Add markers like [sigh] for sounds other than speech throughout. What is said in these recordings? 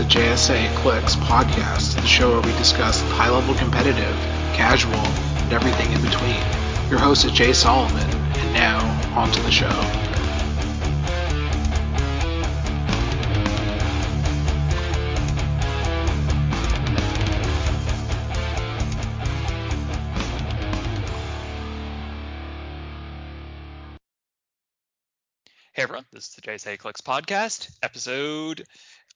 the JSAClix podcast, the show where we discuss high level competitive, casual, and everything in between. Your host is Jay Solomon, and now, on to the show. Hey everyone, this is the JSAClix podcast, episode.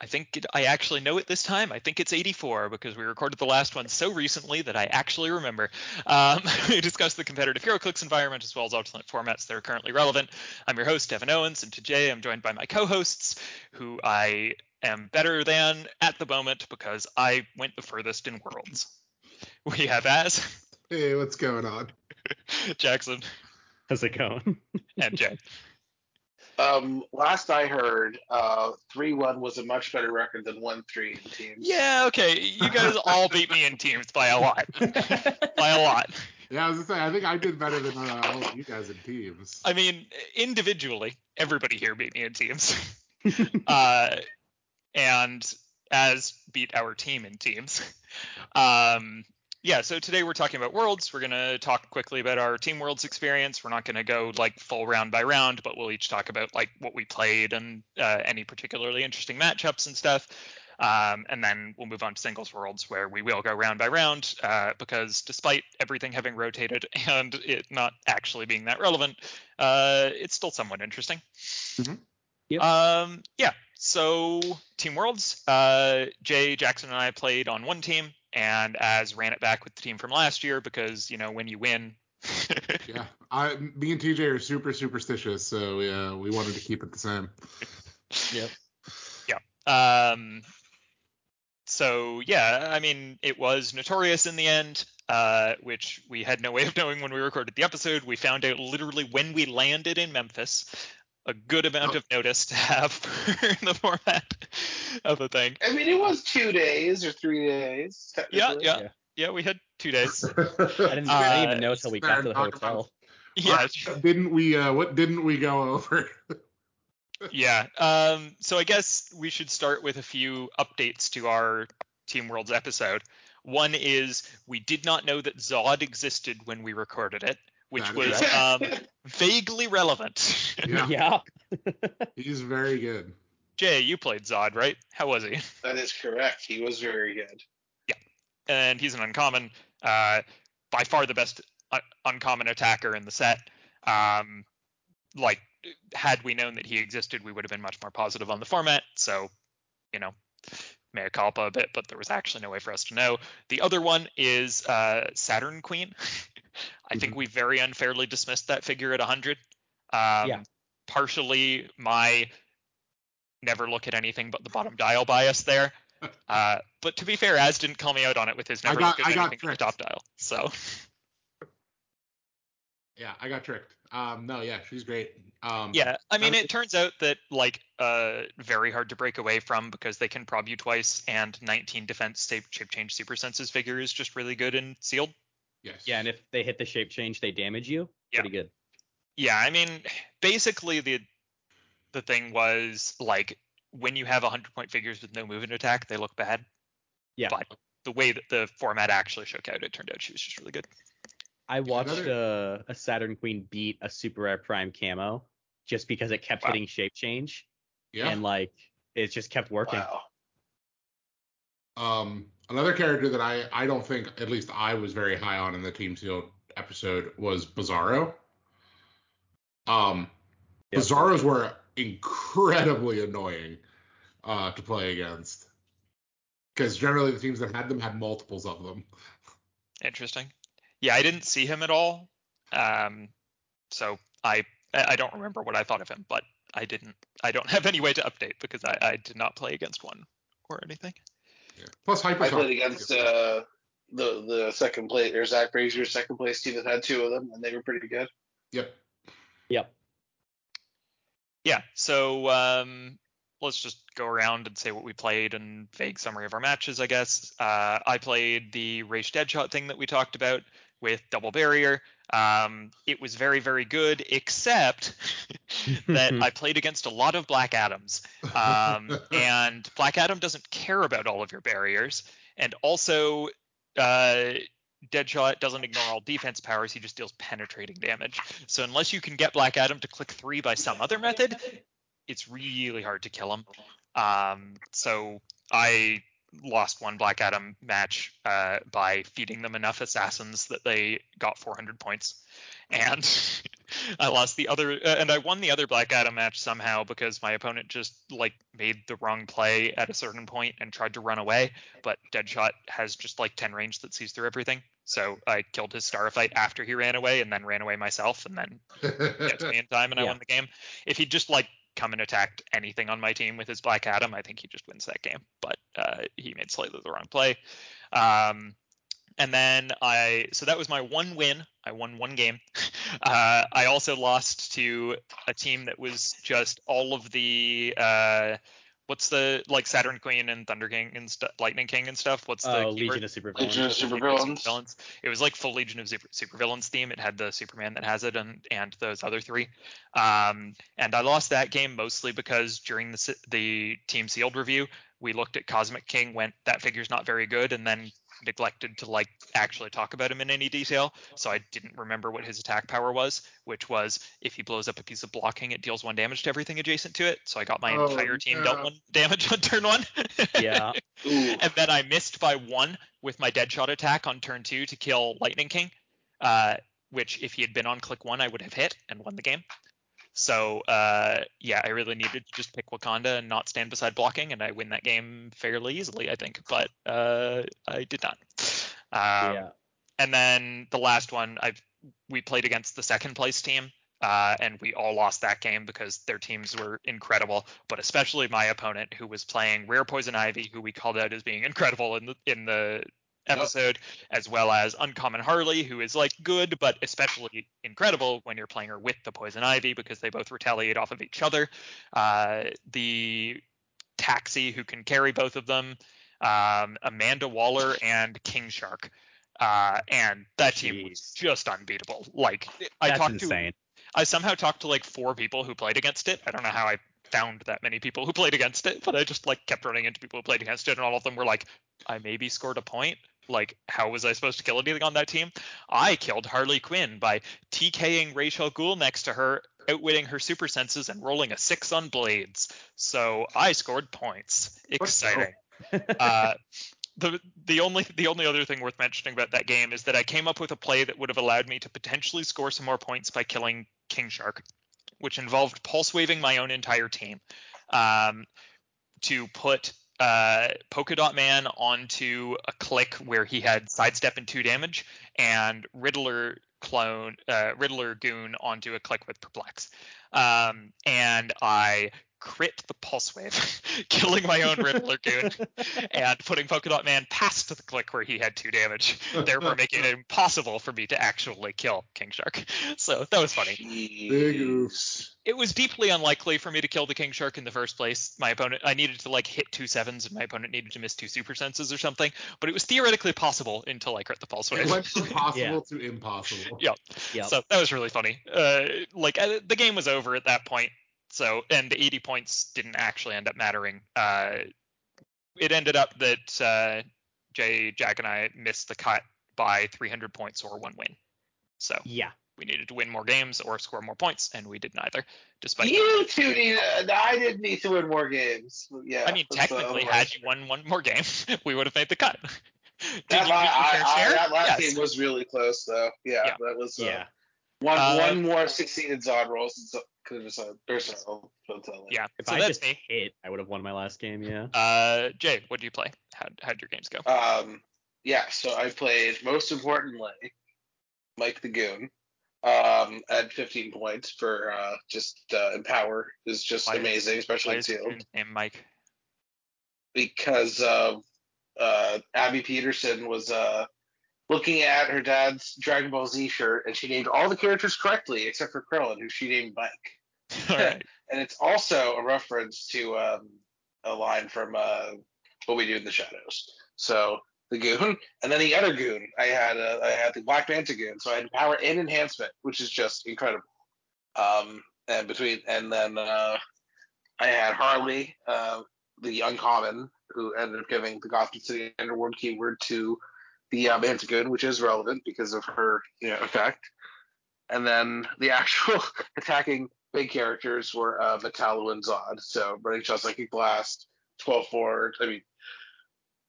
I think it, I actually know it this time. I think it's 84 because we recorded the last one so recently that I actually remember. Um, [laughs] we discussed the competitive HeroClix environment as well as alternate formats that are currently relevant. I'm your host, Evan Owens, and today I'm joined by my co-hosts, who I am better than at the moment because I went the furthest in Worlds. We have Az, Hey, what's going on? [laughs] Jackson, How's it going? and Jay. [laughs] Um, last I heard, uh, three one was a much better record than one three in teams. Yeah, okay. You guys all beat me in teams by a lot. [laughs] by a lot. Yeah, I was gonna say I think I did better than uh, all of you guys in teams. I mean, individually, everybody here beat me in teams. [laughs] uh, and Az beat our team in teams. Um, yeah, so today we're talking about worlds. We're going to talk quickly about our team worlds experience. We're not going to go like full round by round, but we'll each talk about like what we played and uh, any particularly interesting matchups and stuff. Um, and then we'll move on to singles worlds where we will go round by round uh, because despite everything having rotated [laughs] and it not actually being that relevant, uh, it's still somewhat interesting. Yep. Um, yeah. So team worlds, uh, Jay Jackson and I played on one team, and Az ran it back with the team from last year because you know when you win. [laughs] Yeah, I, me and TJ are super superstitious, so yeah, we wanted to keep it the same. Yep. Yeah. Um, so yeah, I mean, it was notorious in the end, uh, which we had no way of knowing when we recorded the episode. We found out literally when we landed in Memphis. A good amount Oh. of notice to have [laughs] for the format of a thing. I mean, it was two days or three days. Yeah, technically. yeah, yeah. We had two days. [laughs] I didn't, I Uh, didn't even know until we got to the hotel. Yeah, didn't we? Uh, what didn't we go over? [laughs] yeah. Um, so I guess we should start with a few updates to our Team Worlds episode. One is we did not know that Zod existed when we recorded it, which That was um, [laughs] vaguely relevant. Yeah, [laughs] Yeah. [laughs] he's very good. Jay, you played Zod, right? How was he? that is correct. He was very good. Yeah. And he's an uncommon, uh, by far the best un- uncommon attacker in the set. Um, like, had we known that he existed, we would have been much more positive on the format. So, you know, mea culpa a bit, but there was actually no way for us to know. The other one is uh, Saturn Queen. I think we very unfairly dismissed that figure at 100. Um, Yeah. Partially my never look at anything but the bottom dial bias there. [laughs] Uh, but to be fair, Az didn't call me out on it with his I never got- look at I anything but the top dial. So Yeah, I got tricked. Um, no, yeah, she's great. Um, yeah, I mean, it turns out that like uh, very hard to break away from because they can prob you twice, and 19 defense shape, shape change super senses figure is just really good and sealed. Yes. Yeah, and if they hit the shape change, they damage you. Yeah. Pretty good. Yeah, I mean, basically the the thing was like when you have 100 point figures with no movement attack, they look bad. Yeah. But the way that the format actually shook out, it turned out she was just really good. I watched another- a, a Saturn Queen beat a Super Rare Prime camo just because it kept Wow. hitting shape change Yeah. and like it just kept working. Wow. Um, another character that I I don't think at least I was very high on in the Team Seal episode was Bizarro. Um, Yep. Bizarros were incredibly annoying uh, to play against because generally the teams that had them had multiples of them. Interesting. Yeah, I didn't see him at all. Um, so I I I don't remember what I thought of him, but I didn't. I don't [laughs] have any way to update because I, I did not play against one or anything. Yeah. Plus Hyper. I played against uh, the the second place or Zach Brazier's second place team that had two of them, and they were pretty good. Yep. Yep. Yeah. So um, let's just go around and say what we played and vague summary of our matches, I guess. Uh, I played the Race Deadshot thing that we talked about, with double barrier. Um, it was very, very good, except [laughs] that I [laughs] played against a lot of Black Adams. Um, and Black Adam doesn't care about all of your barriers. And also, uh, Deadshot doesn't ignore all defense powers, he just deals penetrating damage. So unless you can get Black Adam to click three by some other method, it's really hard to kill him. Um, so I lost one Black Adam match uh, by feeding them enough assassins that they got 400 points, and [laughs] I lost the other, uh, and I won the other Black Adam match somehow because my opponent just like made the wrong play at a certain point and tried to run away, but Deadshot has just like 10 range that sees through everything. So I killed his Starfight after he ran away, and then ran away myself, and then [laughs] get to me in time, and I won the game. If he just like come and attacked anything on my team with his Black Adam, I think he just wins that game. But uh, he made slightly the wrong play. Um, and then I, so that was my one win. I won one game. [laughs] Uh, I also lost to a team that was just all of the, uh, what's the like Saturn Queen and Thunder King and stu Lightning King and stuff. What's the keyword? Legion of Super Legion of Villains. Super Legion of Villains. Supervillains. It was like full Legion of Super, Supervillains theme. It had the Superman that has it and and those other three. Um, and I lost that game mostly because during the the team sealed review, we looked at Cosmic King, went that figure's not very good, and then neglected to like actually talk about him in any detail. So I didn't remember what his attack power was, which was if he blows up a piece of blocking, it deals one damage to everything adjacent to it. So I got my Oh, entire team yeah. dealt one damage on turn one. Yeah. Ooh. [laughs] and then I missed by one with my Deadshot attack on turn two to kill Lightning King, uh, which if he had been on click one, I would have hit and won the game. So uh, yeah, I really needed to just pick Wakanda and not stand beside blocking, and I win that game fairly easily, I think. But uh, I did not. Um, yeah. and then the last one, I we played against the second place team, uh, and we all lost that game because their teams were incredible. But especially my opponent, who was playing Rare Poison Ivy, who we called out as being [laughs] incredible in the in the episode, as well as Uncommon Harley, who is like good, but especially incredible when you're playing her with the Poison Ivy because they both retaliate off of each other. Uh, the Taxi, who can carry both of them, um, Amanda Waller, and King Shark. Uh, and that team was just unbeatable. Like I That's talked to. I somehow talked to like four people who played against it. I don't know how I found that many people who played against it, but I just like kept running into people who played against it, and all of them were like, I maybe scored a point. Like, how was I supposed to kill anything on that team? I killed Harley Quinn by TKing Ra's al Ghul next to her, outwitting her super senses, and rolling a six on blades. So I scored points. Exciting. uh, [laughs] the the only the only other thing worth mentioning about that game is that I came up with a play that would have allowed me to potentially score some more points by killing King Shark, which involved pulse waving my own entire team um, to put uh, Polka Dot Man onto a click where he had sidestep and two damage, and Riddler clone uh, Riddler Goon onto a click with perplex. Um, and I crit the pulse wave, [laughs] killing my own Riddler Goon and putting Polka Dot Man past the click where he had two damage, therefore making it impossible for me to actually kill King Shark. So that was funny. Big oops. It was deeply unlikely for me to kill the King Shark in the first place. My opponent, I needed to like hit two sevens, and my opponent needed to miss two super senses or something. But it was theoretically possible until I crit the pulse It wave. went from [laughs] possible Yeah. to impossible. Yeah. Yep. So that was really funny. Uh, like uh, the game was over at that point. So and the 80 points didn't actually end up mattering. Uh, it ended up that uh, Jay, Jack, and I missed the cut by 300 points or one win. So yeah. we needed to win more games or score more points, and we did neither. Despite You two need. Uh, I didn't need to win more games. Yeah. I mean, technically, otherwise- had you won one more game, [laughs] we would have made the cut. [laughs] Did That, you I, I, fair I, that last Yes. game was really close, though. Yeah, Yeah. that was uh, Yeah. one Uh, one more succeeded Zod rolls. So, could have decided. Or sorry, I'll, I'll tell you. Yeah. If so I that's just me. hit, I would have won my last game. Yeah. Uh, Jay, what do you play? How how'd your games go? Um, yeah, so I played most importantly Mike the Goon. Um, at 15 points for uh, just uh, Empower is just Why- amazing, especially is your sealed, name Mike? because of uh, Abby Peterson was uh, looking at her dad's Dragon Ball Z shirt and she named all the characters correctly except for Krillin, who she named Mike. [laughs] All right. [laughs] And it's also a reference to um, a line from uh, What We Do in the Shadows. So the goon, and then the other goon, I had uh, I had the Black Manta goon, so I had power and enhancement, which is just incredible. Um, and between and then uh, I had Harley, uh, the uncommon, who ended up giving the Gotham City Underworld keyword to the Manta goon, which is relevant because of her you know effect. And then the [laughs] actual attacking big characters were uh, Metallo and Zod. So Burning Shell, Psychic Blast, 12 4. I mean,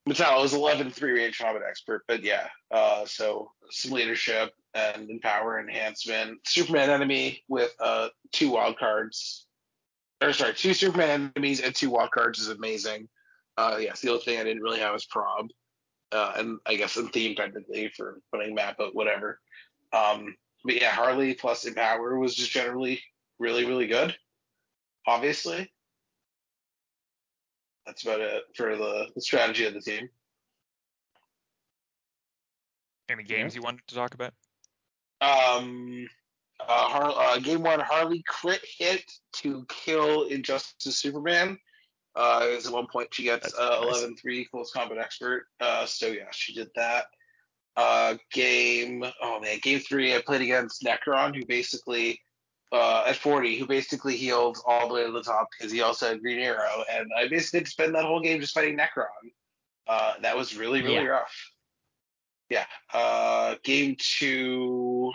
Metallo is 11 3 range combat expert, but yeah. Uh, so some leadership and power enhancement. Superman enemy with uh, two wild cards. Or sorry, two Superman enemies and two wild cards is amazing. Uh, yes, the only thing I didn't really have was prob. Uh, and I guess in theme technically for putting map, but whatever. Um, but yeah, Harley plus Empower was just generally really, really good. Obviously, that's about it for the, the strategy of the team. Any games you wanted to talk about? Um, uh, Har- uh, game one, Harley crit hit to kill Injustice Superman. Uh, at one point she gets uh, nice. 11 3 close combat expert. Uh, so yeah, she did that. Uh, game, oh man, game three, I played against Nekron, who basically, uh, at 40, who basically healed all the way to the top because he also had Green Arrow. And I basically had to spend that whole game just fighting Nekron. Uh, that was really, really Yeah. rough. Yeah. Uh, game two,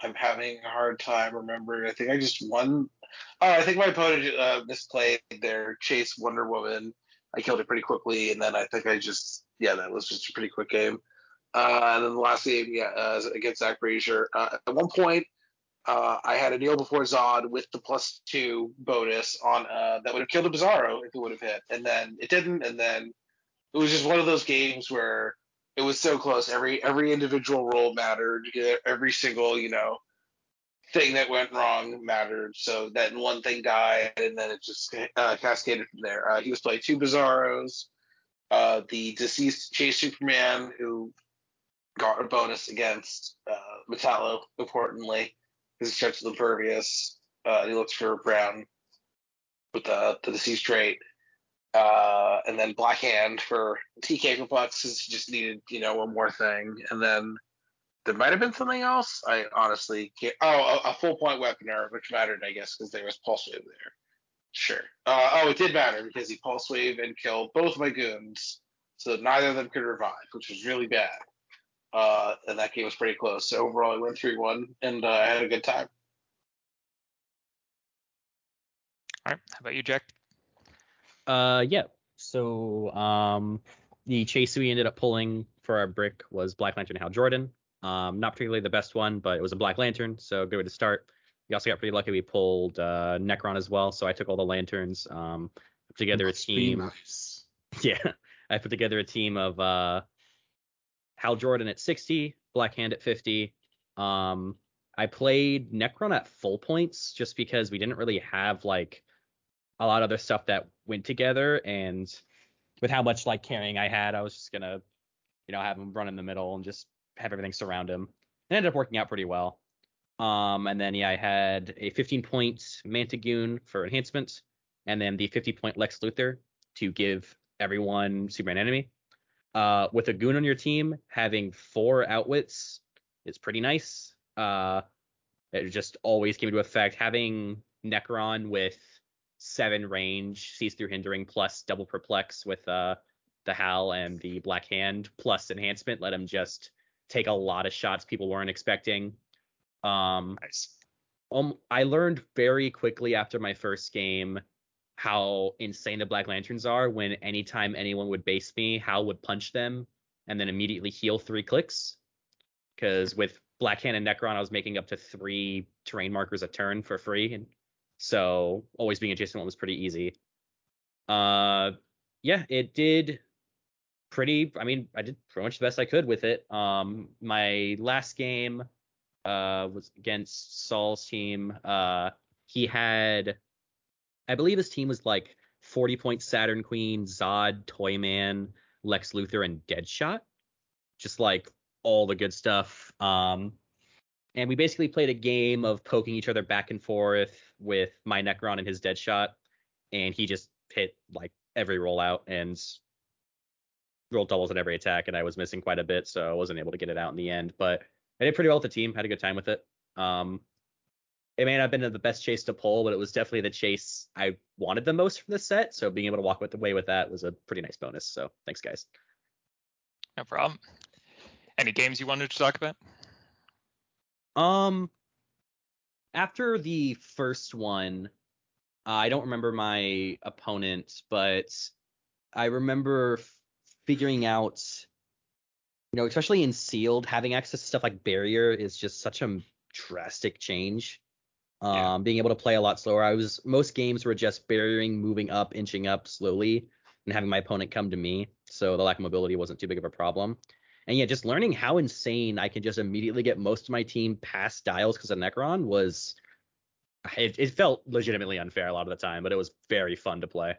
I'm having a hard time remembering. I think I just won. Oh, I think my opponent uh, misplayed their chase Wonder Woman. I killed it pretty quickly, and then I think I just yeah, that was just a pretty quick game. Uh, and then the last game, yeah, uh, against Zach Brazier. Uh, at one point, uh, I had a kneel before Zod with the plus two bonus on uh, that would have killed a Bizarro if it would have hit, and then it didn't, and then it was just one of those games where it was so close. Every every individual roll mattered. Every single you know thing that went wrong mattered. So that one thing died, and then it just uh, cascaded from there. Uh, he was playing two Bizarros. Uh, the DCeased Chase Superman, who got a bonus against uh, Metallo, importantly, because he starts with Impervious. Uh, he looks for Brown with the, the DCeased trait. Uh, and then Black Hand for TK Complex, because he just needed, you know, one more thing. And then there might have been something else. I honestly can't. Oh, a, a full point weaponer, which mattered, I guess, because there was Pulse Wave there. Sure. Uh, oh, it did matter because he Pulse Wave and killed both my goons, so neither of them could revive, which was really bad. Uh, and that game was pretty close. So overall, I went 3 1, and uh, I had a good time. All right. How about you, Jack? Uh, yeah. So, um, the chase we ended up pulling for our brick was Black Lantern Hal Jordan. Um, not particularly the best one, but it was a Black Lantern, so good way to start. We also got pretty lucky. We pulled uh, Nekron as well, so I took all the lanterns, um, put together a Must be team. Nice. [laughs] Yeah, I put together a team of uh, Hal Jordan at 60, Black Hand at 50. Um, I played Nekron at full points just because we didn't really have like a lot of other stuff that went together, and with how much like carrying I had, I was just gonna, you know, have him run in the middle and just have everything surround him. It ended up working out pretty well. Um, and then yeah, I had a 15 point Mantagoon for enhancement, and then the 50 point Lex Luthor to give everyone Superman enemy. Uh, with a goon on your team, having four outwits is pretty nice. Uh, it just always came into effect. Having Nekron with seven range, sees through hindering, plus double perplex with uh the Hal and the Black Hand, plus enhancement, let him just take a lot of shots people weren't expecting. Um, Nice. um, I learned very quickly after my first game how insane the Black Lanterns are when anytime anyone would base me, Hal would punch them and then immediately heal three clicks. Because with Black Hand and Nekron, I was making up to three terrain markers a turn for free. And so always being adjacent one was pretty easy. Uh yeah, it did pretty I mean, I did pretty much the best I could with it. Um my last game uh was against Saul's team. Uh he had I believe his team was like 40 point Saturn Queen, Zod, Toyman, Lex Luthor, and Deadshot. Just like all the good stuff. Um and we basically played a game of poking each other back and forth with my Nekron and his Deadshot, and he just hit like every rollout and rolled doubles on every attack, and I was missing quite a bit, so I wasn't able to get it out in the end. But I did pretty well with the team. Had a good time with it. Um, it may not have been the best chase to pull, but it was definitely the chase I wanted the most from the set. So being able to walk with away with that was a pretty nice bonus. So thanks, guys. No problem. Any games you wanted to talk about? Um, after the first one, uh, I don't remember my opponent, but I remember f- figuring out, you know, especially in sealed, having access to stuff like barrier is just such a drastic change. Um, Yeah. being able to play a lot slower. I was most games were just barriering, moving up, inching up slowly, and having my opponent come to me. So the lack of mobility wasn't too big of a problem. And yeah, just learning how insane I can just immediately get most of my team past dials because of Nekron was it, it felt legitimately unfair a lot of the time, but it was very fun to play.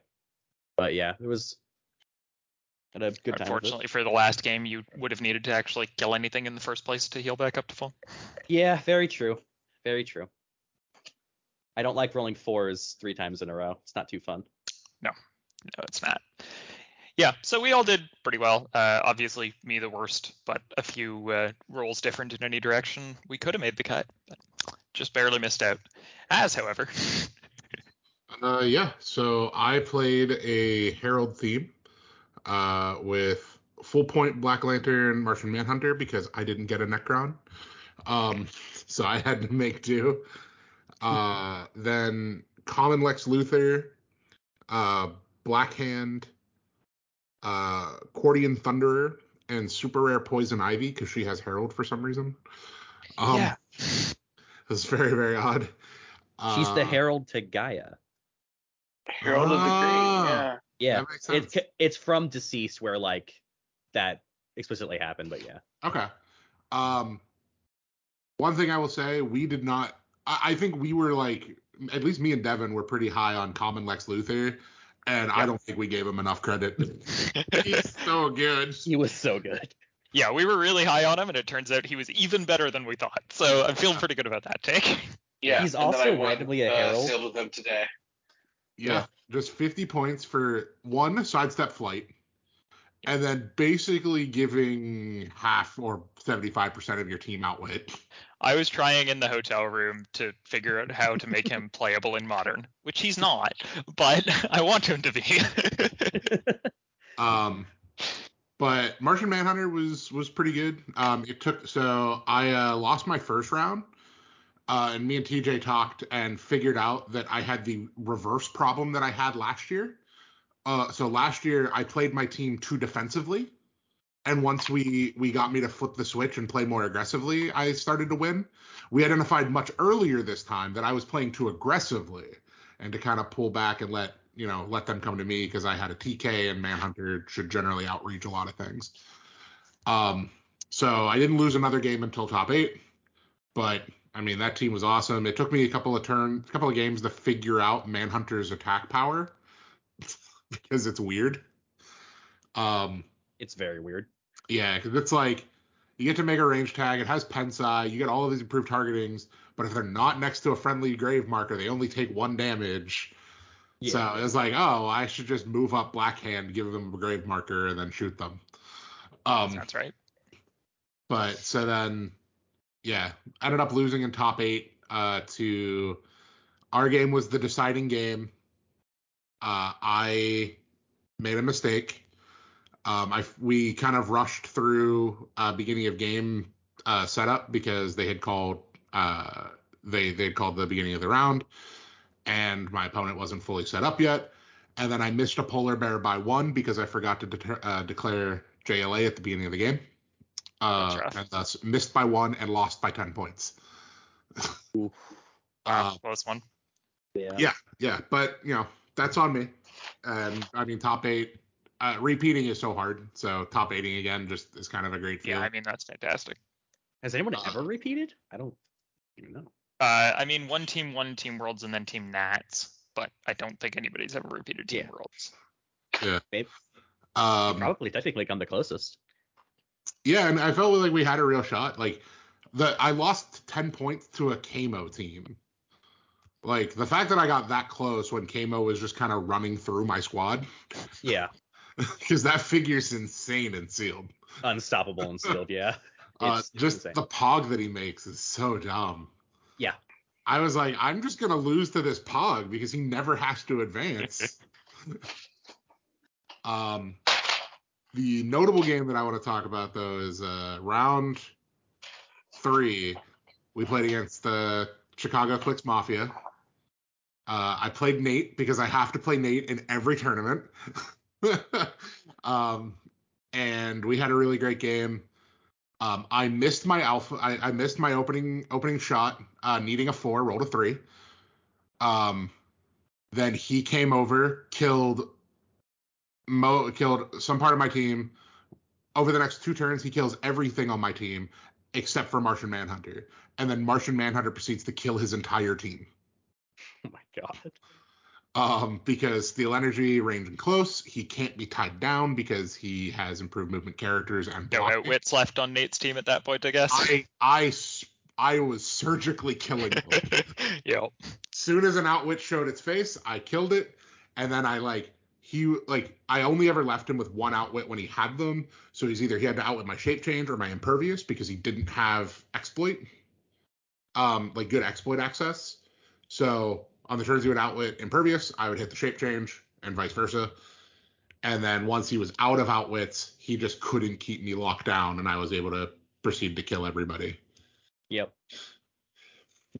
But yeah, it was had a good time. Unfortunately, for the last game, you would have needed to actually kill anything in the first place to heal back up to full. Yeah, very true. Very true. I don't like rolling fours three times in a row. It's not too fun. No, no, it's not. Yeah, so we all did pretty well. Uh, obviously, me the worst, but a few uh, rolls different in any direction. We could have made the cut, but just barely missed out. Az, however, [laughs] Uh, yeah, so I played a Herald theme uh, with full point Black Lantern Martian Manhunter because I didn't get a Nekron. Um, [laughs] so I had to make do. Uh, then Common Lex Luthor, uh, Black Hand, uh, Qwardian Thunderer, and Super Rare Poison Ivy because she has Herald for some reason. Um, yeah, [laughs] It's very, very odd. She's the Uh, Herald to Gaia. Herald of the Ah. Green. Yeah. Yeah, That makes sense. it's it's from DCeased where like that explicitly happened, but yeah. Okay. Um, one thing I will say, we did not. I, I think we were like, at least me and Devin were pretty high on Common Lex Luthor, and I don't think we gave him enough credit. He's so good. [laughs] He was so good. yeah, we were really high on him, and it turns out he was even better than we thought. So I'm feeling pretty good about that take. Yeah. He's and then also I went, randomly a uh, Herald. Sealed with them today. Yeah, Yeah. just 50 points for one sidestep flight, and then basically giving half or 75% of your team outwit. I was trying in the hotel room to figure out how to make him [laughs] playable in modern, which he's not, but [laughs] I want him to be. [laughs] Um, but Martian Manhunter was was pretty good. Um, it took so I uh, lost my first round, uh, and me and TJ talked and figured out that I had the reverse problem that I had last year. Uh, so last year I played my team too defensively, and once we we got me to flip the switch and play more aggressively, I started to win. We identified much earlier this time that I was playing too aggressively, and to kind of pull back and let you know let them come to me because I had a TK and Manhunter should generally outreach a lot of things. Um, so I didn't lose another game until top eight, but I mean that team was awesome. It took me a couple of turns, a couple of games to figure out Manhunter's attack power [laughs] because it's weird. Um, It's very weird. yeah, because it's like you get to make a range tag. It has Pensai. You get all of these improved targetings, but if they're not next to a friendly grave marker, they only take one damage. Yeah. So it's like, oh, I should just move up Black Hand, give them a grave marker, and then shoot them. Um, That's right. but so then, yeah, ended up losing in top eight. Uh, to our game was the deciding game. Uh, I made a mistake. Um, I we kind of rushed through uh, beginning of game uh, setup because they had called uh, they they had called the beginning of the round, and my opponent wasn't fully set up yet. And then I missed a polar bear by one because I forgot to uh, declare JLA at the beginning of the game. Uh, and thus missed by one and lost by 10 points. [laughs] Oof. Wow, Uh, close one. Yeah. yeah, yeah, but you know that's on me. And I mean, top eight uh, repeating is so hard. So top eighting again just is kind of a great Yeah, feeling. I mean that's fantastic. Has anyone Uh, ever repeated? I don't even know. Uh, I mean one team one Team Worlds and then Team Nats, but I don't think anybody's ever repeated Team Yeah. Worlds. Babe, um, probably technically come the closest. Yeah, and I felt like we had a real shot. Like the I lost 10 points to a Kamo team. Like the fact that I got that close when Kamo was just kind of running through my squad. Yeah. [laughs] because that figure's insane and sealed. Unstoppable and sealed, yeah. [laughs] Uh, just insane. the pog that he makes is so dumb. Yeah. I was like, I'm just gonna lose to this pog because he never has to advance. [laughs] um, the notable game that I want to talk about though is uh, round three. We played against the Chicago Clix Mafia. Uh, I played Nate because I have to play Nate in every tournament. [laughs] um, and we had a really great game. Um, I missed my alpha. I, I missed my opening opening shot, uh, needing a four, rolled a three. Um, then he came over, killed Mo, killed some part of my team. Over the next two turns, he kills everything on my team except for Martian Manhunter, and then Martian Manhunter proceeds to kill his entire team. Oh my god. Um, because steal energy, range and close, he can't be tied down because he has improved movement characters and No outwits left on Nate's team at that point, I guess. I I was surgically killing him. [laughs] yep. soon as an outwit showed its face, I killed it, and then I like he like I only ever left him with one outwit when he had them. So he's either he had to outwit my shape change or my impervious because he didn't have exploit, um, like good exploit access. So on the turns he would outwit impervious, I would hit the shape change and vice versa. And then once he was out of outwits, he just couldn't keep me locked down, and I was able to proceed to kill everybody. Yep.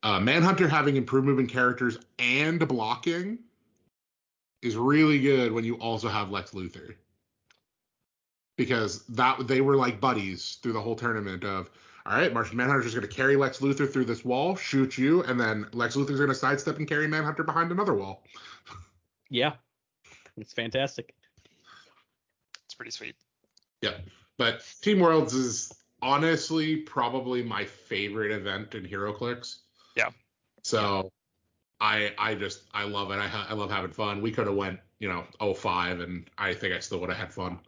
uh, Manhunter having improved movement characters and blocking is really good when you also have Lex Luthor. Because that they were like buddies through the whole tournament of all right, Martian Manhunter's just gonna carry Lex Luthor through this wall, shoot you, and then Lex Luthor's gonna sidestep and carry Manhunter behind another wall. [laughs] Yeah. It's fantastic. It's pretty sweet. Yeah. But Team Worlds is honestly probably my favorite event in HeroClix. Yeah. So I I just I love it. I ha- I love having fun. We could have went, you know, 05 and I think I still would have had fun.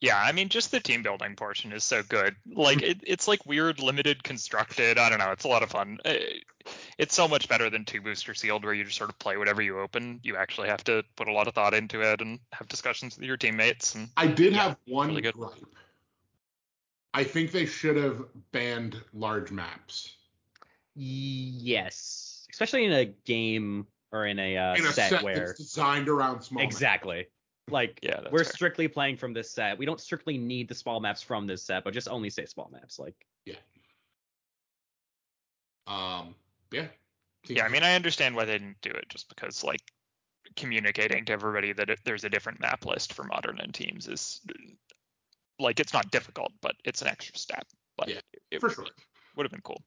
Yeah, I mean, just the team building portion is so good. Like, it, it's like weird, limited, constructed. I don't know. It's a lot of fun. Uh, It's so much better than two booster sealed, where you just sort of play whatever you open. You actually have to put a lot of thought into it and have discussions with your teammates. And I did Yeah, have one really good. gripe. I think they should have banned large maps. Yes. Especially in a game or in a, uh, in a set, set where that's designed around small maps. exactly. Like yeah, we're fair. strictly playing from this set. We don't strictly need the small maps from this set, but just only say small maps. Like Yeah. Um yeah. Yeah, I mean, I understand why they didn't do it, just because like communicating to everybody that it, there's a different map list for modern and teams is like it's not difficult, but it's an extra step. But Yeah, it, it for would- sure. would have been cool.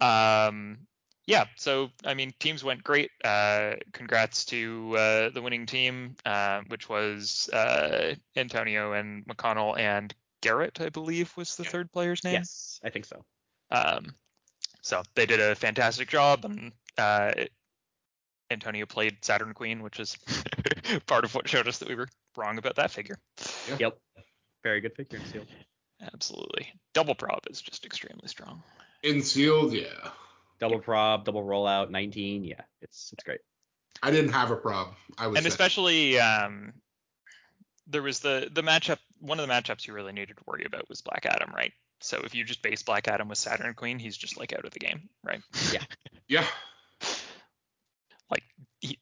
Um, yeah, so I mean, teams went great. Uh, congrats to uh, the winning team, uh, which was uh, Antonio and McConnell and Garrett, I believe, was the Yeah. third player's name. yes, I think so. Um, so they did a fantastic job, and uh, Antonio played Saturn Queen, which is [laughs] part of what showed us that we were wrong about that figure. Yeah. Yep. Very good figure in seal. Absolutely, double prob is just extremely strong. In sealed, yeah. Double prob, double rollout, 19. Yeah, it's it's great. I didn't have a prob. I was and set. especially um, there was the the matchup. One of the matchups you really needed to worry about was Black Adam, right? So if you just base Black Adam with Saturn Queen, he's just like out of the game, right? yeah. [laughs] Yeah. Like he,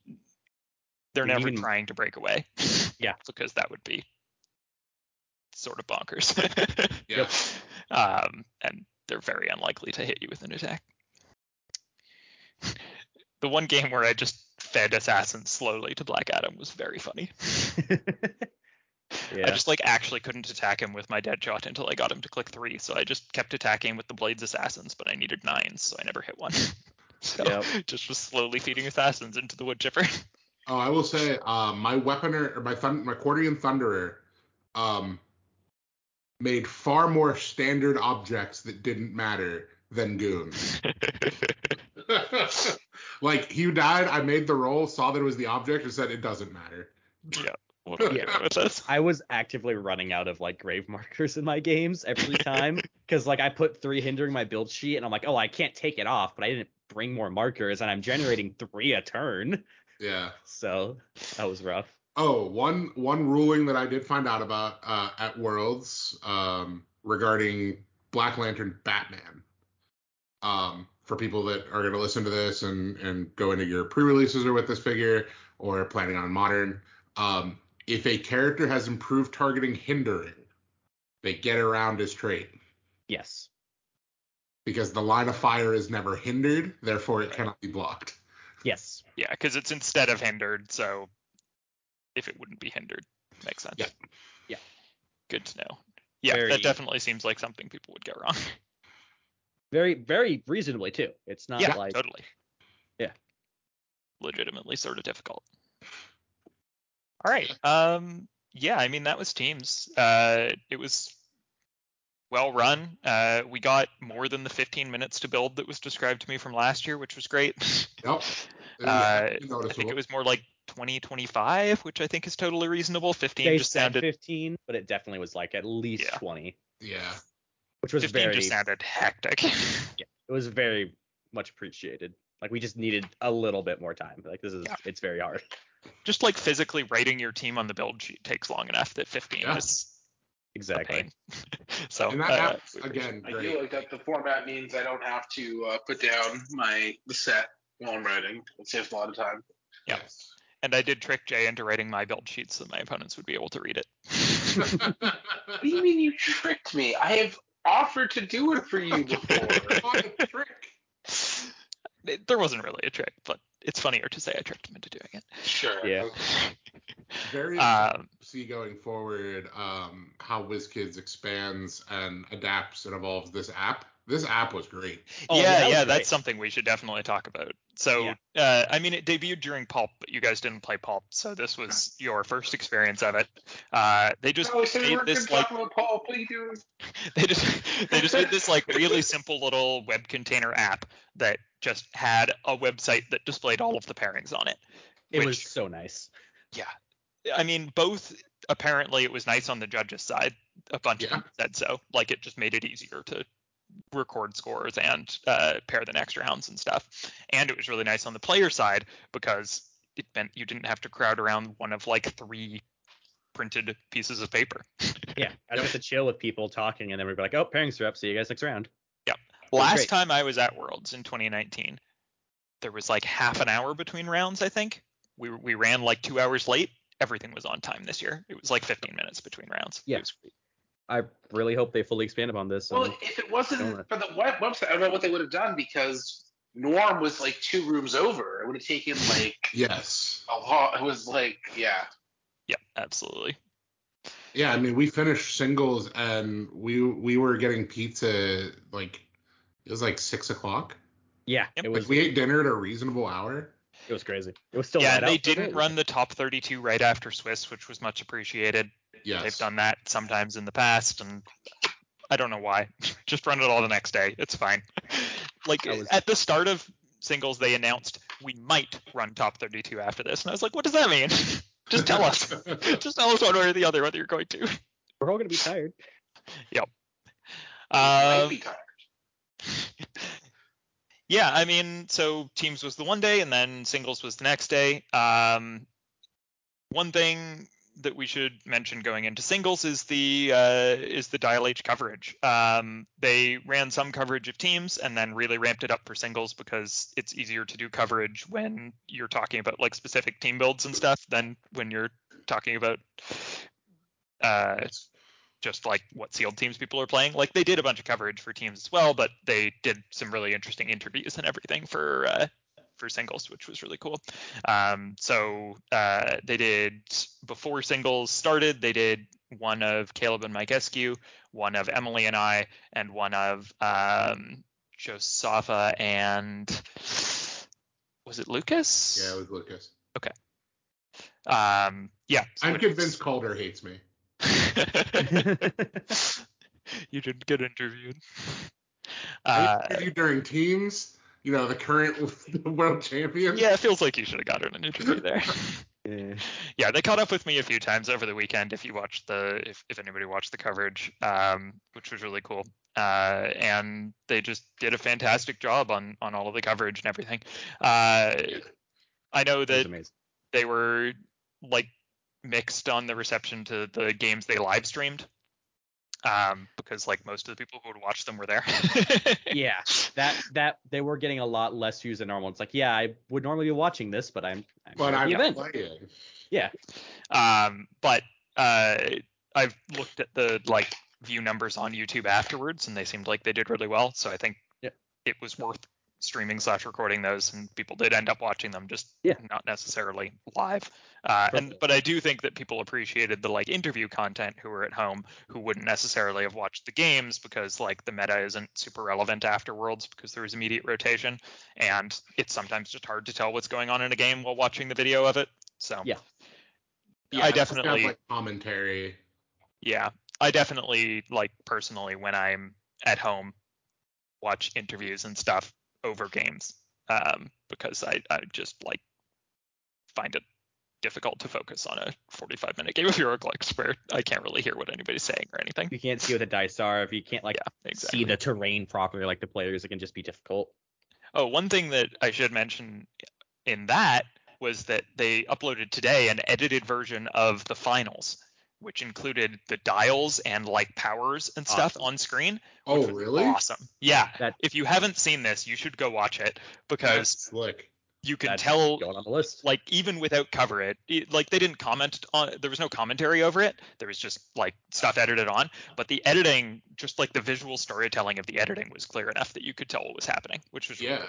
they're You never even- trying to break away. Yeah. [laughs] because that would be sort of bonkers. [laughs] Yeah. um, and they're very unlikely to hit you with an attack. The one game where I just fed assassins slowly to Black Adam was very funny. [laughs] yeah. I just like actually couldn't attack him with my Deadshot until I got him to click three, so I just kept attacking with the blades assassins, but I needed nines, so I never hit one. [laughs] so Yep. [laughs] just was slowly feeding assassins into the wood chipper. Oh, I will say, uh, my weaponer or my thun- my Qwardian Thunderer, um, made far more standard objects that didn't matter than goons. [laughs] like he died, I made the roll, saw that it was the object, and said it doesn't matter. what do I Yeah. with this? I was actively running out of like grave markers in my games every time [laughs] because like I put three hindering my build sheet and I'm like, oh, I can't take it off, but I didn't bring more markers and I'm generating three a turn. Yeah. So that was rough. Oh, one one ruling that I did find out about uh, at Worlds um, regarding Black Lantern Batman. Um, for people that are going to listen to this and and go into your pre-releases or with this figure or planning on modern, um, if a character has improved targeting hindering, they get around his trait Yes. because the line of fire is never hindered, therefore it cannot be blocked. Yes. Yeah, because it's instead of hindered, so if it wouldn't be hindered, makes sense. Yeah. Yeah. Good to know. Yeah, Very- that definitely seems like something people would get wrong. [laughs] Very, very reasonably too. It's not yeah, like totally. Yeah. Legitimately sort of difficult. All right. Um. Yeah. I mean, that was teams. Uh. It was well run. Uh. We got more than the 15 minutes to build that was described to me from last year, which was great. Yep. [laughs] Uh, I think it was more like 20, 25, which I think is totally reasonable. 15 they just said sounded 15, but it definitely was like at least Yeah. 20, yeah. Which was 15 very just sounded hectic. [laughs] yeah, [laughs] it was very much appreciated. Like we just needed a little bit more time. Like this is Yeah. it's very hard. just like physically writing your team on the build sheet takes long enough that 15 Yeah. is a Exactly. pain. [laughs] so and that uh, app's we appreciate again I great. feel like that the format means I don't have to uh, put down my the set while I'm writing. It saves a lot of time. Yeah. Yes. And I did trick Jay into writing my build sheet so my opponents would be able to read it. What do you mean you tricked me? I have offered to do it for you before. What [laughs] trick. It- there wasn't really a trick, but it's funnier to say I tricked him into doing it. sure. Yeah. [laughs] Very Um, see going forward um, how WizKids expands and adapts and evolves this app. This app was great. Oh, yeah, that was yeah, great. that's something we should definitely talk about. So, uh, I mean, it debuted during Pulp, but you guys didn't play Pulp, so this was [laughs] your first experience of it. Uh, they just No, we made weren't this like talk about Paul. What are you doing? [laughs] they just they just made this like really [laughs] simple little web container app that just had a website that displayed all of the pairings on it. It which- was so nice. Yeah. I mean, both apparently it was nice on the judges' side. A bunch of them said so. Like it just made it easier to record scores and uh, pair the next rounds and stuff. And it was really nice on the player side because it meant you didn't have to crowd around one of like three printed pieces of paper. [laughs] Yeah, I just get to chill with people talking, and then we'd be like, "Oh, pairings are up. See you guys next round." was Last time I was at Worlds in 2019, there was like half an hour between rounds. I think we we ran like two hours late. Everything was on time this year. It was like 15 minutes between rounds. Yeah. It was great. I really hope they fully expand upon this. Well, um, if it wasn't for the web website, I don't know what they would have done because Norm was like two rooms over. It would have taken like Yes. a lot. It was like, yeah. Yeah, absolutely. Yeah, I mean, we finished singles and we we were getting pizza like it was like six o'clock. yeah, Yep. it Like was we ate dinner at a reasonable hour. It was crazy. It was still yeah, and they out didn't bit. run the top 32 right after Swiss, which was much appreciated. Yes. They've done that sometimes in the past, and I don't know why. [laughs] Just run it all the next day. It's fine. [laughs] like was- at the start of singles, they announced we might run top 32 after this, and I was like, what does that mean? [laughs] Just tell us. Just tell us one way or the other whether you're going to. We're all gonna be tired. might Um, be tired. Yeah, I mean, so teams was the one day, and then singles was the next day. Um, one thing that we should mention going into singles is the uh, is the Dial H coverage. Um, they ran some coverage of teams and then really ramped it up for singles because it's easier to do coverage when you're talking about like specific team builds and stuff than when you're talking about uh, just like what sealed teams people are playing. Like they did a bunch of coverage for teams as well, but they did some really interesting interviews and everything for uh, for singles, which was really cool. Um, so uh, they did before singles started, they did one of Caleb and Mike Eskew, one of Emily and I, and one of um, Josafa and was it Lucas? Yeah, it was Lucas. Okay. Um, yeah. so I'm convinced Calder hates me. You didn't get interviewed. Uh, interviewed during teams. You know, the current [laughs] world champion. yeah, it feels like you should have gotten an interview there. [laughs] Yeah. yeah, they caught up with me a few times over the weekend. If you watched the, if, if anybody watched the coverage, um, which was really cool. Uh, and they just did a fantastic job on on all of the coverage and everything. Uh, I know that they were like mixed on the reception to the games they live streamed. Um, because like most of the people who would watch them were there. [laughs] yeah, that that they were getting a lot less views than normal. It's like, yeah, I would normally be watching this, but I'm, I'm But I'm the event. playing. Yeah, Um, but uh, I've looked at the like view numbers on YouTube afterwards, and they seemed like they did really well. So I think Yeah. it was worth streaming slash recording those, and people did end up watching them, just Yeah. not necessarily live. Uh, and but I do think that people appreciated the like interview content who were at home who wouldn't necessarily have watched the games because like the meta isn't super relevant afterwards because there was immediate rotation, and it's sometimes just hard to tell what's going on in a game while watching the video of it. So Yeah. Yeah, I it's got, definitely- like commentary. Yeah, I definitely like personally when I'm at home watch interviews and stuff over games um, because I, I just like find it difficult to focus on a 45 minute game of HeroClix where I can't really hear what anybody's saying or anything. you can't see what the dice are. If you can't like Yeah, exactly. see the terrain properly, like the players, it can just be difficult. Oh, one thing that I should mention in that was that they uploaded today an edited version of the finals, which included the dials and like powers and stuff Awesome. on screen. Oh, really? Awesome. Yeah. If you haven't seen this, you should go watch it because slick. you can That's tell going on the list. like even without cover it, it- like they didn't comment on there was no commentary over it there was just like stuff edited on but the editing just like the visual storytelling of the editing was clear enough that you could tell what was happening which was really cool.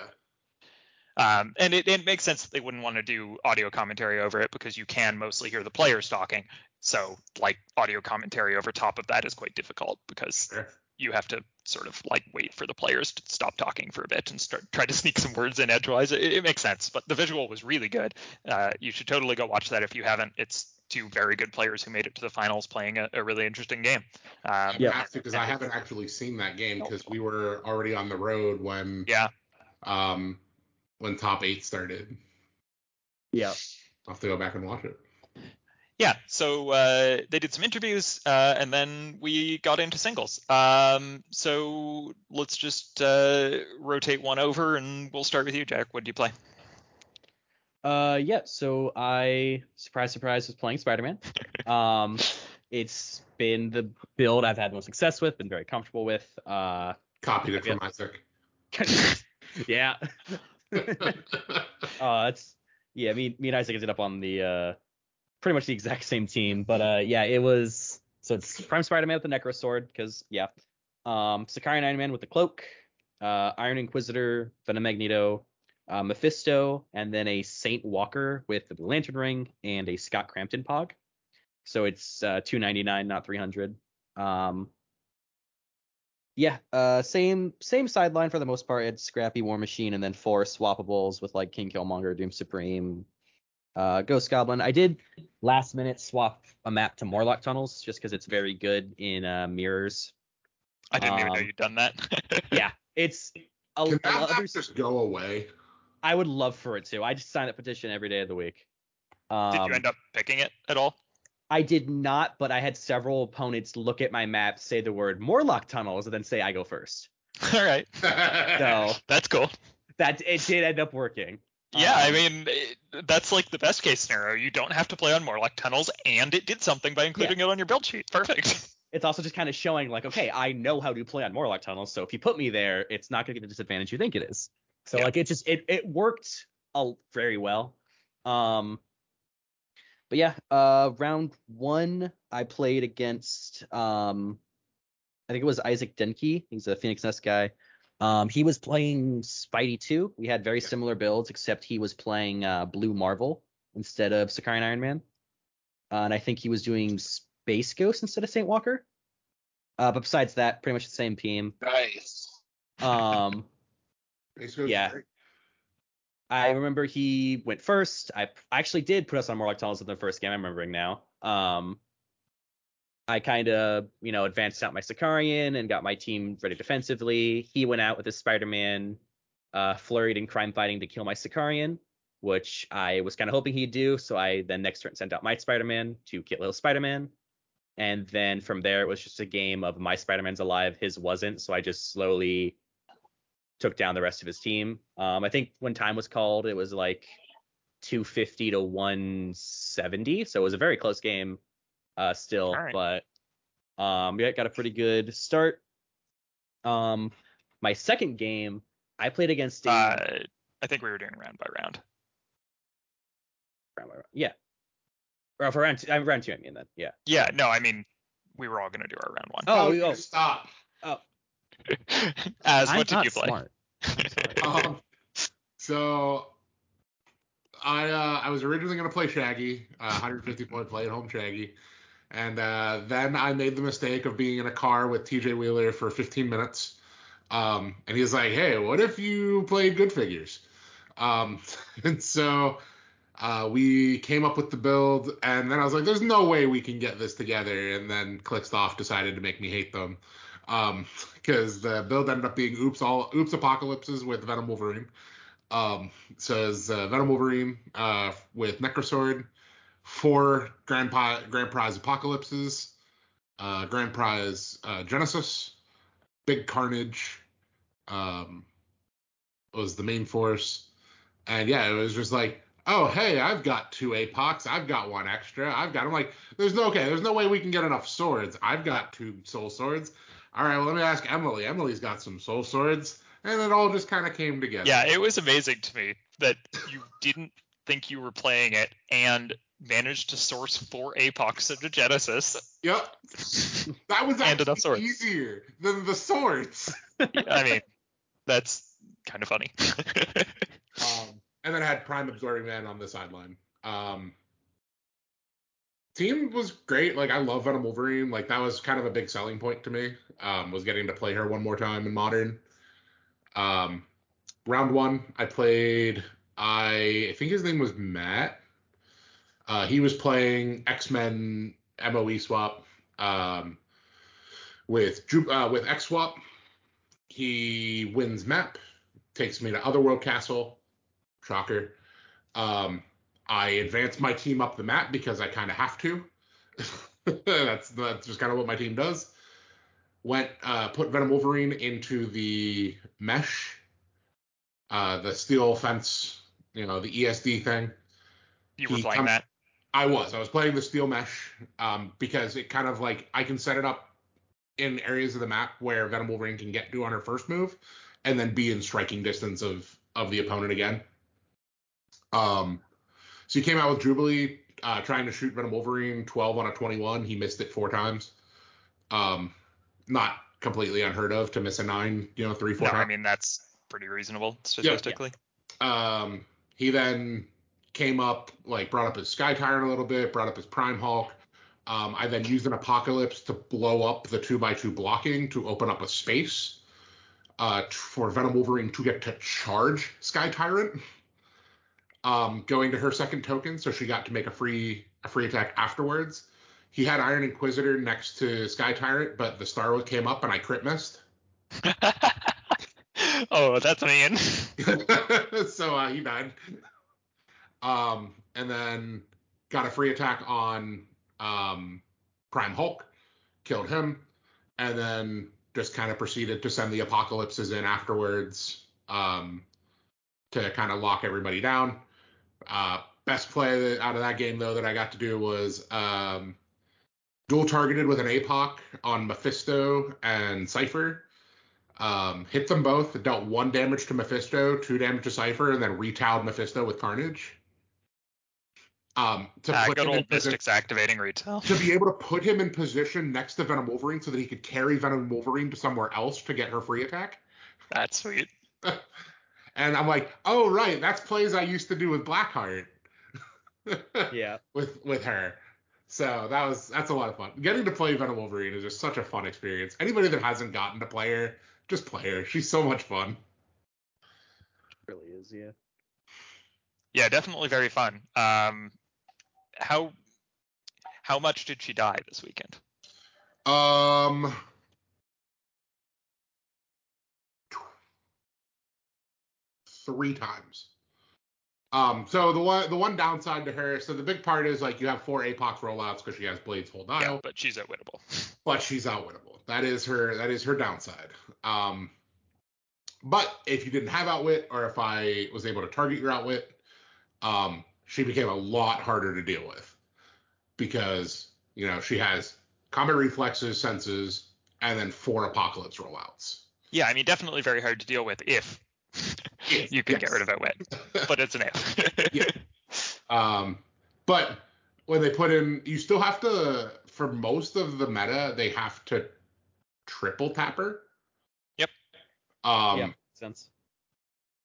Um, and it, it makes sense that they wouldn't want to do audio commentary over it because you can mostly hear the players talking so like audio commentary over top of that is quite difficult because Sure. you have to sort of like wait for the players to stop talking for a bit and start try to [laughs] sneak some words in edgewise. It, it makes sense, but the visual was really good. Uh, you should totally go watch that if you haven't. It's two very good players who made it to the finals playing a, a really interesting game. Um, Yeah. because I haven't actually seen that game because we were already on the road when yeah, um when top eight started. Yeah. I'll have to go back and watch it. yeah. So uh, they did some interviews, uh, and then we got into singles. Um, so let's just uh, rotate one over, and we'll start with you, Jack. What did you play? Uh, yeah. So I, surprise, surprise, was playing Spider-Man. [laughs] Um, it's been the build I've had most success with, been very comfortable with. Uh, Copied it from Isaac. [laughs] yeah. [laughs] Uh, it's yeah. Me, me and Isaac ended up on the uh, pretty much the exact same team, but uh, yeah, it was so it's Prime Spider-Man with the Necro Sword because yeah, um, Sicarian Iron Man with the cloak, uh, Iron Inquisitor, Venom Magneto, uh, Mephisto, and then a Saint Walker with the Blue Lantern ring and a Scott Crampton Pog. So it's uh, 299, not 300. Um, yeah, uh, same same sideline for the most part. It's Scrappy War Machine and then four swappables with like King Killmonger, Doom Supreme, uh, Ghost Goblin. I did last minute swap a map to Morlock Tunnels just because it's very good in uh, mirrors. I didn't even know Um, you'd done that. [laughs] Yeah, it's a, Can a that map others. just go away? I would love for it to. I just sign that petition every day of the week. Um, did you end up picking it at all? I did not, but I had several opponents look at my map, say the word Morlock Tunnels, and then say I go first. [laughs] all right, [laughs] So that's cool. that it did end up working. Yeah, I Um, mean it, that's like the best case scenario. You don't have to play on Morlock tunnels, and it did something by including it on your build sheet. Perfect. [laughs] it's also just kind of showing like, okay, I know how to play on Morlock tunnels, so if you put me there, it's not gonna get the disadvantage you think it is. So Yeah. like it just it it worked a, very well. Um but yeah, uh round one I played against um I think it was Isaac Denke. He's a Phoenix Nest guy. Um he was playing Spidey 2. We had very similar builds, except he was playing uh Blue Marvel instead of Sicarian Iron Man. Uh, and I think he was doing Space Ghost instead of Saint Walker. Uh, but besides that, pretty much the same team. Nice. Um, [laughs] Yeah. great. I remember he went first. I actually did put us on Morlock Tunnels in the first game. I'm remembering now. Um, I kind of, you know, advanced out my Sicarian and got my team ready defensively. He went out with his Spider-Man, uh, flurried in crime fighting to kill my Sicarian, which I was kind of hoping he'd do. So I then next turn sent out my Spider-Man to kill little Spider-Man. And then from there, it was just a game of my Spider-Man's alive, his wasn't. So I just slowly took down the rest of his team. Um, I think when time was called, it was like 250 to 170. So it was a very close game uh, still, All right. but um, yeah, got a pretty good start. Um, my second game, I played against a Uh, I think we were doing round by round. yeah, or for round two, uh, round two, I mean then, yeah. Yeah, no, I mean we were all gonna do our round one. Oh, you oh, stop. As I'm what did not you play? smart. [laughs] Um, so I uh, I was originally going to play Shaggy, uh, 150 point play at home Shaggy, and uh, then I made the mistake of being in a car with TJ Wheeler for 15 minutes, um, and he was like, "Hey, what if you played good figures?" Um, [laughs] and so uh, we came up with the build, and then I was like, "There's no way we can get this together." And then Clickstuff decided to make me hate them [laughs] because the build ended up being oops all oops apocalypses with Venom Wolverine. Um, so it's uh, Venom Wolverine uh, with Necrosword, four Grand, Pi- Grand Prize Apocalypses, uh, Grand Prize uh, Genesis, Big Carnage um, was the main force. And yeah, it was just like, oh, hey, I've got two Apocs. I've got one extra. I've got, I'm like, there's no, okay, there's no way we can get enough swords. I've got two soul swords. All right, well, let me ask Emily. Emily's got some soul swords. And it all just kind of came together. Yeah, it was amazing to me that you didn't think you were playing it and managed to source four apocs into Genesis. Yep. That was [laughs] And enough actually swords. easier than the swords. [laughs] I mean, that's kind of funny. [laughs] Um, and then I had Prime Absorbing Man on the sideline. Um, team was great. Like I love Venom Wolverine. Like that was kind of a big selling point to me. Um, was getting to play her one more time in Modern. Um, round one, I played. I, I think his name was Matt. Uh, he was playing X Men MOE swap um, with uh, with X swap. He wins map, takes me to Otherworld Castle. Shocker. Um, I advance my team up the map because I kind of have to. [laughs] that's that's just kind of what my team does. Went uh, put Venom Wolverine into the mesh, uh, the steel fence, you know, the ESD thing. you were He playing come- that. I was. I was playing the steel mesh um, because it kind of like I can set it up in areas of the map where Venom Wolverine can get to on her first move, and then be in striking distance of of the opponent again. Um, so he came out with Jubilee uh, trying to shoot Venom Wolverine 12 on a 21. He missed it four times. Um, not completely unheard of to miss a nine, you know, three four No, times. I mean that's pretty reasonable statistically. Um, he then came up, like, brought up his Sky Tyrant a little bit, brought up his Prime Hulk. Um, I then used an Apocalypse to blow up the 2 by 2 blocking to open up a space uh, for Venom Wolverine to get to charge Sky Tyrant. Um, going to her second token, so she got to make a free a free attack afterwards. He had Iron Inquisitor next to Sky Tyrant, but the Starwood came up and I crit missed. [laughs] oh, that's mean. [laughs] so uh, he died. Um, and then got a free attack on um, Prime Hulk, killed him, and then just kind of proceeded to send the apocalypses in afterwards um, to kind of lock everybody down. Uh, best play out of that game though that I got to do was um, dual targeted with an APOC on Mephisto and Cypher. Um, hit them both, dealt one damage to Mephisto, two damage to Cypher, and then retowed Mephisto with Carnage. Um, to Ah, put good him old Mystics activating retail. to be able to put him in position next to Venom Wolverine so that he could carry Venom Wolverine to somewhere else to get her free attack. That's sweet. [laughs] And I'm like, oh right, that's plays I used to do with Blackheart. [laughs] Yeah. with with her. So that was that's a lot of fun. Getting to play Venom Wolverine is just such a fun experience. Anybody that hasn't gotten to play her, just play her. She's so much fun. really is, yeah. Yeah, definitely very fun. Um, how how much did she die this weekend? Um three times. Um, so the one the one downside to her, so the big part is like you have four APOX rollouts because she has Blades full dial. Yeah, but she's outwinnable. [laughs] but she's outwinnable. That is her. That is her downside. Um, but if you didn't have outwit, or if I was able to target your outwit, um, she became a lot harder to deal with because you know she has combat reflexes, senses, and then four apocalypse rollouts. Yeah, I mean, definitely very hard to deal with if If, you can yes. get rid of it when, but it's an if. [laughs] Yeah. Um, but when they put in, you still have to, for most of the meta, they have to triple tap her. Yep. Um, yeah, sense.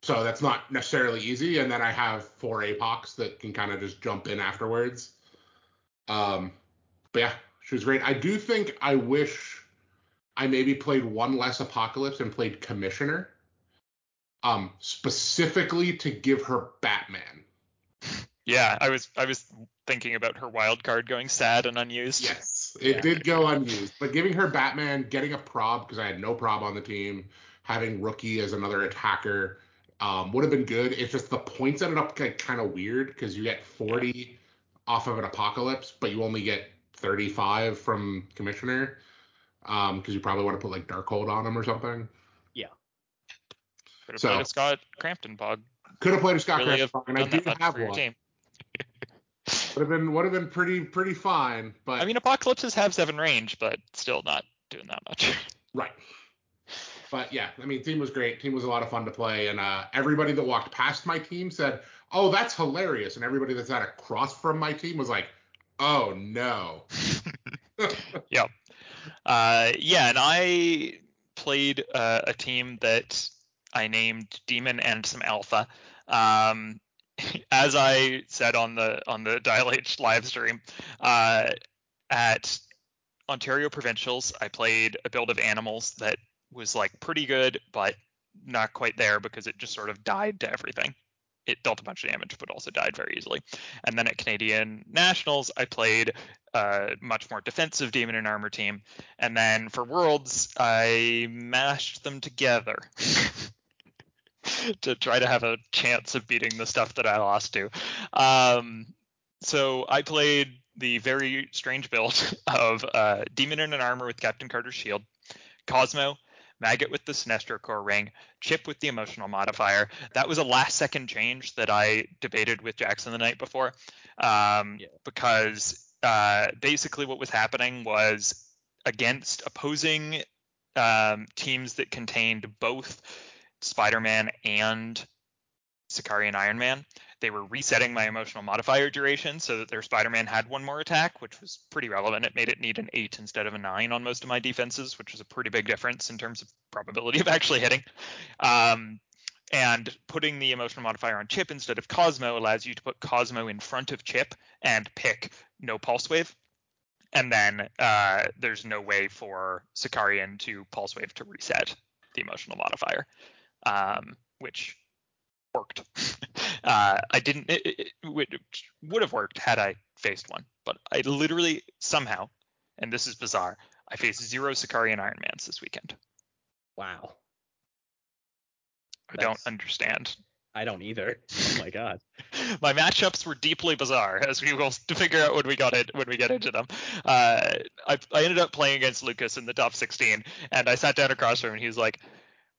So that's not necessarily easy. And then I have four APOCs that can kind of just jump in afterwards. Um, but yeah, she was great. I do think I wish I maybe played one less Apocalypse and played Commissioner. Um, specifically to give her Batman. yeah, I was I was thinking about her wild card going sad and unused. Yes, it Yeah. did go unused, but giving her Batman, getting a prob because I had no prob on the team, having rookie as another attacker um, would have been good. It's just the points ended up kind of weird because you get 40 off of an apocalypse, but you only get 35 from commissioner because you probably want to put like Darkhold on him or something. Could have So- played a Scott Crampton pog. Could have played a Scott really Crampton, have and I do have one. Would have been would have been pretty pretty fine, but I mean, apocalypses have seven range, but still not doing that much. [laughs] Right. But yeah, I mean, team was great. Team was a lot of fun to play, and uh, everybody that walked past my team said, "Oh, that's hilarious," and everybody that's at across from my team was like, "Oh no." [laughs] yep. Uh, yeah, and I played uh, a team that I named Demon and some Alpha. Um, [laughs] as I said on the on the Dial H live stream, uh, at Ontario Provincials, I played a build of animals that was like pretty good, but not quite there because it just sort of died to everything. It dealt a bunch of damage, but also died very easily. And then at Canadian Nationals, I played a much more defensive Demon and Armor team. And then for Worlds, I mashed them together [laughs] [laughs] to try to have a chance of beating the stuff that I lost to. Um, so I played the very strange build [laughs] of uh, Demon in an Armor with Captain Carter's Shield, Cosmo, Maggot with the Sinestro Corps Ring, Chip with the Emotional Modifier. That was a last second change that I debated with Jackson the night before um, Yeah. because uh, basically what was happening was against opposing um, teams that contained both Spider-Man and Sicarian Iron Man. They were resetting my emotional modifier duration so that their Spider-Man had one more attack, which was pretty relevant. It made it need an eight instead of a nine on most of my defenses, which was a pretty big difference in terms of probability of actually hitting. Um, and putting the emotional modifier on Chip instead of Cosmo allows you to put Cosmo in front of Chip and pick no pulse wave. And then uh, there's no way for Sicarian to pulse wave to reset the emotional modifier, um, which worked. [laughs] uh, I didn't. It, it, it would, have worked had I faced one, but I literally somehow, and this is bizarre, I faced zero Sicarian Iron Mans this weekend. Wow. I don't understand. I don't either. Oh my [laughs] god. My matchups were deeply bizarre, as we will [laughs] figure out when we got it when we get into them. Uh, I, I ended up playing against Lucas in the top 16, and I sat down across from him, and he was like,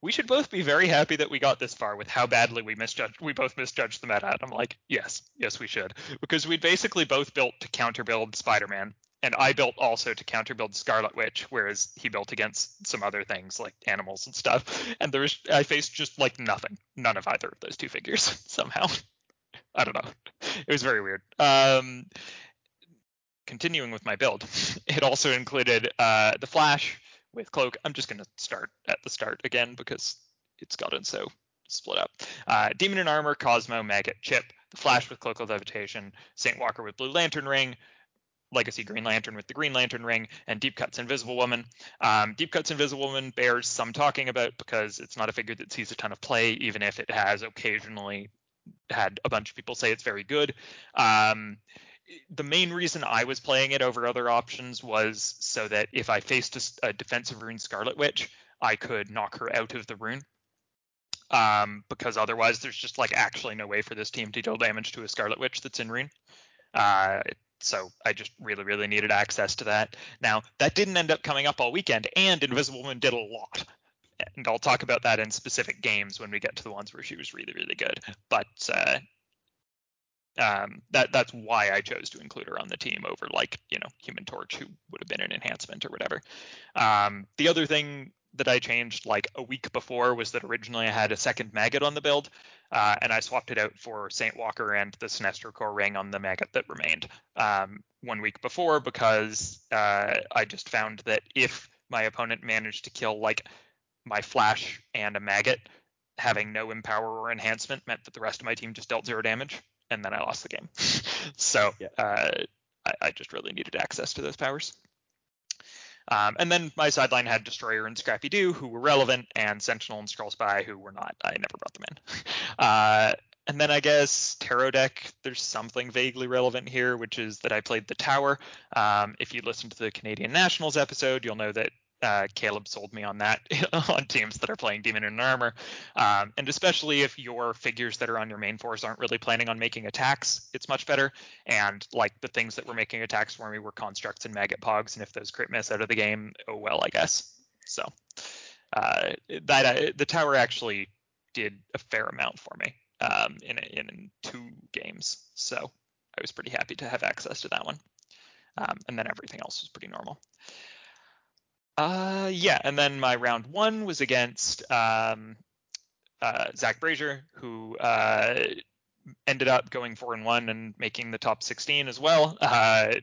"We should both be very happy that we got this far with how badly we misjudged. We both misjudged the meta." And I'm like, "Yes, yes, we should," because we basically both built to counter build Spider-Man, and I built also to counter build Scarlet Witch, whereas he built against some other things like animals and stuff. And there was I faced just like nothing, none of either of those two figures [laughs] somehow. I don't know. It was very weird. Um, continuing with my build, [laughs] it also included uh, the Flash with Cloak. I'm just gonna start at the start again because it's gotten so split up. Uh, Demon in Armor, Cosmo, Maggot, Chip, the Flash with Cloak of Levitation, Saint Walker with Blue Lantern Ring, Legacy Green Lantern with the Green Lantern Ring, and Deep Cuts Invisible Woman. Um, Deep Cuts Invisible Woman bears some talking about because it's not a figure that sees a ton of play, even if it has occasionally had a bunch of people say it's very good. Um, the main reason I was playing it over other options was so that if I faced a defensive rune Scarlet Witch, I could knock her out of the rune. Um, because otherwise, there's just like actually no way for this team to deal damage to a Scarlet Witch that's in rune. Uh, so I just really, really needed access to that. Now that didn't end up coming up all weekend, and Invisible Woman did a lot. And I'll talk about that in specific games when we get to the ones where she was really, really good. But uh, um, that that's why I chose to include her on the team over like you know Human Torch, who would have been an enhancement or whatever. Um, the other thing that I changed like a week before was that originally I had a second maggot on the build, uh, and I swapped it out for Saint Walker and the Sinestro Corps ring on the maggot that remained um, one week before because uh, I just found that if my opponent managed to kill like my flash and a maggot, having no empower or enhancement meant that the rest of my team just dealt zero damage, and then I lost the game. [laughs] so Yeah. uh, I, I just really needed access to those powers. Um, and then my sideline had Destroyer and Scrappy Doo, who were relevant, and Sentinel and Scroll Spy, who were not. I never brought them in. [laughs] Uh, and then I guess Tarot deck, there's something vaguely relevant here, which is that I played the Tower. Um, if you listen to the Canadian Nationals episode, you'll know that uh, Caleb sold me on that [laughs] on teams that are playing Demon and Armor. Um, and especially if your figures that are on your main force aren't really planning on making attacks, it's much better. And like the things that were making attacks for me were constructs and maggot pogs, and if those crit miss out of the game, oh well, I guess. So uh, that uh, the tower actually did a fair amount for me um, in, in two games, so I was pretty happy to have access to that one. Um, and then everything else was pretty normal. Uh, yeah, and then my round one was against um, uh, Zach Brazier, who uh, ended up going four and one and making the top 16 as well. Uh,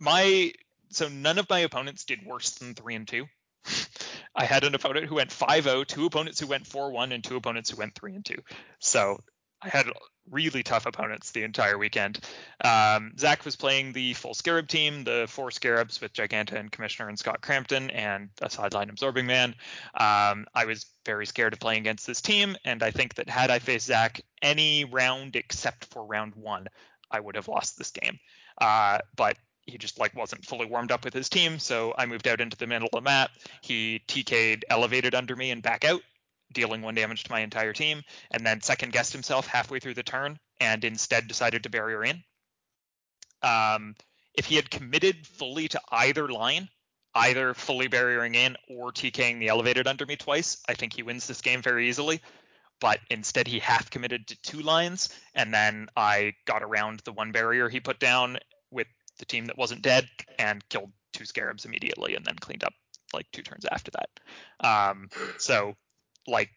my so none of my opponents did worse than three and two. [laughs] I had an opponent who went 5-0, two opponents who went 4-1, and two opponents who went 3 and 2. So had really tough opponents the entire weekend. Um, Zach was playing the full Scarab team, the four Scarabs with Giganta and Commissioner and Scott Crampton, and a sideline absorbing man. Um, I was very scared of playing against this team, and I think that had I faced Zach any round except for round one, I would have lost this game. Uh, but he just like wasn't fully warmed up with his team, so I moved out into the middle of the map. He TK'd elevated under me and back out, dealing one damage to my entire team, and then second guessed himself halfway through the turn and instead decided to barrier in. Um, if he had committed fully to either line, either fully barriering in or TKing the elevated under me twice, I think he wins this game very easily. But instead, he half committed to two lines, and then I got around the one barrier he put down with the team that wasn't dead and killed two scarabs immediately, and then cleaned up like two turns after that. Um, so like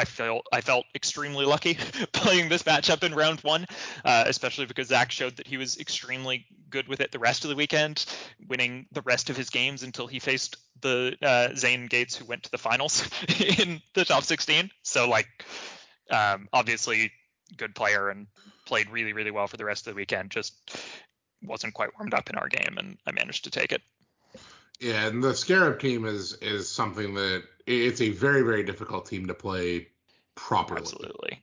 I felt I felt extremely lucky [laughs] playing this matchup in round one, uh, especially because Zach showed that he was extremely good with it the rest of the weekend, winning the rest of his games until he faced the uh, Zane Gates who went to the finals [laughs] in the top 16. So like, um, obviously good player and played really really well for the rest of the weekend. Just wasn't quite warmed up in our game, and I managed to take it. Yeah, and the Scarab team is is something that it's a very very difficult team to play properly. Absolutely.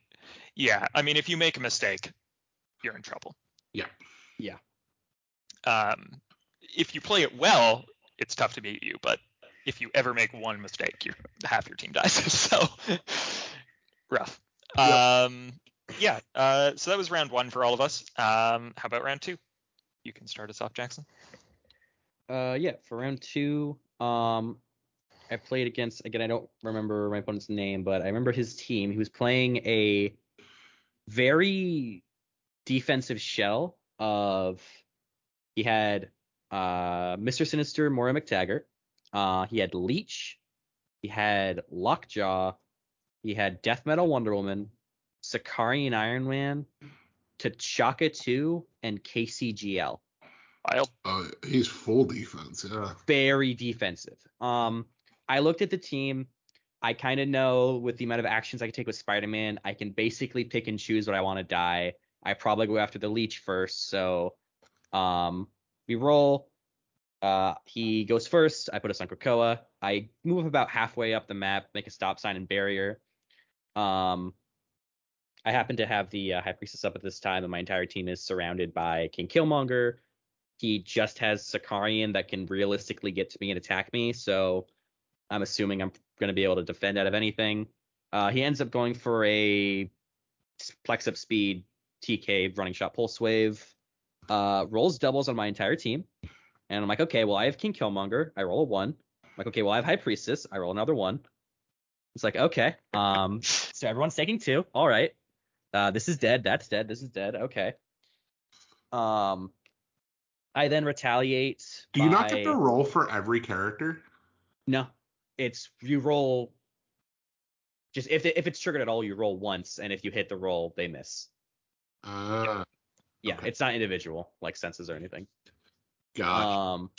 Yeah, I mean, if you make a mistake, you're in trouble. Yeah. Yeah. Um, if you play it well, it's tough to beat you, but if you ever make one mistake, you half your team dies. [laughs] so rough. Yep. Um, yeah. Uh, so that was round one for all of us. Um, how about round two? You can start us off, Jackson. Uh, yeah, for round two, um, I played against again. I don't remember my opponent's name, but I remember his team. He was playing a very defensive shell of. He had uh, Mr. Sinister, Moira MacTaggert. Uh, he had Leech. He had Lockjaw. He had Death Metal Wonder Woman, Sakarian Iron Man, T'Chaka 2, and KCGL. Wild. Uh, he's full defense. Yeah. very defensive. Um, I looked at the team. I kind of know with the amount of actions I can take with Spider-Man, I can basically pick and choose what I want to die. I probably go after the leech first, so um, we roll. Uh, he goes first. I put us on Krakoa. I move about halfway up the map, make a stop sign and barrier. Um, I happen to have the uh, High Priestess up at this time, and my entire team is surrounded by King Killmonger, he just has Sakarian that can realistically get to me and attack me, so I'm assuming I'm going to be able to defend out of anything. Uh, he ends up going for a flex up speed TK running shot pulse wave. Uh, rolls doubles on my entire team, and I'm like, okay, well I have King Killmonger. I roll a one. I'm like, okay, well I have High Priestess. I roll another one. It's like, okay, um, so everyone's taking two. All right. Uh, this is dead. That's dead. This is dead. Okay. Um, I then retaliate. Do you not get to roll for every character? No, it's you roll. Just if if it's triggered at all, you roll once, and if you hit the roll, they miss. Uh, Yeah, Okay. it's not individual like senses or anything. gosh. Um,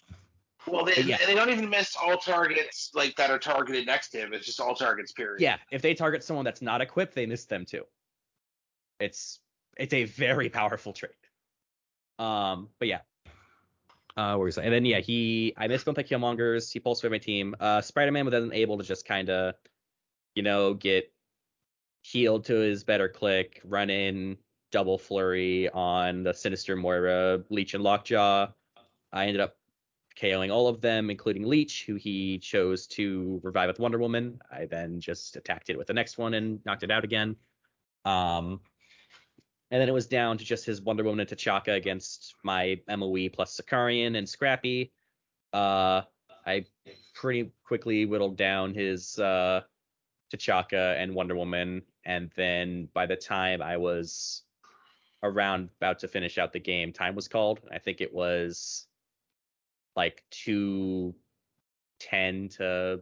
Well, they, Yeah. they don't even miss all targets like that are targeted next to him. It's just all targets. Period. yeah, if they target someone that's not equipped, they miss them too. It's it's a very powerful trait. Um, but yeah. Uh, where? And then yeah, he I missed the Killmongers. He pulls away my team. Uh, Spider-Man was then able to just kind of, you know, get healed to his better click, run in, double flurry on the Sinister Moira, Leech and Lockjaw. I ended up KOing all of them, including Leech, who he chose to revive with Wonder Woman. I then just attacked it with the next one and knocked it out again. Um, and then it was down to just his Wonder Woman and T'Chaka against my MOE plus Sicarian and Scrappy. Uh, I pretty quickly whittled down his uh, T'Chaka and Wonder Woman, and then by the time I was around about to finish out the game, time was called. I think it was like two ten to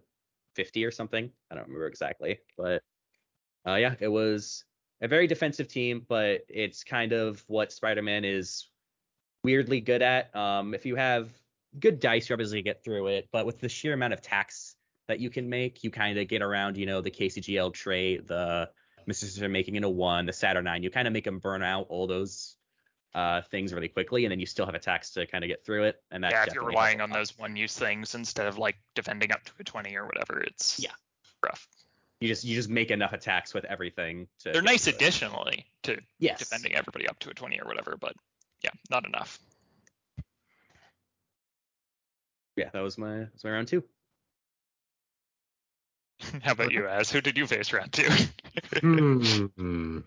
fifty or something. I don't remember exactly, but uh, yeah, it was a very defensive team, but it's kind of what Spider-Man is weirdly good at. Um, if you have good dice, you're obviously get through it, but with the sheer amount of tax that you can make, you kind of get around, you know, the KCGL trait, the Mr. making it a one, the Saturnyne. You kind of make them burn out all those uh, things really quickly, and then you still have attacks to kind of get through it. And that yeah, if you're relying on those one use things instead of like defending up to a 20 or whatever, it's Yeah. rough. You just you just make enough attacks with everything to. They're nice through additionally to Yes. defending everybody up to a 20 or whatever, but yeah, not enough. Yeah, that was my that was my round two. [laughs] How about you, [laughs] Az? Who did you face round two? Hmm.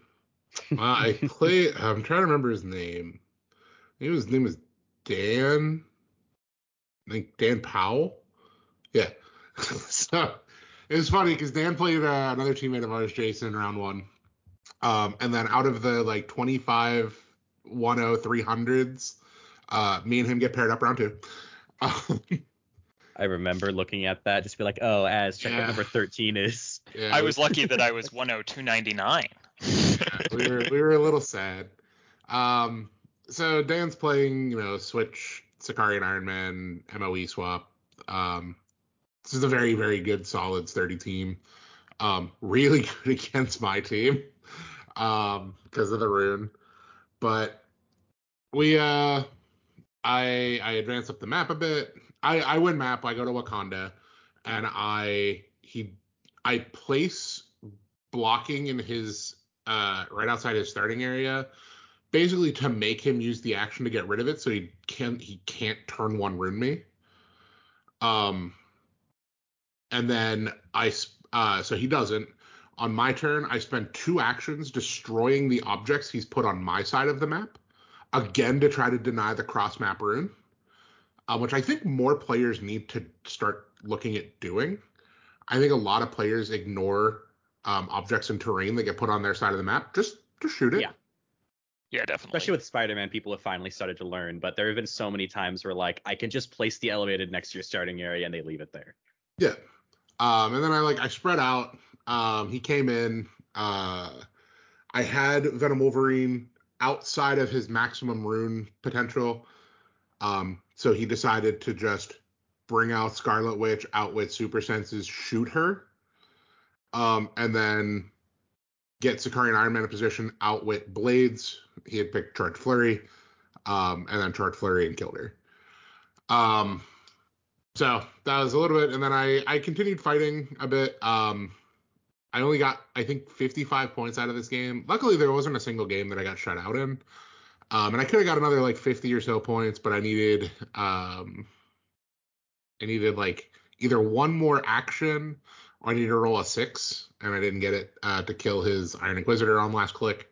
Well, I play. I'm trying to remember his name. Maybe his name was Dan. I think Dan Powell. Yeah. [laughs] so it was funny because Dan played uh, another teammate of ours, Jason, in round one. Um, and then out of the like 25, 10, 300s, uh, me and him get paired up round two. Um, [laughs] I remember looking at that, just be like, oh, as check Yeah. what number thirteen is. yeah, I was [laughs] lucky that I was 102.99. we were we were a little sad. Um, so Dan's playing, you know, Switch, Sicarian Iron Man, MOE swap. Um, this is a very very good, solid, sturdy team. Um, really [laughs] good against my team, um, because of the rune. But we uh, I I advance up the map a bit. I I win map. I go to Wakanda, and I he I place blocking in his uh, right outside his starting area, basically to make him use the action to get rid of it, so he can he can't turn one rune me. Um, and then I s- uh, so he doesn't. On my turn, I spend two actions destroying the objects he's put on my side of the map, again to try to deny the cross map rune, uh, which I think more players need to start looking at doing. I think a lot of players ignore um, objects and terrain that get put on their side of the map. Just just shoot it. Yeah. Yeah, definitely. Especially with Spider-Man, people have finally started to learn, but there have been so many times where like I can just place the elevated next to your starting area and they leave it there. Yeah. Um, and then I like I spread out. Um, he came in. Uh, I had Venom Wolverine outside of his maximum rune potential. Um, so he decided to just bring out Scarlet Witch, outwit Super Senses, shoot her, um, and then get Sicarian Iron Man in position, outwit Blades. He had picked Charge Flurry, um, and then Charge Flurry and killed her. Um, so that was a little bit, and then I I continued fighting a bit. Um, I only got I think 55 points out of this game. Luckily, there wasn't a single game that I got shut out in. Um, and I could have got another like 50 or so points, but I needed um, I needed like either one more action or I needed to roll a six, and I didn't get it uh, to kill his Iron Inquisitor on last click.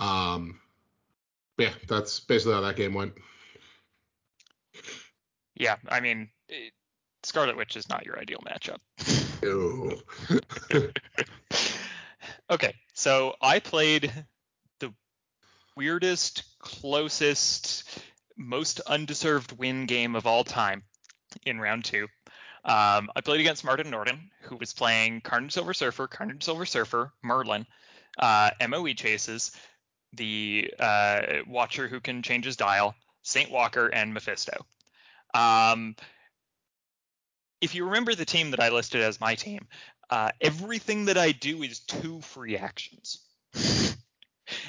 Um, yeah, that's basically how that game went. Yeah, I mean, it, Scarlet Witch is not your ideal matchup. [laughs] Okay, so I played the weirdest closest, most undeserved win game of all time in round two. Um, I played against Martin Norden, who was playing Carnage Silver Surfer, Carnage Silver Surfer, Merlin, uh, MOE chases, the uh, Watcher who can change his dial, Saint Walker, and Mephisto. Um, if you remember the team that I listed as my team, uh, everything that I do is two free actions.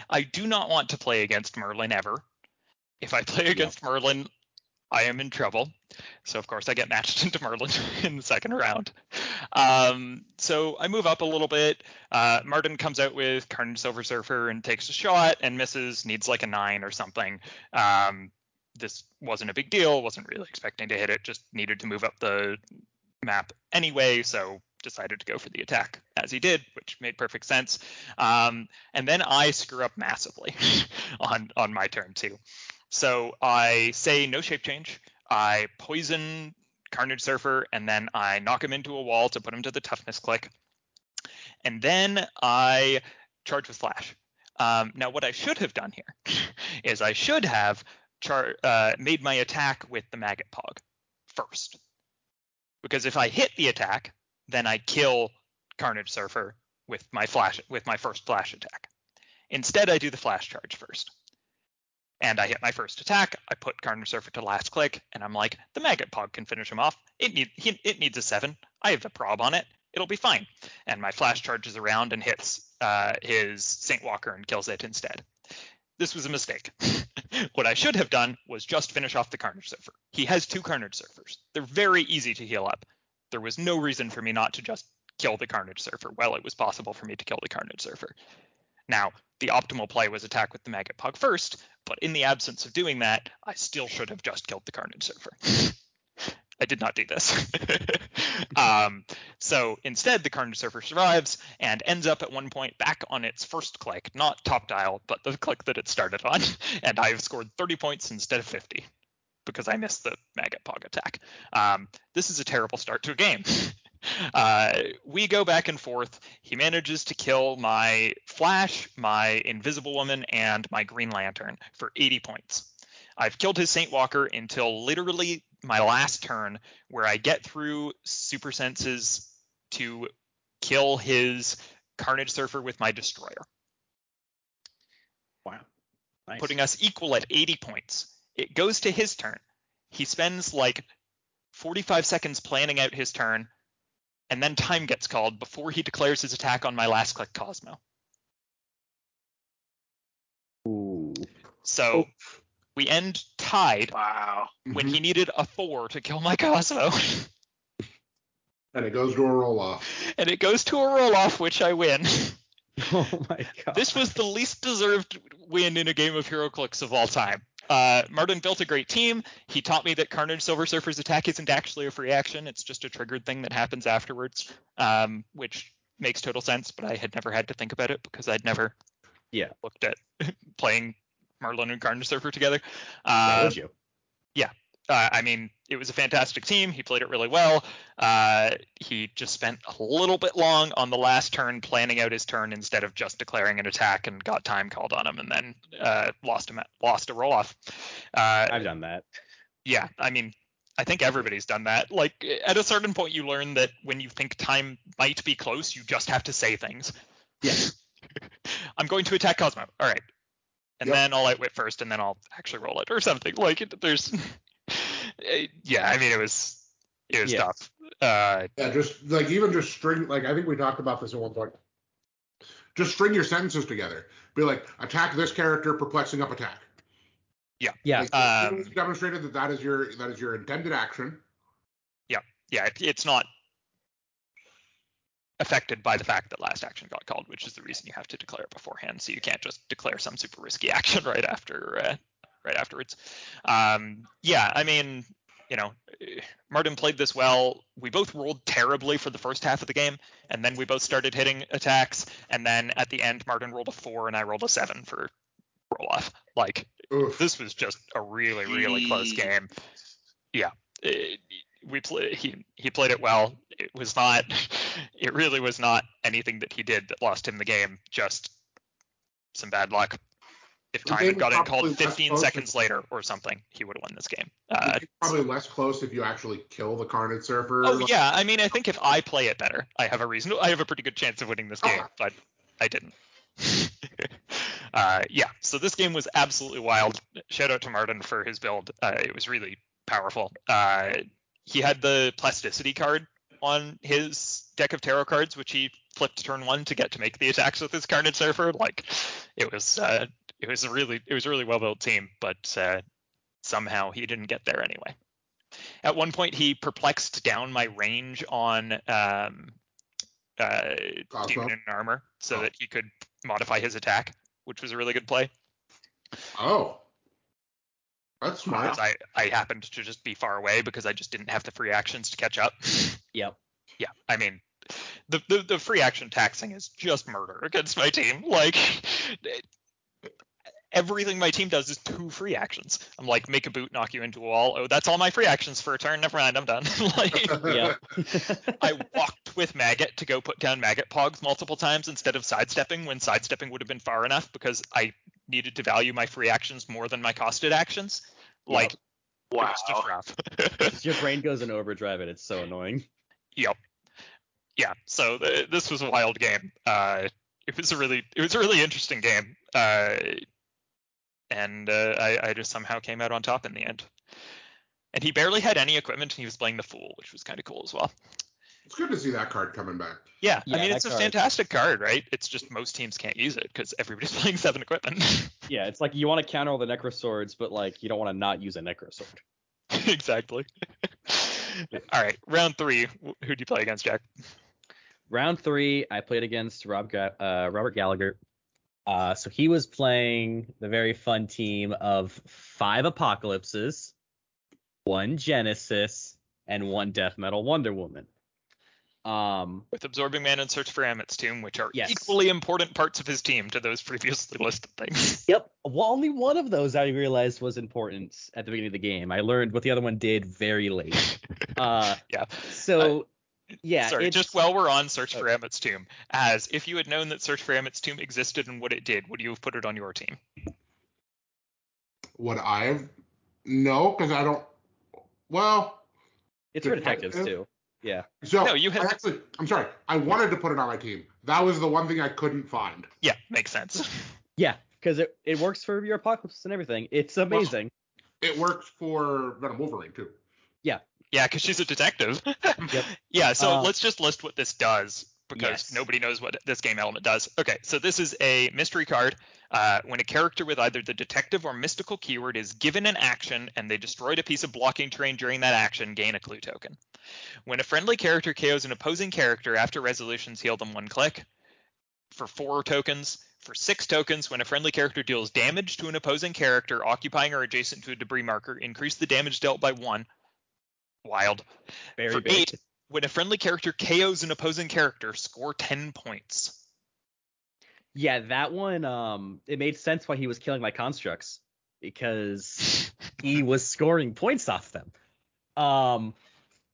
I do not want to play against Merlin ever. If I play against Merlin, I am in trouble. So of course I get matched [laughs] into Merlin in the second round. Um, so I move up a little bit. Uh, Martin comes out with Carnage Silver Surfer and takes a shot and misses, needs like a nine or something. Um, this wasn't a big deal. Wasn't really expecting to hit it. Just needed to move up the map anyway. So decided to go for the attack as he did, which made perfect sense. Um, and then I screw up massively [laughs] on on my turn too. So I say no shape change. I poison Carnage Surfer, and then I knock him into a wall to put him to the toughness click. And then I charge with Flash. Um, now, what I should have done here [laughs] is I should have char- uh, made my attack with the Maggot Pog first. Because if I hit the attack, then I kill Carnage Surfer with my flash with my first flash attack. Instead, I do the flash charge first. And I hit my first attack. I put Carnage Surfer to last click, and I'm like, the Maggot Pog can finish him off. It need he, it needs a seven. I have the prob on it. It'll be fine. And my flash charges around and hits uh, his Saint Walker and kills it instead. This was a mistake. [laughs] what I should have done was just finish off the Carnage Surfer. He has two Carnage Surfers. They're very easy to heal up. There was no reason for me not to just kill the Carnage Surfer. Well, it was possible for me to kill the Carnage Surfer. Now, the optimal play was attack with the Maggot Pog first, but in the absence of doing that, I still should have just killed the Carnage Surfer. [laughs] I did not do this. [laughs] um, so instead, the Carnage Surfer survives and ends up at one point back on its first click, not top dial, but the click that it started on, [laughs] and I've scored 30 points instead of 50 because I missed the Maggot Pog attack. Um, this is a terrible start to a game. [laughs] Uh, we go back and forth. He manages to kill my Flash, my Invisible Woman, and my Green Lantern for 80 points. I've killed his Saint Walker until literally my last turn, where I get through Super Senses to kill his Carnage Surfer with my Destroyer. Wow. Nice. Putting us equal at 80 points. It goes to his turn. He spends like 45 seconds planning out his turn, and then time gets called before he declares his attack on my last click Cosmo. Ooh. So oh. We end tied Wow. when he needed a four to kill my Cosmo. and it goes to a roll off. and it goes to a roll off, which I win. [laughs] Oh my god. this was the least deserved win in a game of HeroClix of all time. Uh, Martin built a great team. He taught me that Carnage Silver Surfer's attack isn't actually a free action; it's just a triggered thing that happens afterwards, um, which makes total sense. But I had never had to think about it because I'd never Yeah. looked at [laughs] playing Merlin and Carnage Surfer together. Uh, would you? uh, I mean, it was a fantastic team. He played it really well. Uh, he just spent a little bit long on the last turn planning out his turn instead of just declaring an attack and got time called on him and then uh, lost him lost a roll off. Uh, I've done that. yeah, I mean, I think everybody's done that. Like at a certain point, you learn that when you think time might be close, you just have to say things. Yeah. [laughs] I'm going to attack Cosmo. All right. And Yep. then I'll outwit first, and then I'll actually roll it or something. Like it, there's, [laughs] yeah. I mean, it was it was Yeah. tough. Uh, Yeah, just like even just string like I think we talked about this at one point. Just string your sentences together. Be like, attack this character, perplexing up attack. Yeah. Like, Um, demonstrated that that is your that is your intended action. yeah, it, it's not affected by the fact that last action got called, which is the reason you have to declare it beforehand. So you can't just declare some super risky [laughs] action right after uh, right afterwards. Um, yeah, I mean, you know, Martin played this well. We both rolled terribly for the first half of the game, and then we both started hitting attacks. And then at the end, Martin rolled a four, and I rolled a seven for roll off. Like Oof. this was just a really really close game. Yeah, it, we play, he he played it well. It was not. It really was not anything that he did that lost him the game. Just some bad luck. if time had gotten called 15 seconds later or something, he would have won this game. Uh, probably less close if you actually kill the Carnage Surfer. oh yeah, I mean, I think if I play it better, I have a reason. I have a pretty good chance of winning this game, Okay. but I didn't. [laughs] uh, yeah, so this game was absolutely wild. Shout out to Martin for his build. Uh, it was really powerful. Uh, he had the plasticity card on his deck of tarot cards, which he flipped turn one to get to make the attacks with his Carnage Surfer. Like, it was uh, it was a really it was a really well built team, but uh, somehow he didn't get there anyway. At one point, he perplexed down my range on um, uh? Demon in Armor so Oh. that he could modify his attack, which was a really good play. Oh. That's smart. Because I, I happened to just be far away because I just didn't have the free actions to catch up. [laughs] Yep. yeah, I mean, the, the the free action taxing is just murder against my team. Like everything my team does is two free actions. I'm like, make a boot, knock you into a wall. Oh, that's all my free actions for a turn. Never mind, I'm done. [laughs] like Yep. I walked with Maggot to go put down Maggot Pogs multiple times instead of sidestepping when sidestepping would have been far enough because I needed to value my free actions more than my costed actions. Like, it Wow. was just rough. Your brain goes in overdrive and it's so annoying. Yep. Yeah. So th- this was a wild game. Uh, it was a really it was a really interesting game. Uh, and uh, I, I just somehow came out on top in the end. And he barely had any equipment, and he was playing the fool, which was kind of cool as well. It's good to see that card coming back. Yeah, Yeah, I mean it's a card- fantastic card, right? It's just most teams can't use it because everybody's [laughs] playing seven equipment. [laughs] Yeah, it's like you want to counter all the necro swords, but like you don't want to not use a necro sword. [laughs] exactly. All right, round three. Who'd you play against, Jack? Round three, I played against Rob Ga- uh, Robert Gallagher. Uh, so he was playing the very fun team of five Apocalypses, one Genesis, and one Death Metal Wonder Woman. Um, With Absorbing Man and Search for Amit's Tomb, which are Yes. equally important parts of his team to those previously listed things. [laughs] Yep. Well, only one of those I realized was important at the beginning of the game. I learned what the other one did very late. [laughs] Uh, Yeah. So, yeah. Sorry, just while we're on Search for Oh. Amit's Tomb, as if you had known that Search for Amit's Tomb existed and what it did, would you have put it on your team? Would I have? No, because I don't. Well, it's for detectives too. Yeah. so No, you had- I actually, I'm sorry. I wanted to put it on my team. That was the one thing I couldn't find. Yeah, makes sense. [laughs] Yeah, because it, it works for your apocalypse and everything. It's amazing. It works for Venom Wolverine too. Yeah. Yeah, because she's a detective. [laughs] Yep. Yeah, so Uh, let's just list what this does because Yes. nobody knows what this game element does. Okay, so this is a mystery card. Uh, when a character with either the detective or mystical keyword is given an action and they destroyed a piece of blocking terrain during that action, gain a clue token. When a friendly character KOs an opposing character after resolutions heal them one click. For four tokens. For six tokens, when a friendly character deals damage to an opposing character occupying or adjacent to a debris marker, increase the damage dealt by one. Wild. Very For big. eight, when a friendly character KOs an opposing character, score 10 points. Yeah, that one. Um, it made sense why he was killing my constructs because [laughs] he was scoring points off them. Um,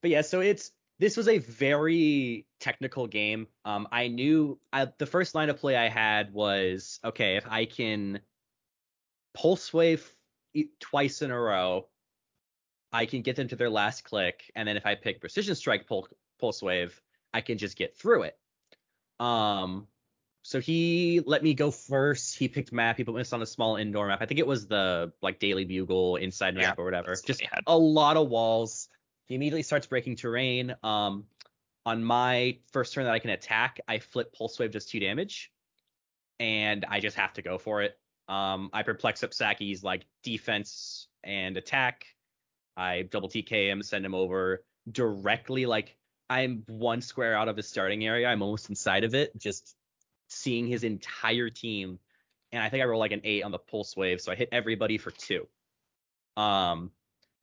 but yeah, so it's this was a very technical game. Um, I knew I, the first line of play I had was okay if I can pulse wave twice in a row, I can get them to their last click, and then if I pick precision strike pul- pulse wave, I can just get through it. Um, so he let me go first. He picked map. He put this on a small indoor map. I think it was the like Daily Bugle inside Yeah, map or whatever. Just had. a lot of walls. He immediately starts breaking terrain. Um, on my first turn that I can attack, I flip pulse wave just two damage, and I just have to go for it. Um, I perplex up Saki's like defense and attack. I double TK him, send him over directly. Like I'm one square out of his starting area. I'm almost inside of it, just seeing his entire team. And I think I roll like an eight on the pulse wave, so I hit everybody for two. Um,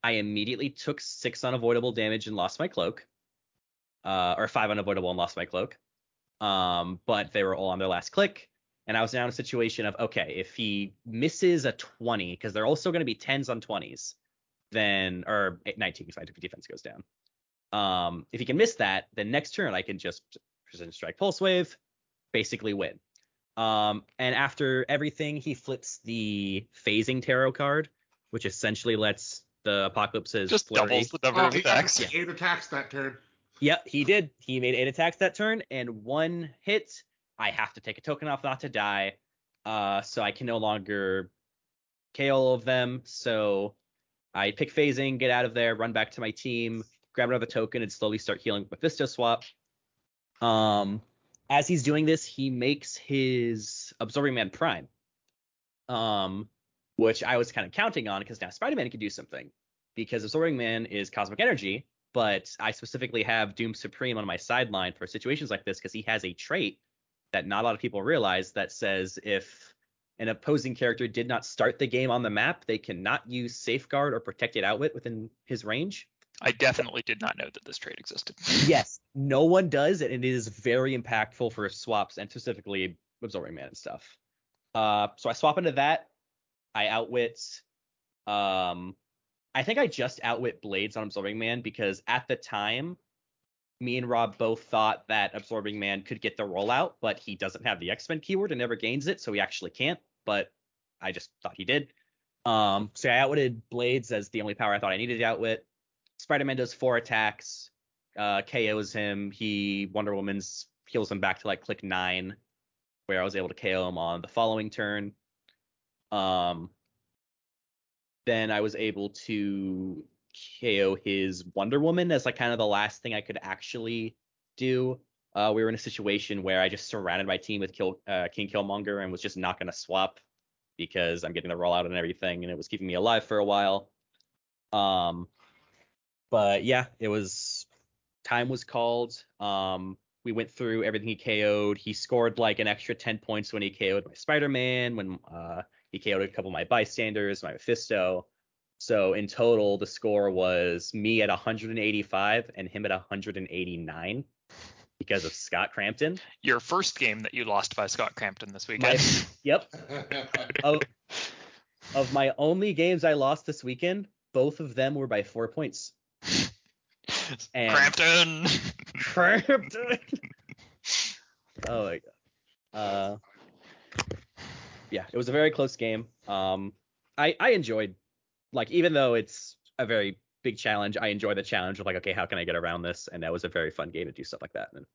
I immediately took six unavoidable damage and lost my cloak, uh, or five unavoidable and lost my cloak. Um, but they were all on their last click, and I was now in a situation of okay, if he misses a 20, because they're also going to be 10s on 20s, then or 19 because my defense goes down. Um, if he can miss that, then next turn I can just precision strike pulse wave, basically win. Um, and after everything, he flips the phasing tarot card, which essentially lets the apocalypse apocalypses Just flurry. doubles the number Oh, of he attacks. Yeah. eight attacks that turn. Yep, he did. He made eight attacks that turn, and one hit. I have to take a token off not to die, uh, so I can no longer KO all of them. So I pick phasing, get out of there, run back to my team, grab another token, and slowly start healing with Mephisto swap. Um, as he's doing this, he makes his Absorbing Man Prime, um, which I was kind of counting on because now Spider-Man can do something because Absorbing Man is cosmic energy, but I specifically have Doom Supreme on my sideline for situations like this because he has a trait that not a lot of people realize that says if an opposing character did not start the game on the map, they cannot use Safeguard or Protected Outwit within his range. I definitely did not know that this trait existed. [laughs] Yes, no one does, and it is very impactful for swaps and specifically Absorbing Man and stuff. Uh, so I swap into that. I outwit. Um, I think I just outwit Blades on Absorbing Man because at the time, me and Rob both thought that Absorbing Man could get the rollout, but he doesn't have the X Men keyword and never gains it, so he actually can't. But I just thought he did. Um, so I outwitted Blades as the only power I thought I needed to outwit. Spider-Man does four attacks, uh, KOs him. He Wonder Woman's heals him back to like click nine, where I was able to KO him on the following turn. Um, then I was able to KO his Wonder Woman as like kind of the last thing I could actually do. Uh, we were in a situation where I just surrounded my team with Kill, uh, King Killmonger and was just not going to swap because I'm getting the rollout and everything, and it was keeping me alive for a while. Um, but yeah, it was time was called. Um, we went through everything he KO'd. He scored like an extra 10 points when he KO'd my Spider-Man, when uh, he KO'd a couple of my bystanders, my Mephisto. So in total, the score was me at 185 and him at 189 because of Scott Crampton. Your first game that you lost by Scott Crampton this My, weekend. yep. [laughs] Of, of my only games I lost this weekend, both of them were by four points. And- Crampton. Crampton. [laughs] oh my god. Uh, yeah, it was a very close game. Um, I I enjoyed, like, even though it's a very big challenge, I enjoy the challenge of like, okay, how can I get around this? And that was a very fun game to do stuff like that. And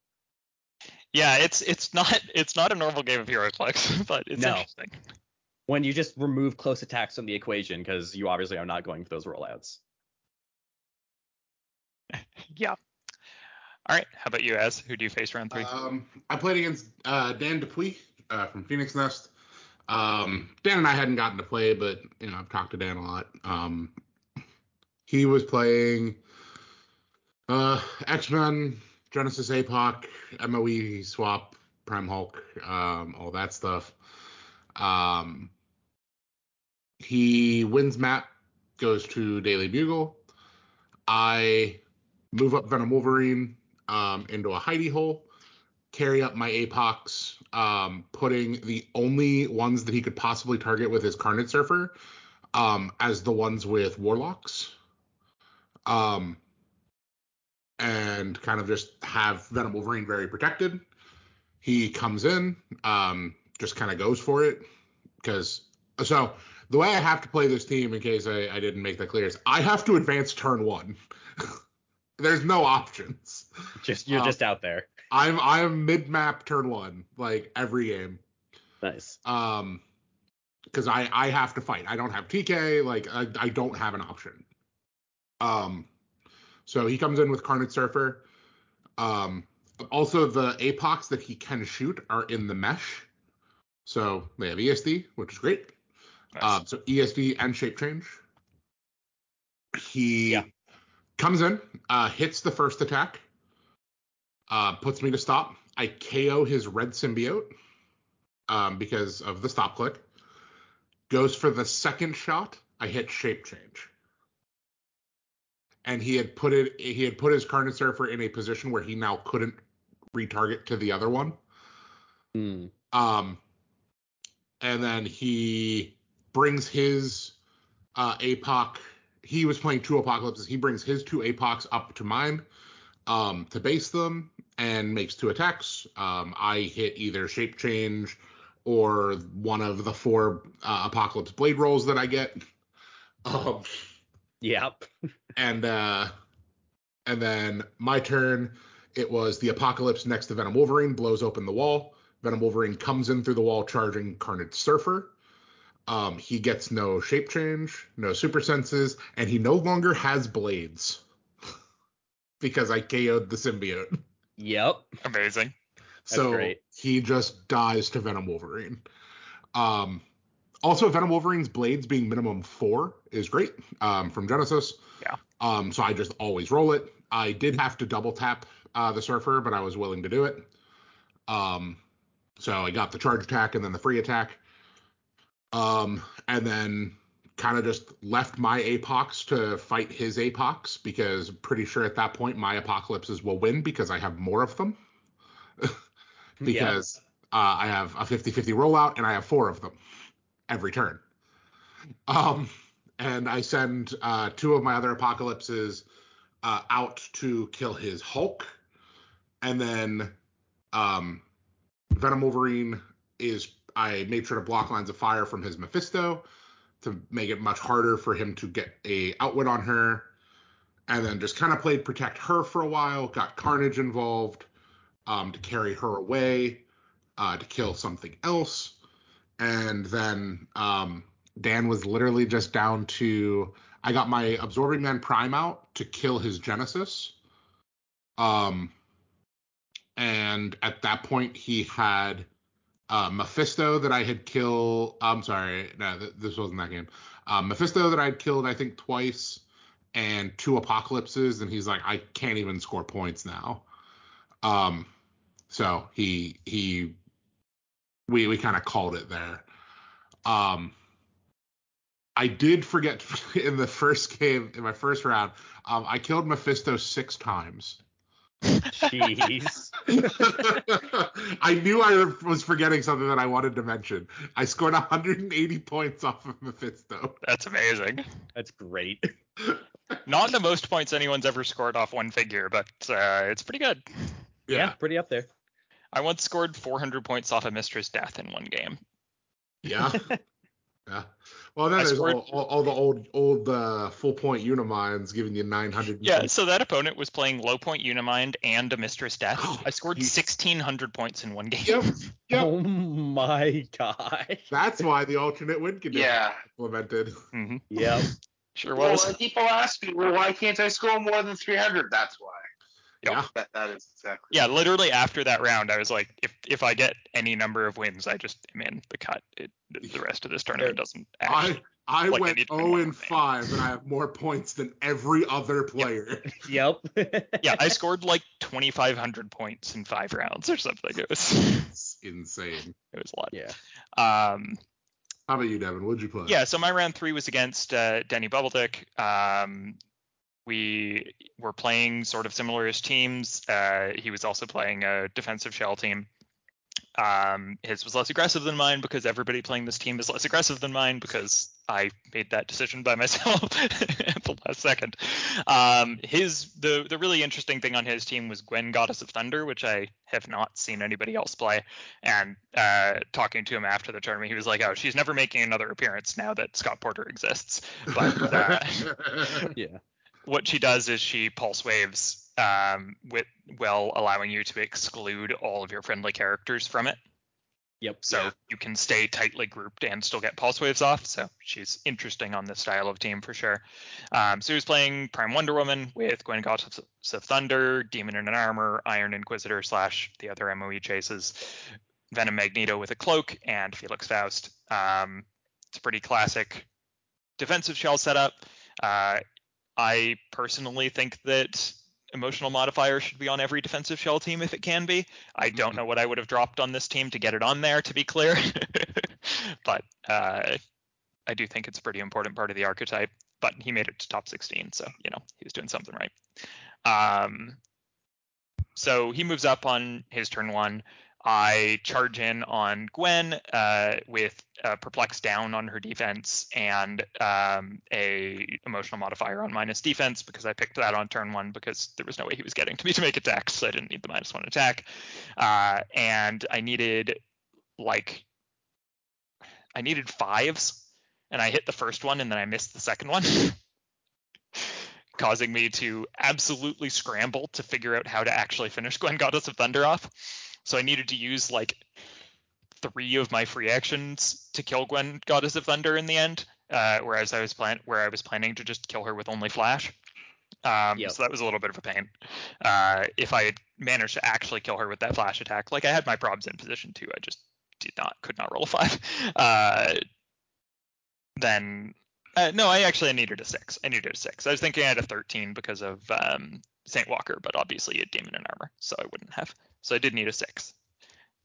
yeah, it's it's [laughs] not it's not a normal game of HeroClix, [laughs] but it's No. interesting. when you just remove close attacks from the equation, because you obviously are not going for those rollouts. [laughs] Yeah. All right. How about you, Az? Who do you face round three? Um, I played against uh, Dan Dupuis uh, from Phoenix Nest. Um, Dan and I hadn't gotten to play, but you know I've talked to Dan a lot. Um, he was playing uh, X Men, Genesis APOC, MOE swap, Prime Hulk, um, all that stuff. Um, he wins map, goes to Daily Bugle. I move up Venom Wolverine um, into a hidey hole, carry up my Apox, um, putting the only ones that he could possibly target with his Carnage Surfer um, as the ones with Warlocks. Um, and kind of just have Venom Wolverine very protected. He comes in, um, just kind of goes for it. Because, so the way I have to play this team, in case I, I didn't make that clear, is I have to advance turn one. [laughs] There's no options. Just you're Um, just out there. I'm I'm mid map turn one, like every game. Nice. Um because I I have to fight. I don't have TK, like I, I don't have an option. Um so he comes in with Carnage Surfer. Um also the apox that he can shoot are in the mesh. So they have ESD, which is great. Nice. Um, so ESD and shape change. He Yeah. Comes in, uh, hits the first attack, uh, puts me to stop. I KO his red symbiote um, because of the stop click. Goes for the second shot. I hit shape change. And he had put it. He had put his Carnage Surfer in a position where he now couldn't retarget to the other one. Hmm. Um, and then he brings his uh, APOC. He was playing two apocalypses. He brings his two APOCs up to mine um, to base them and makes two attacks. Um, I hit either shape change or one of the four uh, Apocalypse Blade rolls that I get. Um, Yep. and uh, and then my turn, it was the Apocalypse next to Venom Wolverine blows open the wall. Venom Wolverine comes in through the wall charging Carnage Surfer. Um, he gets no shape change, no super senses, and he no longer has blades [laughs] because I KO'd the symbiote. Yep. Amazing. so great. he just dies to Venom Wolverine. Um, also, Venom Wolverine's blades being minimum four is great um, from Genesis. Yeah. Um, so I just always roll it. I did have to double tap uh, the Surfer, but I was willing to do it. Um, so I got the charge attack and then the free attack. Um, and then kind of just left my Apox to fight his Apox because pretty sure at that point my Apocalypses will win because I have more of them. [laughs] because uh, I have a 50 50 rollout and I have four of them every turn. Um, and I send uh, two of my other apocalypses uh, out to kill his Hulk. And then um, Venom Wolverine is, I made sure to block lines of fire from his Mephisto to make it much harder for him to get a outwit on her. And then just kind of played protect her for a while, got Carnage involved um, to carry her away uh, to kill something else. And then um, Dan was literally just down to I got my Absorbing Man Prime out to kill his Genesis. Um, and at that point, he had uh, Mephisto that I had killed. I'm sorry, no, th- this wasn't that game. Um, Mephisto that I'd killed, I think, twice, and two Apocalypses, and he's like, I can't even score points now. Um, so he he we we kind of called it there. Um, I did forget [laughs] in the first game in my first round. Um, I killed Mephisto six times. Jeez. [laughs] I knew I was forgetting something that I wanted to mention. I scored 180 points off of Mephisto. That's amazing. That's great. Not the most points anyone's ever scored off one figure, but uh, it's pretty good. Yeah. pretty up there. I once scored 400 points off a Mistress Death in one game. Yeah. [laughs] Yeah. Well, then I there's scored- all, all, all the old old uh, full point Uniminds giving you 900. Yeah, so that opponent was playing low point Unimind and a Mistress Death. [gasps] I scored You- 1600 points in one game. Yep. [laughs] Yep. Oh my gosh. That's why the alternate win condition Yeah. was implemented. hmm Yep. Sure Well, was. when people ask me, well, why can't I score more than 300? That's why. Yep. Yeah. That, that is exactly. Yeah, literally after that round, I was like, if if I get any number of wins, I just am in the cut. It, the the rest of this tournament doesn't actually. I I Like, went need to win 0 one and more thing. 5 and I have more points than every other player. [laughs] Yep. [laughs] Yeah, I [laughs] scored like 2,500 points in five rounds or something. It was It's insane. it was a lot. Yeah. Um, How about you, Devin? What'd you play? yeah, so my round three was against uh, Denny Bubbledick. Um, we were playing sort of similar-ish teams. Uh, he was also playing a defensive shell team. Um, his was less aggressive than mine because everybody playing this team is less aggressive than mine because I made that decision by [laughs] myself at the last second. Um, his the the really interesting thing on his team was Gwen, Goddess of Thunder, which I have not seen anybody else play. And uh, talking to him after the tournament, he was like, "Oh, she's never making another appearance now that Scott Porter exists." But uh, [laughs] yeah. What she does is she pulse waves um, with while allowing you to exclude all of your friendly characters from it. Yep. So Yeah. you can stay tightly grouped and still get pulse waves off. So she's interesting on this style of team for sure. Um, so he was playing Prime Wonder Woman with Gwen Goddess of Thunder, Demon in an Armor, Iron Inquisitor slash the other MOE chases, Venom Magneto with a cloak, and Felix Faust. Um, it's a pretty classic defensive shell setup. Uh, I personally think that emotional modifier should be on every defensive shell team if it can be. I don't know what I would have dropped on this team to get it on there, to be clear, [laughs] but uh, I do think it's a pretty important part of the archetype. But he made it to top 16, so you know he was doing something right. Um, so he moves up on his turn one. I charge in on Gwen uh, with uh, perplex down on her defense and um, a emotional modifier on minus defense because I picked that on turn one because there was no way he was getting to me to make attacks, so I didn't need the minus one attack. Uh, and I needed like I needed fives, and I hit the first one and then I missed the second one, [laughs] causing me to absolutely scramble to figure out how to actually finish Gwen Goddess of Thunder off. So I needed to use like three of my free actions to kill Gwen Goddess of Thunder in the end, uh, whereas I was plan where I was planning to just kill her with only Flash. Um, Yep. So that was a little bit of a pain. Uh, if I had managed to actually kill her with that flash attack, like I had my probs in position too, I just did not, could not roll a five. [laughs] Uh, then, uh, no, I actually needed a six. I needed a six. I was thinking I had a 13 because of um, Saint Walker, but obviously a demon in armor, so I wouldn't have. So I did need a six,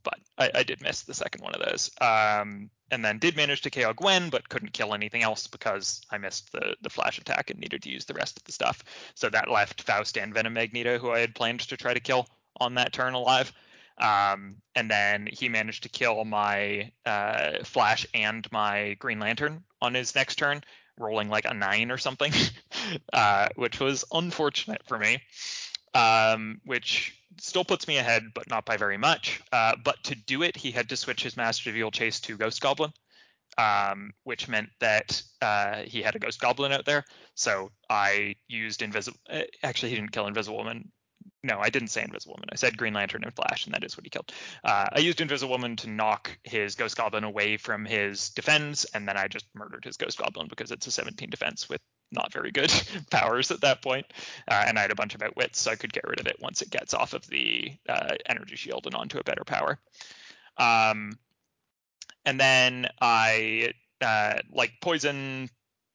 but I, I did miss the second one of those. Um, and then did manage to KO Gwen, but couldn't kill anything else because I missed the the flash attack and needed to use the rest of the stuff. So that left Faust and Venom Magneto, who I had planned to try to kill on that turn alive. Um, and then he managed to kill my uh, Flash and my Green Lantern on his next turn, rolling like a nine or something, [laughs] uh, which was unfortunate for me. Um, which still puts me ahead, but not by very much. Uh, but to do it, he had to switch his Master of Evil Chase to Ghost Goblin, um, which meant that uh, he had a Ghost Goblin out there. So I used Invisible. Uh, actually, he didn't kill Invisible Woman. No, I didn't say Invisible Woman. I said Green Lantern and Flash, and that is what he killed. Uh, I used Invisible Woman to knock his Ghost Goblin away from his defense, and then I just murdered his Ghost Goblin because it's a 17 defense with not very good [laughs] powers at that point. Uh, and I had a bunch of outwits, so I could get rid of it once it gets off of the uh, energy shield and onto a better power. Um, and then I uh, like poison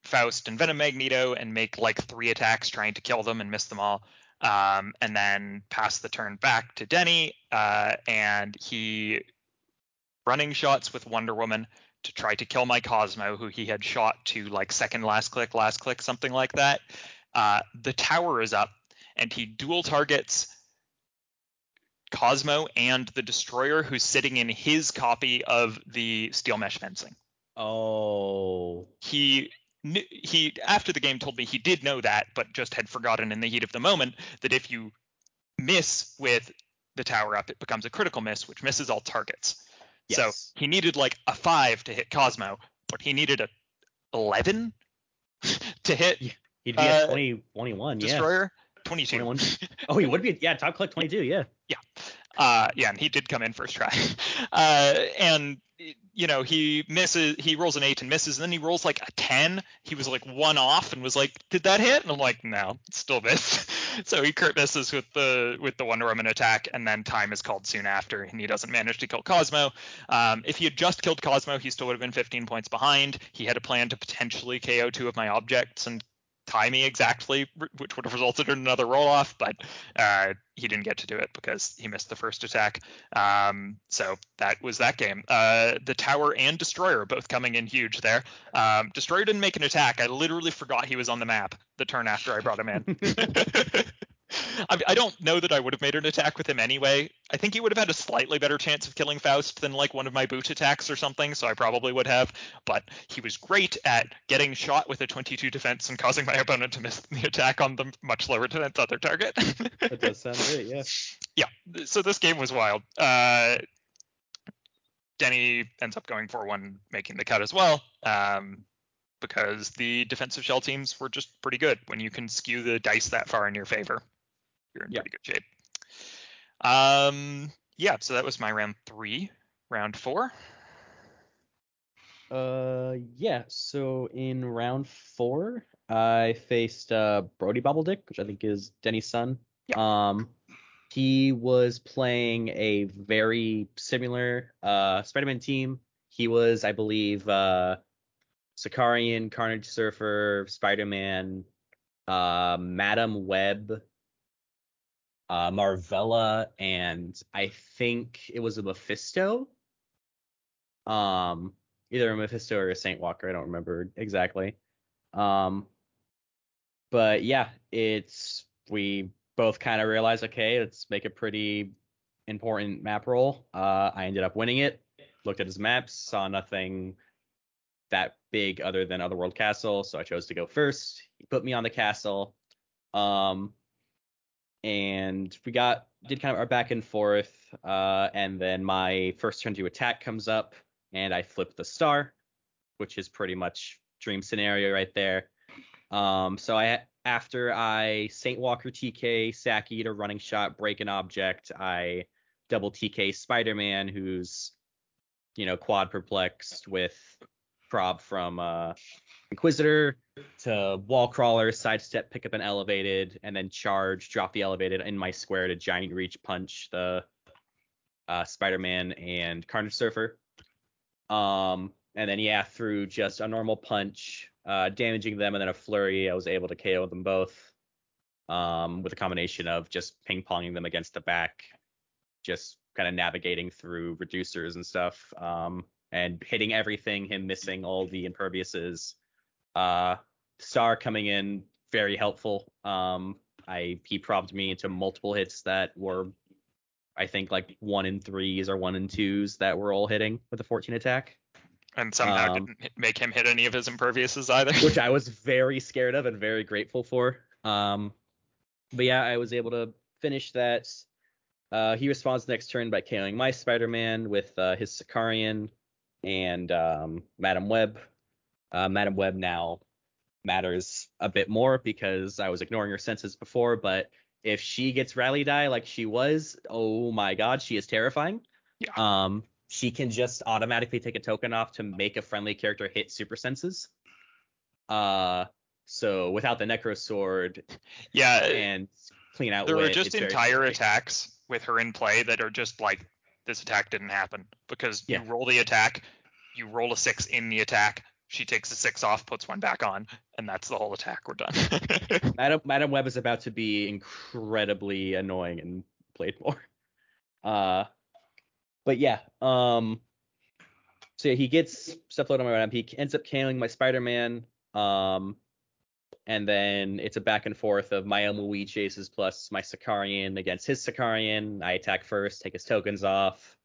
Faust and Venom Magneto and make like three attacks trying to kill them and miss them all. Um, and then pass the turn back to Denny, uh, and he running shots with Wonder Woman to try to kill my Cosmo, who he had shot to like second last click, last click, something like that. Uh, the tower is up, and he dual targets Cosmo and the Destroyer, who's sitting in his copy of the steel mesh fencing. Oh. He he after the game told me he did know that, but just had forgotten in the heat of the moment that if you miss with the tower up, it becomes a critical miss, which misses all targets. Yes. So he needed like a five to hit Cosmo, but he needed a eleven [laughs] to hit He'd be at uh, 20, 21, yeah. Destroyer. 22. 21. [laughs] Oh, he would be. Yeah, top click 22. yeah. Yeah. Uh, yeah, and he did come in first try. [laughs] Uh, and you know he misses, he rolls an eight and misses, and then he rolls like a ten. He was like one off and was like, "Did that hit?" And I'm like, "No, still missed." [laughs] so he crit misses with the with the Wonder Woman attack, and then time is called soon after, and he doesn't manage to kill Cosmo. Um, if he had just killed Cosmo, he still would have been 15 points behind. He had a plan to potentially KO two of my objects and me exactly, which would have resulted in another roll off, but uh, he didn't get to do it because he missed the first attack. Um, so that was that game. Uh, the tower and destroyer both coming in huge there. Um, destroyer didn't make an attack. I literally forgot he was on the map the turn after I brought him in. [laughs] [laughs] [laughs] I, I don't know that I would have made an attack with him anyway. I think he would have had a slightly better chance of killing Faust than like one of my boot attacks or something, so I probably would have. But he was great at getting shot with a 22 defense and causing my [laughs] opponent to miss the attack on the much lower defense other target. [laughs] That does sound great. Yeah. yeah, so this game was wild. Uh, Denny ends up going for one, making the cut as well, um, because the defensive shell teams were just pretty good. When you can skew the dice that far in your favor, you're in Yeah. pretty good shape. Um, yeah, so that was my round three. Round four. Uh, yeah. So in round four, I faced uh Brody Bobbledick, which I think is Denny's son. Um, he was playing a very similar uh Spider-Man team. He was, I believe, uh Sicarian, Carnage Surfer, Spider-Man, uh, Madam Web, uh, Marvella, and I think it was a Mephisto. Um, either a Mephisto or a Saint Walker. I don't remember exactly. Um, but yeah, it's we both kind of realized, okay, let's make a pretty important map roll. Uh, I ended up winning it. Looked at his maps, saw nothing that big other than Otherworld Castle, so I chose to go first. He put me on the castle. Um, and we got did kind of our back and forth. Uh, and then my first turn to attack comes up, and I flip the star. which is pretty much dream scenario right there. Um, so I after I Saint Walker TK, Sack Eater, running shot, break an object, I double TK Spider Man, who's you know quad perplexed with prob from uh, Inquisitor to wall crawler, sidestep, pick up an elevated, and then charge, drop the elevated in my square to giant reach punch the uh, Spider Man and Carnage Surfer. Um, and then yeah, through just a normal punch, uh, damaging them, and then a flurry, I was able to KO them both. Um, with a combination of just ping ponging them against the back, just kind of navigating through reducers and stuff, um, and hitting everything, him missing all the imperviouses. Uh, Star coming in very helpful. Um, I he probbed me into multiple hits that were, I think like one in threes or one in twos that were all hitting with a 14 attack and somehow Um, didn't make him hit any of his imperviouses either. which I was [laughs] very scared of and very grateful for. Um, but yeah, I was able to finish that. Uh, he responds next turn by KOing my Spider-Man with uh, his Sicarian and um, Madam Web. Uh, Madam Web now matters a bit more because I was ignoring her senses before, but if she gets rally die like she was, oh my god, she is terrifying. Yeah. Um, she can just automatically take a token off to make a friendly character hit super senses. Uh, so without the Necro Sword yeah, and clean out there wit, are just entire attacks with her in play that are just like this attack didn't happen because Yeah. you roll the attack, you roll a six in the attack, she takes a six off, puts one back on, and that's the whole attack. We're done. [laughs] Madam Madam Web is about to be incredibly annoying and played more. [laughs] Uh, but yeah, um, so yeah, he gets stuff loaded on my ramp. He ends up killing my Spider-Man. Um, and then it's a back and forth of my MOE chases plus my Sicarian against his Sicarian. I attack first, take his tokens off.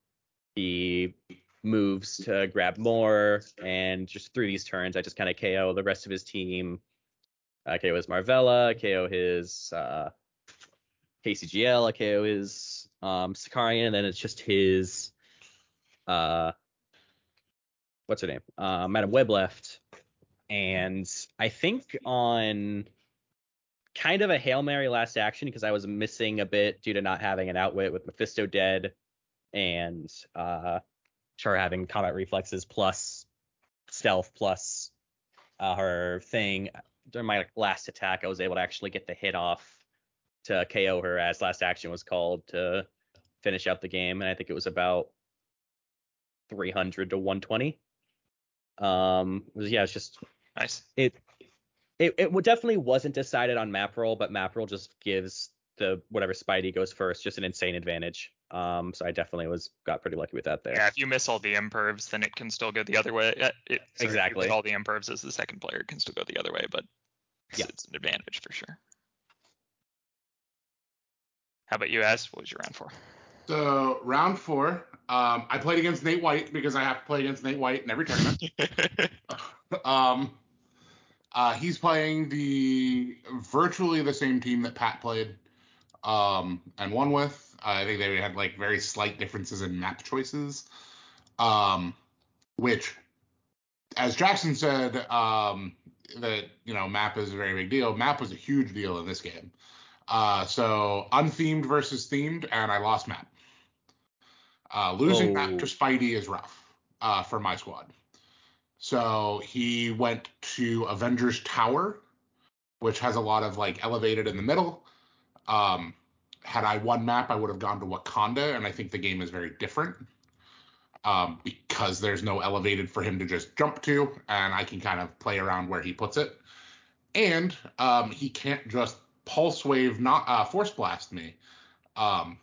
He moves to grab more, and just through these turns, I just kind of KO the rest of his team. I KO his Marvella, I KO his uh, KCGL, I KO his um, and then it's just his uh, what's her name? Uh, Madam Web left. And I think on kind of a Hail Mary last action because I was missing a bit due to not having an outwit with Mephisto dead and uh Char having combat reflexes plus stealth plus uh, her thing. During my last attack, I was able to actually get the hit off to KO her as last action was called to finish out the game, and I think it was about 300 to 120. Um, yeah, it's just nice. it it it definitely wasn't decided on map roll, but map roll just gives the whatever Spidey goes first just an insane advantage. Um, so I definitely was got pretty lucky with that there. Yeah, if you miss all the impervs, then it can still go the other way. Uh, It, sorry, if you Exactly. all the impervs as the second player, it can still go the other way, but it's, Yeah. it's an advantage for sure. How about you, Az? What was your round for? So round four, um, I played against Nate White because I have to play against Nate White in every tournament. [laughs] um, uh, he's playing the virtually the same team that Pat played um, and won with. I think they had like very slight differences in map choices, um, which, as Jackson said, um, that you know map is a very big deal. Map was a huge deal in this game. Uh, so unthemed versus themed, and I lost map. Uh, losing map Oh. to Spidey is rough uh, for my squad. So he went to Avengers Tower, which has a lot of like elevated in the middle. Um, had I one map, I would have gone to Wakanda, and I think the game is very different um, because there's no elevated for him to just jump to, and I can kind of play around where he puts it. And um, he can't just pulse wave, not uh, force blast me um,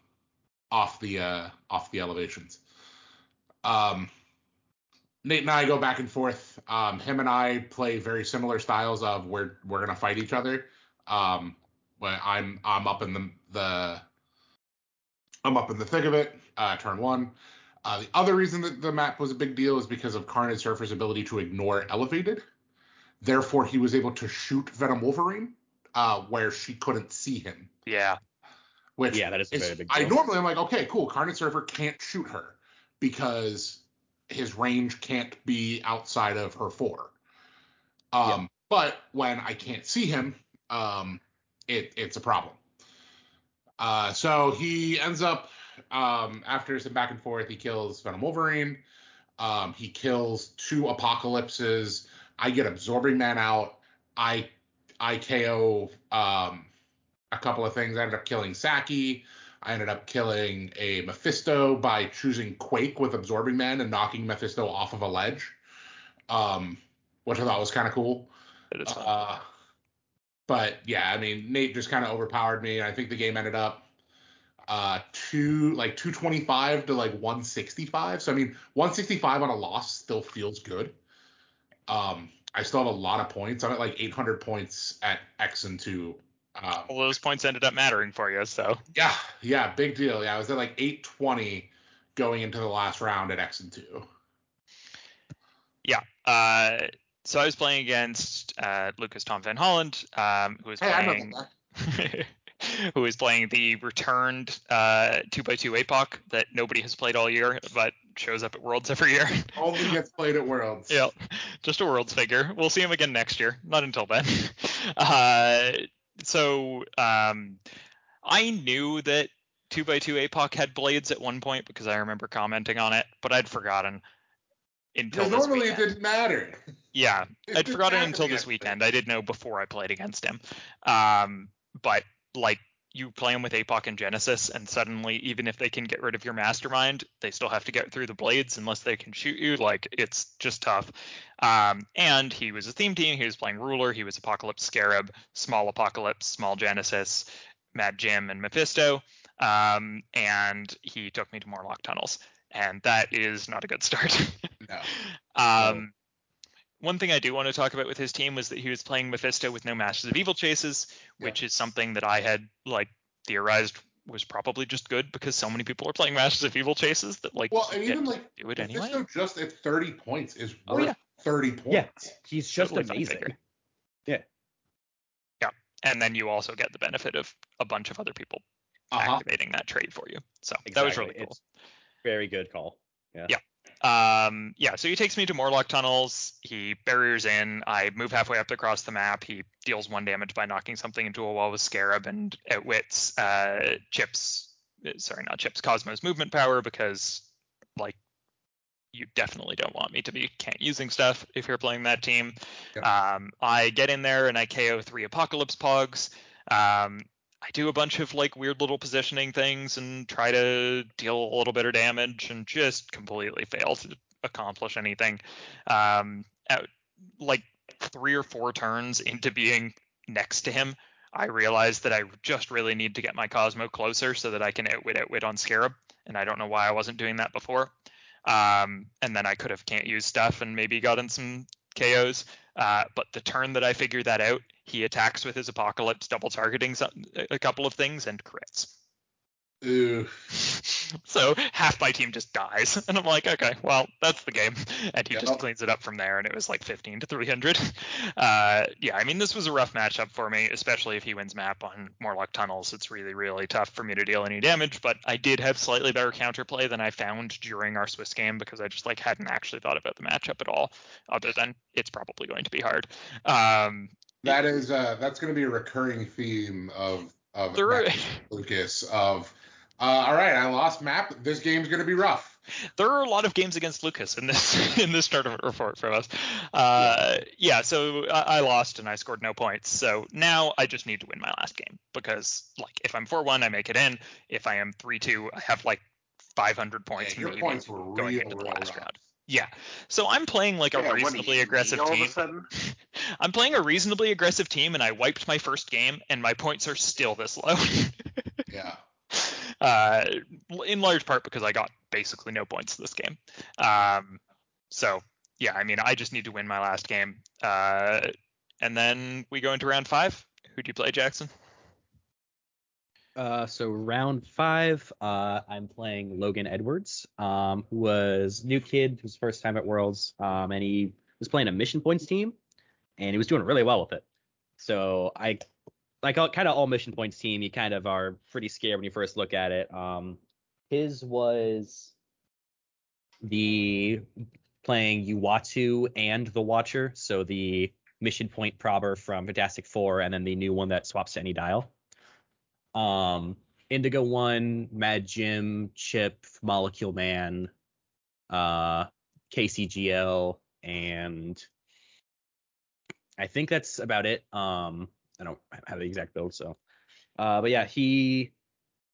off the uh, off the elevations. Um, Nate and I go back and forth. Um, him and I play very similar styles of we're we're gonna fight each other. Um, but I'm I'm up in the the I'm up in the thick of it. Uh, turn one. Uh, the other reason that the map was a big deal is because of Carnage Surfer's ability to ignore elevated. Therefore, he was able to shoot Venom Wolverine uh, where she couldn't see him. yeah, Which Yeah, that is a is- very big I normally I'm like, okay, cool. Carnage Surfer can't shoot her because his range can't be outside of her four. Um, yeah. But when I can't see him, um, it, it's a problem. Uh, so he ends up um, after some back and forth, he kills Venom Wolverine. Um, he kills two apocalypses. I get absorbing man out. I I KO um, a couple of things. I ended up killing Saki. I ended up killing a Mephisto by choosing Quake with absorbing man and knocking Mephisto off of a ledge. Um, which I thought was kind of cool. Uh, but yeah, I mean, Nate just kind of overpowered me. I think the game ended up uh two like 225 to like 165 so i mean 165 on a loss still feels good um i still have a lot of points i'm at like 800 points at x and 2 um, well those points ended up mattering for you so yeah yeah big deal yeah i was at like 820 going into the last round at x and 2 yeah uh so i was playing against uh lucas tom van holland um who was hey, playing [laughs] who is playing the returned uh, 2x2 APOC that nobody has played all year, but shows up at Worlds every year. [laughs] Only gets played at Worlds. yeah, just a Worlds figure. We'll see him again next year. Not until then. [laughs] Uh, so um, I knew that 2x2 APOC had blades at one point because I remember commenting on it, but I'd forgotten until this normally it didn't matter. Yeah, [laughs] It I'd forgotten until this weekend. I didn't know before I played against him. Um, but like you play them with APOC and Genesis, and suddenly, even if they can get rid of your mastermind, they still have to get through the blades unless they can shoot you. Like it's just tough. Um, and he was a theme team. He was playing Ruler. He was Apocalypse Scarab, Small Apocalypse, Small Genesis, Mad Jim, and Mephisto. Um, and he took me to Morlock Tunnels, and that is not a good start. [laughs] No. Um, one thing I do want to talk about with his team was that he was playing Mephisto with no Masters of Evil chases, which is something that I had like theorized was probably just good because so many people are playing Masters of Evil chases that like Well, and even like do it anyway. Mephisto just at 30 points is Oh, worth yeah. 30 points. Yeah, he's just Totally fine amazing. figure. Yeah. Yeah, and then you also get the benefit of a bunch of other people Uh-huh. activating that trade for you. So that was really cool. It's very good call. Yeah. Yeah. Um, yeah, so he takes me to Morlock tunnels. He barriers in. I move halfway up across the map. He deals one damage by knocking something into a wall with Scarab and outwits uh, Chips. uh, Sorry, not Chips. Cosmo's movement power because, like, you definitely don't want me to be can't using stuff if you're playing that team. Um, I get in there and I KO three Apocalypse Pogs. Um, I do a bunch of like weird little positioning things and try to deal a little bit of damage and just completely fail to accomplish anything. Um, at, like three or four turns into being next to him, I realized that I just really need to get my Cosmo closer so that I can outwit outwit on Scarab, and I don't know why I wasn't doing that before. Um, and then I could have can't use stuff and maybe gotten some KOs. Uh, but the turn that I figured that out, he attacks with his Apocalypse, double targeting some, a couple of things and crits. Ooh. [laughs] So half my team just dies, [laughs] and I'm like, okay, well, that's the game. And he just cleans it up from there, and it was like 15 to 300. [laughs] Uh, yeah, I mean, this was a rough matchup for me, especially if he wins map on Morlock Tunnels. It's really, really tough for me to deal any damage, but I did have slightly better counterplay than I found during our Swiss game because I just like hadn't actually thought about the matchup at all, other than it's probably going to be hard. Um, That is uh that's going to be a recurring theme of of Lucas of uh, all right, I lost map. This game's going to be rough. there are a lot of games against Lucas in this [laughs] in this tournament report from us. Uh, yeah, so I, I lost and I scored no points. So now I just need to win my last game because like if I'm four one, I make it in. If I am three two, I have like 500 points Yeah, your points were going real, into the last rough. round. Yeah, so I'm playing like a Yeah, what, reasonably aggressive all of a team. sudden? [laughs] I'm playing a reasonably aggressive team, and I wiped my first game, and my points are still this low. [laughs] Yeah. Uh, in large part because I got basically no points this game. Um, so yeah, I mean, I just need to win my last game, uh, and then we go into round five. Who do you play, Jackson? Uh, so round five, uh, I'm playing Logan Edwards, um, who was new kid, whose first time at Worlds, um, and he was playing a mission points team, and he was doing really well with it. So I, like, all, kind of all mission points team, you kind of are pretty scared when you first look at it. Um, his was the playing Uatu and the Watcher, so the mission point prober from Fantastic Four, and then the new one that swaps to any dial. Um, Indigo One, Mad Jim, Chip, Molecule Man, uh, KCGL, and I think that's about it. Um, I don't have the exact build, so. Uh, but yeah, he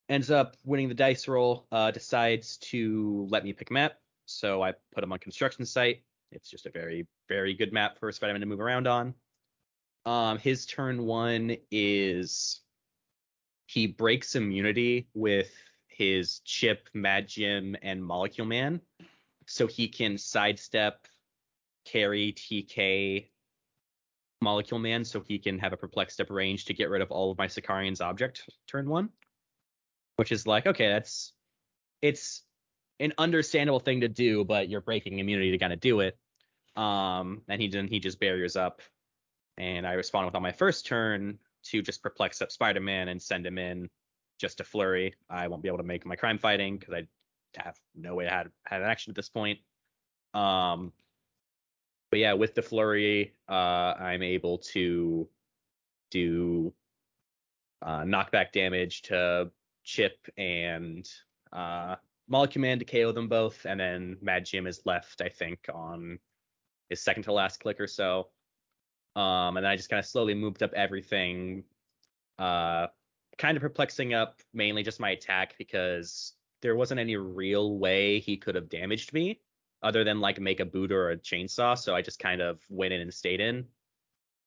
ends up winning the dice roll. Uh, decides to let me pick map, so I put him on construction site. It's just a very, very good map for Spider-Man to move around on. Um, his turn one is he breaks immunity with his chip, Mad Jim, and Molecule Man, so he can sidestep, carry TK, Molecule Man, so he can have a perplex step range to get rid of all of my Sicarian's object turn one. Which is like, okay, that's it's an understandable thing to do, but you're breaking immunity to kind of do it. Um, and he then he just barriers up, and I respond with on my first turn to just perplex up Spider-Man and send him in just to flurry. I won't be able to make my crime fighting because I have no way to have, have an action at this point. Um, but yeah, with the flurry, uh, I'm able to do uh, knockback damage to Chip and uh, Molecule Man to KO them both, and then Mad Jim is left, I think, on his second to last click or so. Um, and then I just kind of slowly moved up everything, uh, kind of perplexing up mainly just my attack because there wasn't any real way he could have damaged me other than like make a boot or a chainsaw. So I just kind of went in and stayed in.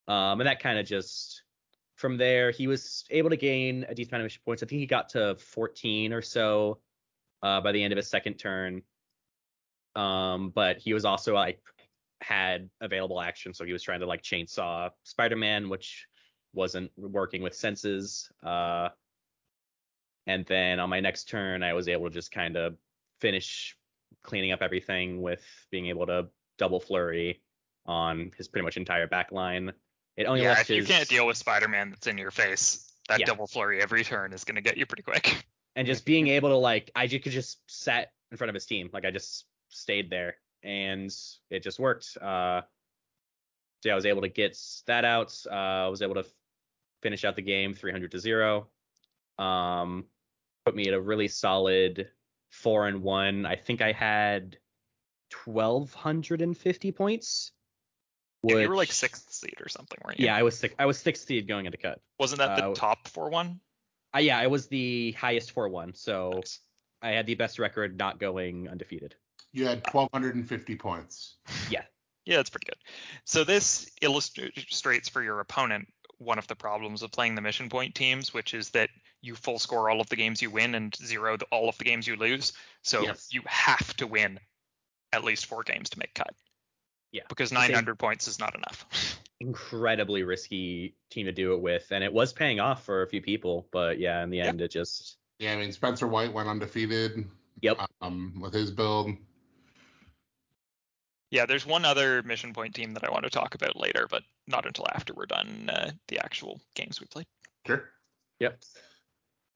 Um, and that kind of just from there, he was able to gain a decent amount of points. I think he got to 14 or so uh, by the end of his second turn. Um, but he was also like had available action, so he was trying to like chainsaw Spider-Man, which wasn't working with senses. Uh, and then on my next turn, I was able to just kind of finish cleaning up everything with being able to double flurry on his pretty much entire back line. It only yeah, if you can't deal with Spider-Man that's in your face, that Yeah. double flurry every turn is going to get you pretty quick. [laughs] and just being able to like I could just sat in front of his team, like I just stayed there, and it just worked. Uh, so yeah, I was able to get that out. Uh, I was able to f- finish out the game 300 to zero. Um, put me at a really solid four and one. I think I had 1250 points. Yeah, you were like sixth seed or something, weren't you? Yeah, I was six. I was sixth seed going into cut. Wasn't that the uh, top four one? Uh, yeah, I was the highest four one, so Nice. I had the best record not going undefeated. You had 1,250 points. Yeah. Yeah, that's pretty good. So this illustrates for your opponent one of the problems of playing the mission point teams, which is that you full score all of the games you win and zero the, all of the games you lose. So Yes. you have to win at least four games to make cut. Yeah. Because The same- 900 points is not enough. [laughs] Incredibly risky team to do it with, and it was paying off for a few people, but yeah, in the Yep. end, it just Yeah, I mean Spencer White went undefeated. Yep. Um, with his build. yeah, there's one other mission point team that I want to talk about later, but not until after we're done uh, the actual games we played. Sure. yep.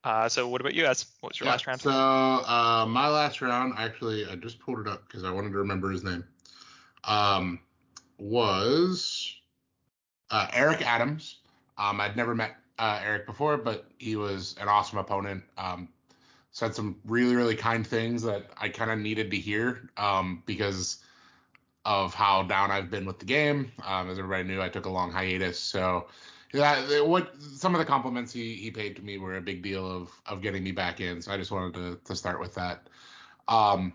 Uh, so what about you, guys? What was your Yeah, last round? So uh, my last round, actually, I just pulled it up because I wanted to remember his name. Um, was uh, Eric Adams. Um, I'd never met uh, Eric before, but he was an awesome opponent. Um, said some really, really kind things that I kind of needed to hear um, because of how down I've been with the game. Um, as everybody knew, I took a long hiatus, so yeah, what some of the compliments he, he paid to me were a big deal of of getting me back in. So I just wanted to to start with that. Um,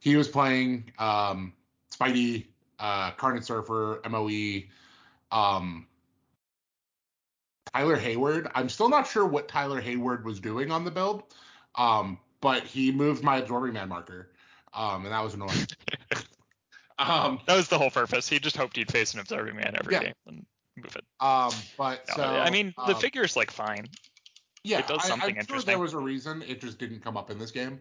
he was playing um, Spidey, uh, Carnage Surfer, Moe, um, Tyler Hayward. I'm still not sure what Tyler Hayward was doing on the build, um, but he moved my Absorbing Man marker, um, and that was annoying. [laughs] um, That was the whole purpose. He just hoped he'd face an Absorbing Man every Yeah. game and move it. um, but No, so I mean, the um, figure's like fine. yeah, it does I- something I'm sure there was a reason it just didn't come up in this game.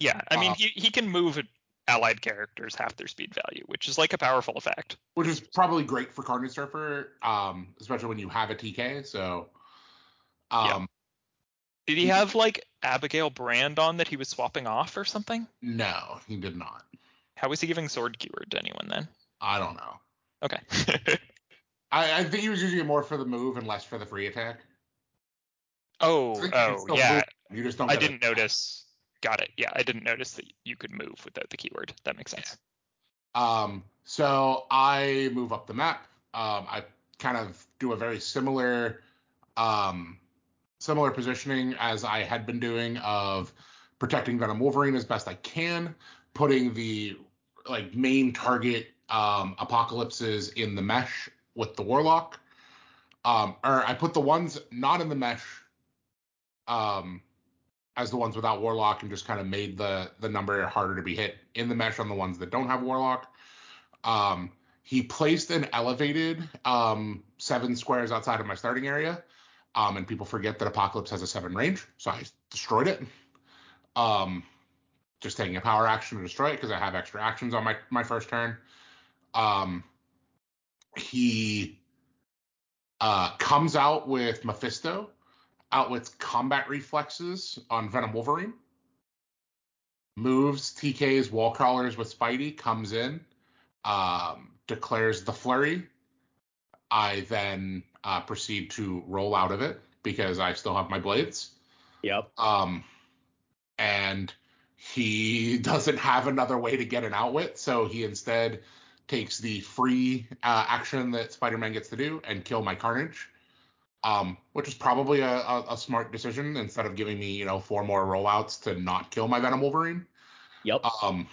Yeah, I mean, uh, he, he can move allied characters half their speed value, which is like a powerful effect. which is probably great for Carnage Surfer, um, especially when you have a TK. So, um, Did he have like Abigail Brand on that he was swapping off or something? no, he did not. How was he giving sword keyword to anyone then? I don't know. Okay. [laughs] I, I think he was using it more for the move and less for the free attack. Oh, think you can oh, yeah. move, You just don't. I didn't notice. Got it. Yeah, I didn't notice that you could move without the keyword. That makes sense. Um, so I move up the map. Um, I kind of do a very similar, um, similar positioning as I had been doing of protecting Venom Wolverine as best I can, putting the like main target um, apocalypses in the mesh with the Warlock. Um, or I put the ones not in the mesh um, as the ones without Warlock and just kind of made the the number harder to be hit in the mesh on the ones that don't have Warlock. Um, he placed an elevated um, seven squares outside of my starting area, um, and people forget that Apocalypse has a seven range, so I destroyed it. Um, just taking a power action to destroy it because I have extra actions on my my first turn. Um, he uh, comes out with Mephisto, out with combat reflexes on Venom Wolverine. Moves TK's wall crawlers with Spidey, comes in, um, declares the flurry. I then uh, proceed to roll out of it because I still have my blades. Yep. Um, and he [laughs] doesn't have another way to get an outwit, so he instead takes the free uh, action that Spider-Man gets to do and kill my Carnage, um, which is probably a, a, a smart decision instead of giving me, you know, four more rollouts to not kill my Venom Wolverine. Yep. Um,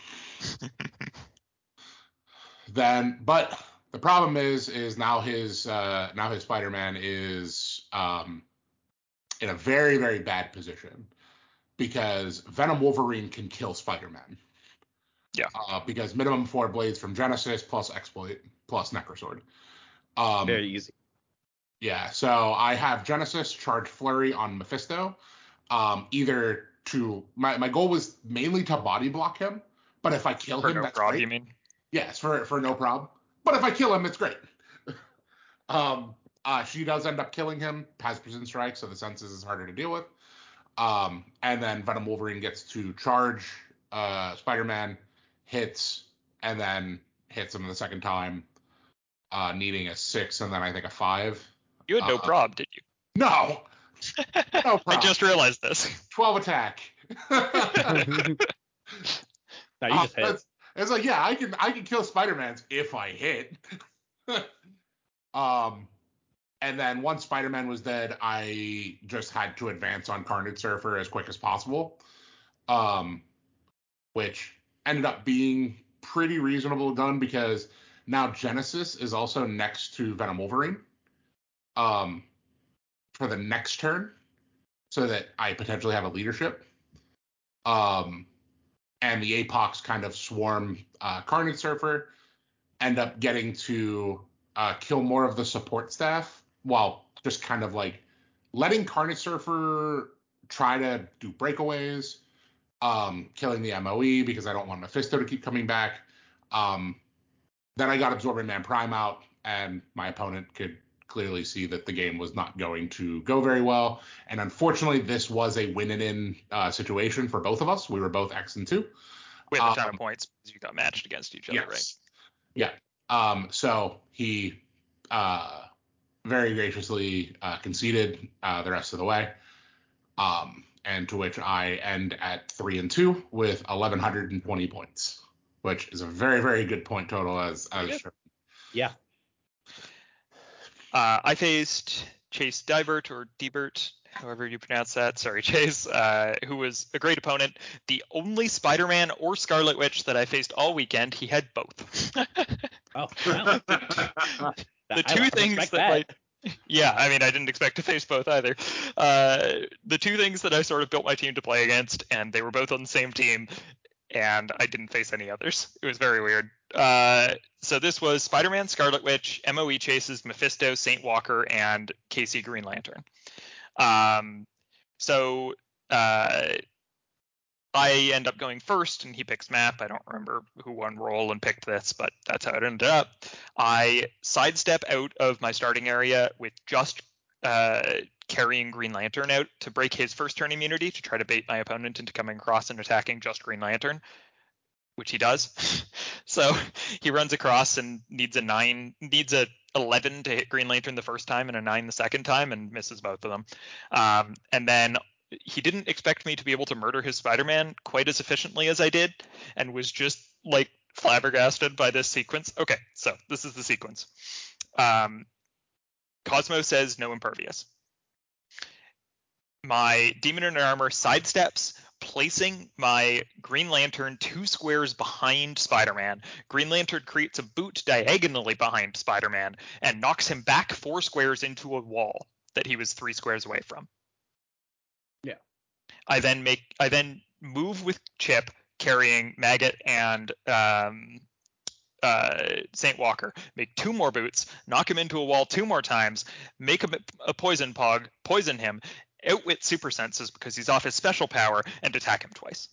then, but the problem is, is now his uh, now his Spider-Man is um, in a very very bad position because Venom Wolverine can kill Spider-Man. Yeah. Uh, because minimum four blades from Genesis plus exploit plus Necrosword. Um, Very easy. yeah, so I have Genesis charge Flurry on Mephisto. Um, either to my, my goal was mainly to body block him, but if I kill For him, no that's prob, great. you mean? Yes, for for no problem. But if I kill him, it's great. [laughs] um, uh, she does end up killing him, has precision strike, so the senses is harder to deal with. Um, and then Venom Wolverine gets to charge uh, Spider-Man, hits, and then hits him the second time, uh, needing a six and then I think a five. You had no Uh, prob, did you? No, [laughs] no I just realized this. twelve attack. [laughs] No, you Uh, just hit. It's, it's like, yeah, I can I can kill Spider-Man's if I hit. [laughs] um and then once Spider-Man was dead, I just had to advance on Carnage Surfer as quick as possible. Um which ended up being pretty reasonable done because now Genesis is also next to Venom Wolverine. Um for the next turn. So that I potentially have a leadership. Um and the Apox kind of swarm uh, Carnage Surfer, end up getting to uh, kill more of the support staff while just kind of like letting Carnage Surfer try to do breakaways, um, killing the MOE because I don't want Mephisto to keep coming back. Um, then I got Absorbing Man Prime out, and my opponent could clearly see that the game was not going to go very well. And unfortunately, this was a win and in uh, situation for both of us. We were both X and two. With a ton Um, of points because you got matched against each other, right? Yeah. Um, so he uh, very graciously uh, conceded uh, the rest of the way. Um, and to which I end at three and two with 1,120 points, which is a very, very good point total as as Pretty shown. Yeah. Uh, I faced Chase Divert or Debert, however you pronounce that. Sorry, Chase, uh, who was a great opponent. The only Spider-Man or Scarlet Witch that I faced all weekend, he had both. [laughs] Oh, wow. [laughs] the I two respect things that, that. my yeah, I mean, I didn't expect to face both either. Uh, the two things that I sort of built my team to play against, and they were both on the same team, and I didn't face any others. It was very weird. Uh, so this was Spider-Man, Scarlet Witch, MOE chases, Mephisto, Saint Walker, and Casey Green Lantern. Um, so uh, I end up going first, and he picks map. I don't remember who won roll and picked this, but that's how it ended up. I sidestep out of my starting area with just uh, carrying Green Lantern out to break his first turn immunity to try to bait my opponent into coming across and attacking just Green Lantern. which he does. [laughs] so he runs across and needs a nine, needs a 11 to hit Green Lantern the first time and a nine the second time and misses both of them. Um, and then he didn't expect me to be able to murder his Spider-Man quite as efficiently as I did, and was just like flabbergasted by this sequence. Okay, so this is the sequence. Um, Cosmo says no impervious. My Demon in Armor sidesteps, placing my Green Lantern two squares behind Spider-Man. Green Lantern creates a boot diagonally behind Spider-Man and knocks him back four squares into a wall that he was three squares away from. Yeah. I then make I then move with Chip carrying Maggot and um, uh, Saint Walker. Make two more boots, knock him into a wall two more times, make him a poison pog, poison him, outwit super senses because he's off his special power, and attack him twice.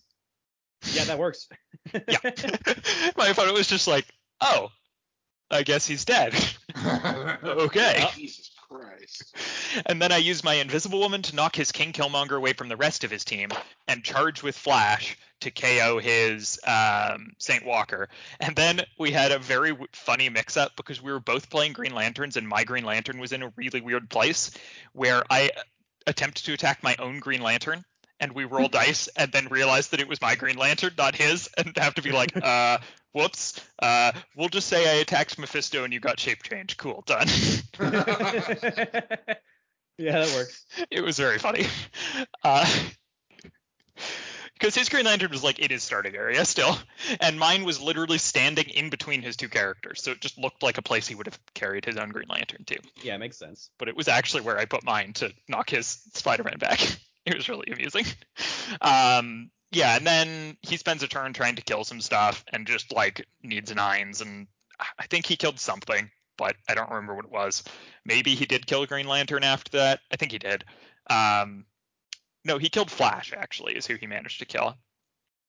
Yeah, that works. yeah. [laughs] My opponent was just like, oh, I guess he's dead. [laughs] okay. Jesus Christ. And then I use my Invisible Woman to knock his King Killmonger away from the rest of his team and charge with Flash to KO his um, Saint Walker. And then we had a very w- funny mix up because we were both playing Green Lanterns and my Green Lantern was in a really weird place where I attempted to attack my own Green Lantern and we roll [laughs] dice and then realized that it was my Green Lantern, not his, and have to be like, [laughs] uh, whoops. Uh, we'll just say I attacked Mephisto and you got shape change. Cool, done. [laughs] yeah, that works. it was very funny. Uh, because his Green Lantern was like in his starting area still, and mine was literally standing in between his two characters, so it just looked like a place he would have carried his own Green Lantern to. Yeah, makes sense. But it was actually where I put mine to knock his Spider-Man back. [laughs] it was really amusing. Um, yeah, and then he spends a turn trying to kill some stuff and just like needs nines, and I think he killed something, but I don't remember what it was. Maybe he did kill Green Lantern after that. I think he did. Um, no, he killed Flash, actually, is who he managed to kill.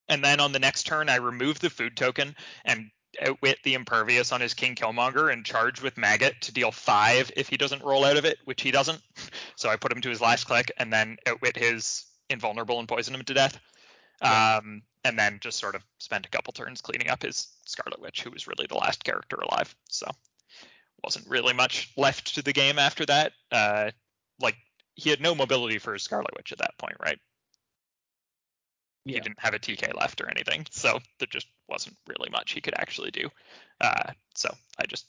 And then on the next turn, I remove the food token and outwit the impervious on his King Killmonger and charge with Maggot to deal five if he doesn't roll out of it, which he doesn't. [laughs] So I put him to his last click and then outwit his invulnerable and poison him to death. Yeah. Um, and then just sort of spent a couple turns cleaning up his Scarlet Witch, who was really the last character alive. So wasn't really much left to the game after that. Uh, like he had no mobility for his Scarlet Witch at that point, right? He didn't have a TK left or anything, so there just wasn't really much he could actually do. Uh, so I just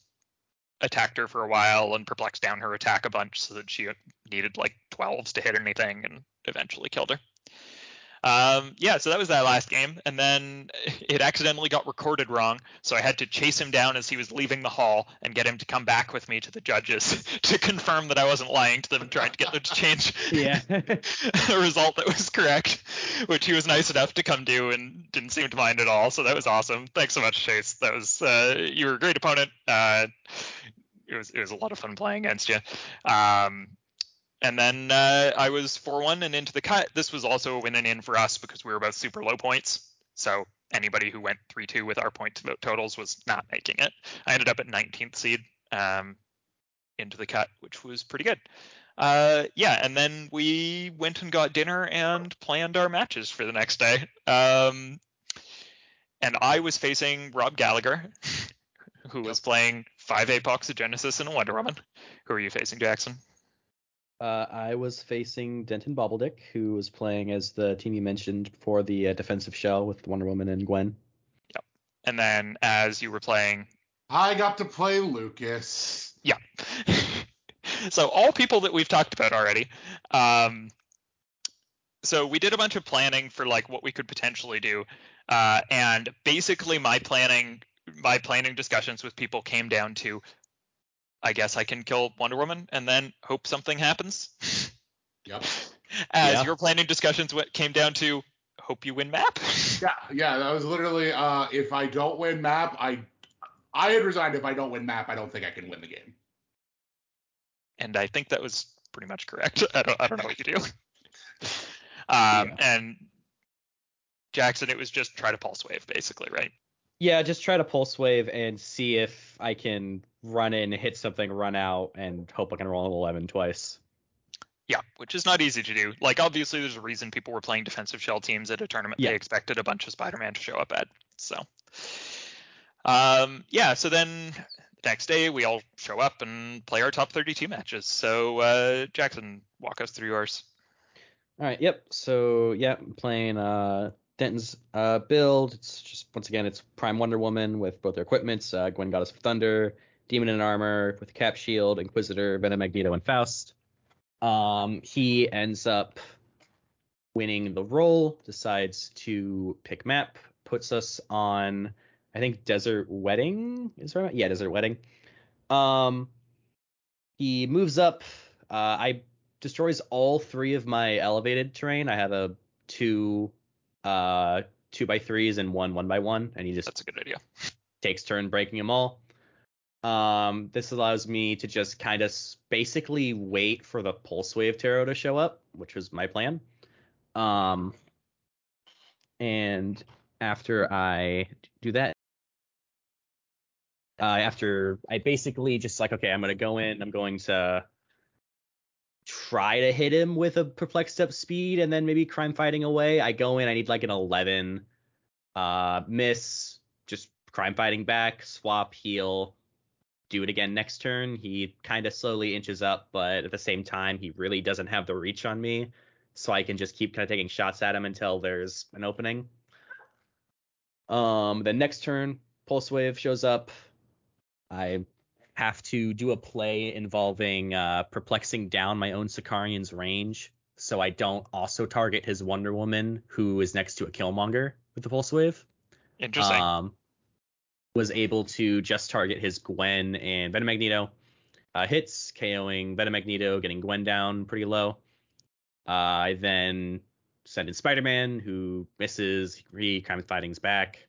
attacked her for a while and perplexed down her attack a bunch so that she needed like 12s to hit anything and eventually killed her. Um, yeah, so that was that last game, and then it accidentally got recorded wrong, so I had to chase him down as he was leaving the hall and get him to come back with me to the judges [laughs] to confirm that I wasn't lying to them and trying to get them to change [laughs] Yeah. [laughs] a result that was correct, which he was nice enough to come do and didn't seem to mind at all. So that was awesome. Thanks so much, Chase. That was uh, you were a great opponent. Uh, it was it was a lot of fun playing against you. Um, and then uh, I was 4-1 and into the cut. This was also a win and in for us because we were both super low points. So anybody who went 3-2 with our point to- totals was not making it. I ended up at 19th seed um, into the cut, which was pretty good. Uh, yeah, and then we went and got dinner and planned our matches for the next day. Um, and I was facing Rob Gallagher, [laughs] who was playing five Apox of Genesis and a Wonder Woman. Who are you facing, Jackson? Uh, I was facing Denton Bobbledick, who was playing as the team you mentioned for the uh, defensive shell with Wonder Woman and Gwen. Yep. And then as you were playing, I got to play Lucas. yeah. [laughs] so all people that we've talked about already. Um, so we did a bunch of planning for like what we could potentially do, uh, and basically my planning, my planning discussions with people came down to, I guess I can kill Wonder Woman and then hope something happens. Yep. [laughs] As Yeah. your planning discussions went, came down to, hope you win map. [laughs] Yeah, yeah, that was literally uh if I don't win map, I I had resigned if I don't win map, I don't think I can win the game. and I think that was pretty much correct. [laughs] I don't, I don't know what you do. Um, And Jackson, it was just try to pulse wave, basically, right? Yeah, just try to pulse wave and see if I can run in, hit something, run out, and hope I can roll an 11 twice. Yeah, which is not easy to do. Like, obviously, there's a reason people were playing defensive shell teams at a tournament Yeah. they expected a bunch of Spider-Man to show up at. So, um, yeah. So then the next day we all show up and play our top 32 matches. So uh, Jackson, walk us through yours. All right. Yep. So yeah, I'm playing uh, Denton's uh, build. It's just once again it's Prime Wonder Woman with both their equipments, uh, Gwen Goddess of Thunder, Demon in Armor with Cap Shield, Inquisitor, Venom Magneto, and Faust. Um, he ends up winning the roll, decides to pick map, puts us on I think Desert Wedding is right. Yeah, Desert Wedding. Um, he moves up. Uh, I destroys all three of my elevated terrain. I have a two, uh, two by threes and one one by one, and he just That's a good idea. takes turn breaking them all. Um, this allows me to just kind of basically wait for the pulse wave tarot to show up, which was my plan. Um, and after I do that, uh, after I basically just like, okay, I'm gonna go in, I'm going to try to hit him with a perplexed up speed and then maybe crime fighting away. I go in, I need like an 11, uh, miss, just crime fighting back, swap, heal, do it again next turn. He kind of slowly inches up, but at the same time, he really doesn't have the reach on me, so I can just keep kind of taking shots at him until there's an opening. Um, the next turn, Pulse Wave shows up. I have to do a play involving uh, perplexing down my own Sicarian's range, so I don't also target his Wonder Woman, who is next to a Killmonger with the Pulse Wave. Interesting. Um, was able to just target his Gwen and Venom Magneto. Uh, hits, KOing Venom Magneto, getting Gwen down pretty low. Uh, I then send in Spider-Man, who misses. He kind of fighting's back,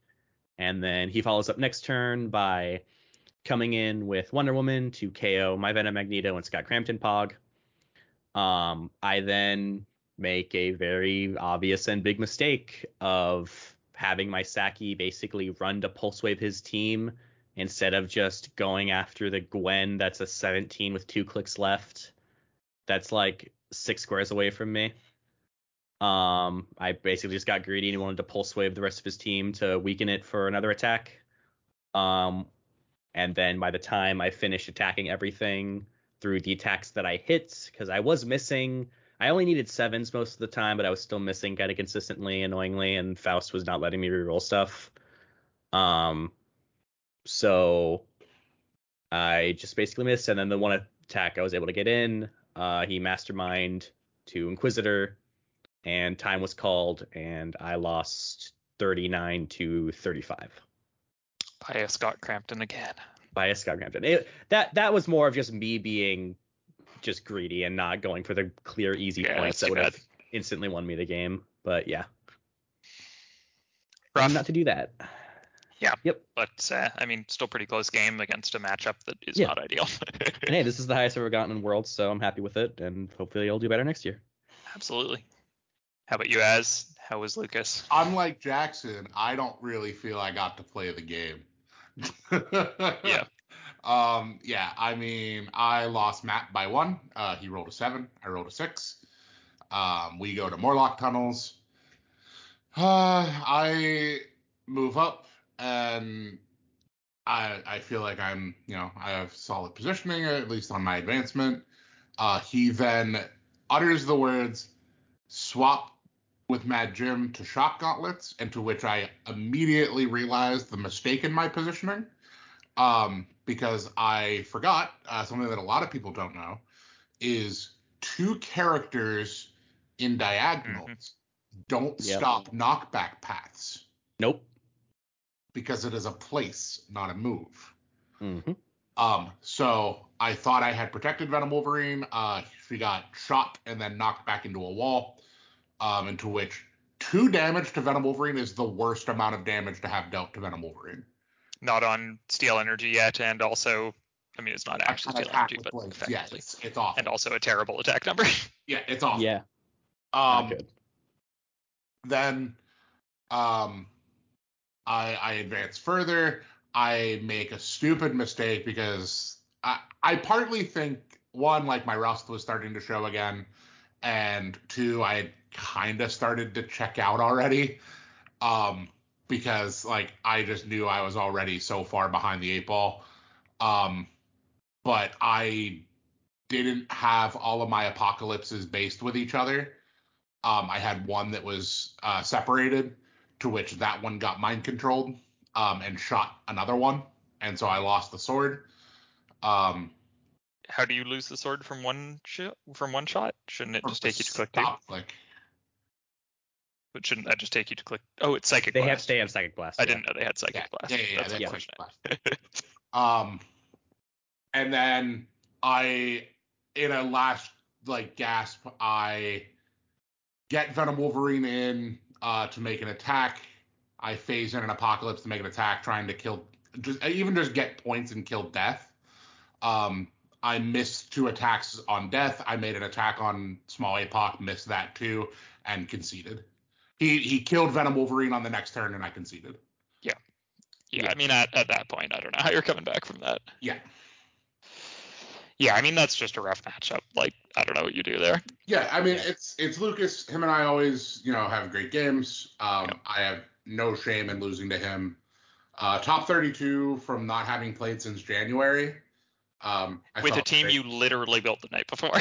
and then he follows up next turn by coming in with Wonder Woman to KO my Venom Magneto and Scott Crampton Pog. Um, I then make a very obvious and big mistake of having my Saki basically run to pulse wave his team instead of just going after the Gwen that's a 17 with two clicks left. That's like six squares away from me. Um, I basically just got greedy and wanted to pulse wave the rest of his team to weaken it for another attack. Um, and then by the time I finish attacking everything through the attacks that I hit, because I was missing, I only needed sevens most of the time, but I was still missing kind of consistently, annoyingly, and Faust was not letting me reroll stuff. Um, so I just basically missed, and then the one attack I was able to get in, uh, he mastermind to Inquisitor, and time was called, and I lost 39 to 35 by a Scott Crampton again. by a Scott Crampton. It, that that was more of just me being just greedy and not going for the clear easy Yeah, points that would have instantly won me the game. But yeah, Rough. not to do that. Yeah. Yep. But uh, I mean, still pretty close game against a matchup that is Yeah. not ideal. [laughs] And hey, this is the highest I've ever gotten in Worlds, so I'm happy with it, and hopefully I'll do better next year. Absolutely. How about you, Az? How was Lucas? I'm like Jackson, I don't really feel I got to play the game. [laughs] Yeah. Um, yeah, I mean, I lost map by one. Uh, he rolled a seven. I rolled a six. Um, we go to Morlock tunnels. Uh, I move up and I I feel like I'm, you know, I have solid positioning, at least on my advancement. Uh, he then utters the words swap with Mad Jim to shock gauntlets, and to which I immediately realized the mistake in my positioning. Um, because I forgot uh, something that a lot of people don't know is two characters in diagonals don't Yep. stop knockback paths Nope. because it is a place, not a move. hmm Um, so I thought I had protected Venom Wolverine. Uh, she got shot and then knocked back into a wall. Um, into which two damage to Venom Wolverine is the worst amount of damage to have dealt to Venom Wolverine. Not on steal energy yet, and also, I mean, it's not actually steal energy, but blades. Yeah, effectively. it's, it's awful. And also a terrible attack number. [laughs] yeah, it's awful. Yeah. Um, then um I I advance further. I make a stupid mistake because I I partly think one like my rust was starting to show again, and two I kind of started to check out already. Um, because like I just knew I was already so far behind the eight ball. Um, but I didn't have all of my apocalypses based with each other. Um, I had one that was uh, separated, to which that one got mind controlled um, and shot another one, and so I lost the sword. Um, How do you lose the sword from one sh- from one shot? Shouldn't it just take you to click two? stop click. But shouldn't that just take you to click? Oh, it's psychic They blast. have they have psychic blast. I yeah. didn't know they had psychic Yeah, blast. yeah, yeah, yeah, That's they have psychic blast. Um, and then I, in a last like gasp, I get Venom Wolverine in uh, to make an attack. I phase in an Apocalypse to make an attack, trying to kill, just even just get points and kill Death. Um, I missed two attacks on Death. I made an attack on Small Apoc, missed that too, and conceded. He he killed Venom Wolverine on the next turn, and I conceded. Yeah, Yeah. I mean at, at that point, I don't know how you're coming back from that. Yeah. Yeah, I mean that's just a rough matchup. Like I don't know what you do there. Yeah, I mean it's it's Lucas. Him and I always, you know, have great games. Um, Yeah. I have no shame in losing to him. Uh, top 32 from not having played since January. Um, I With a team great. you literally built the night before. [laughs]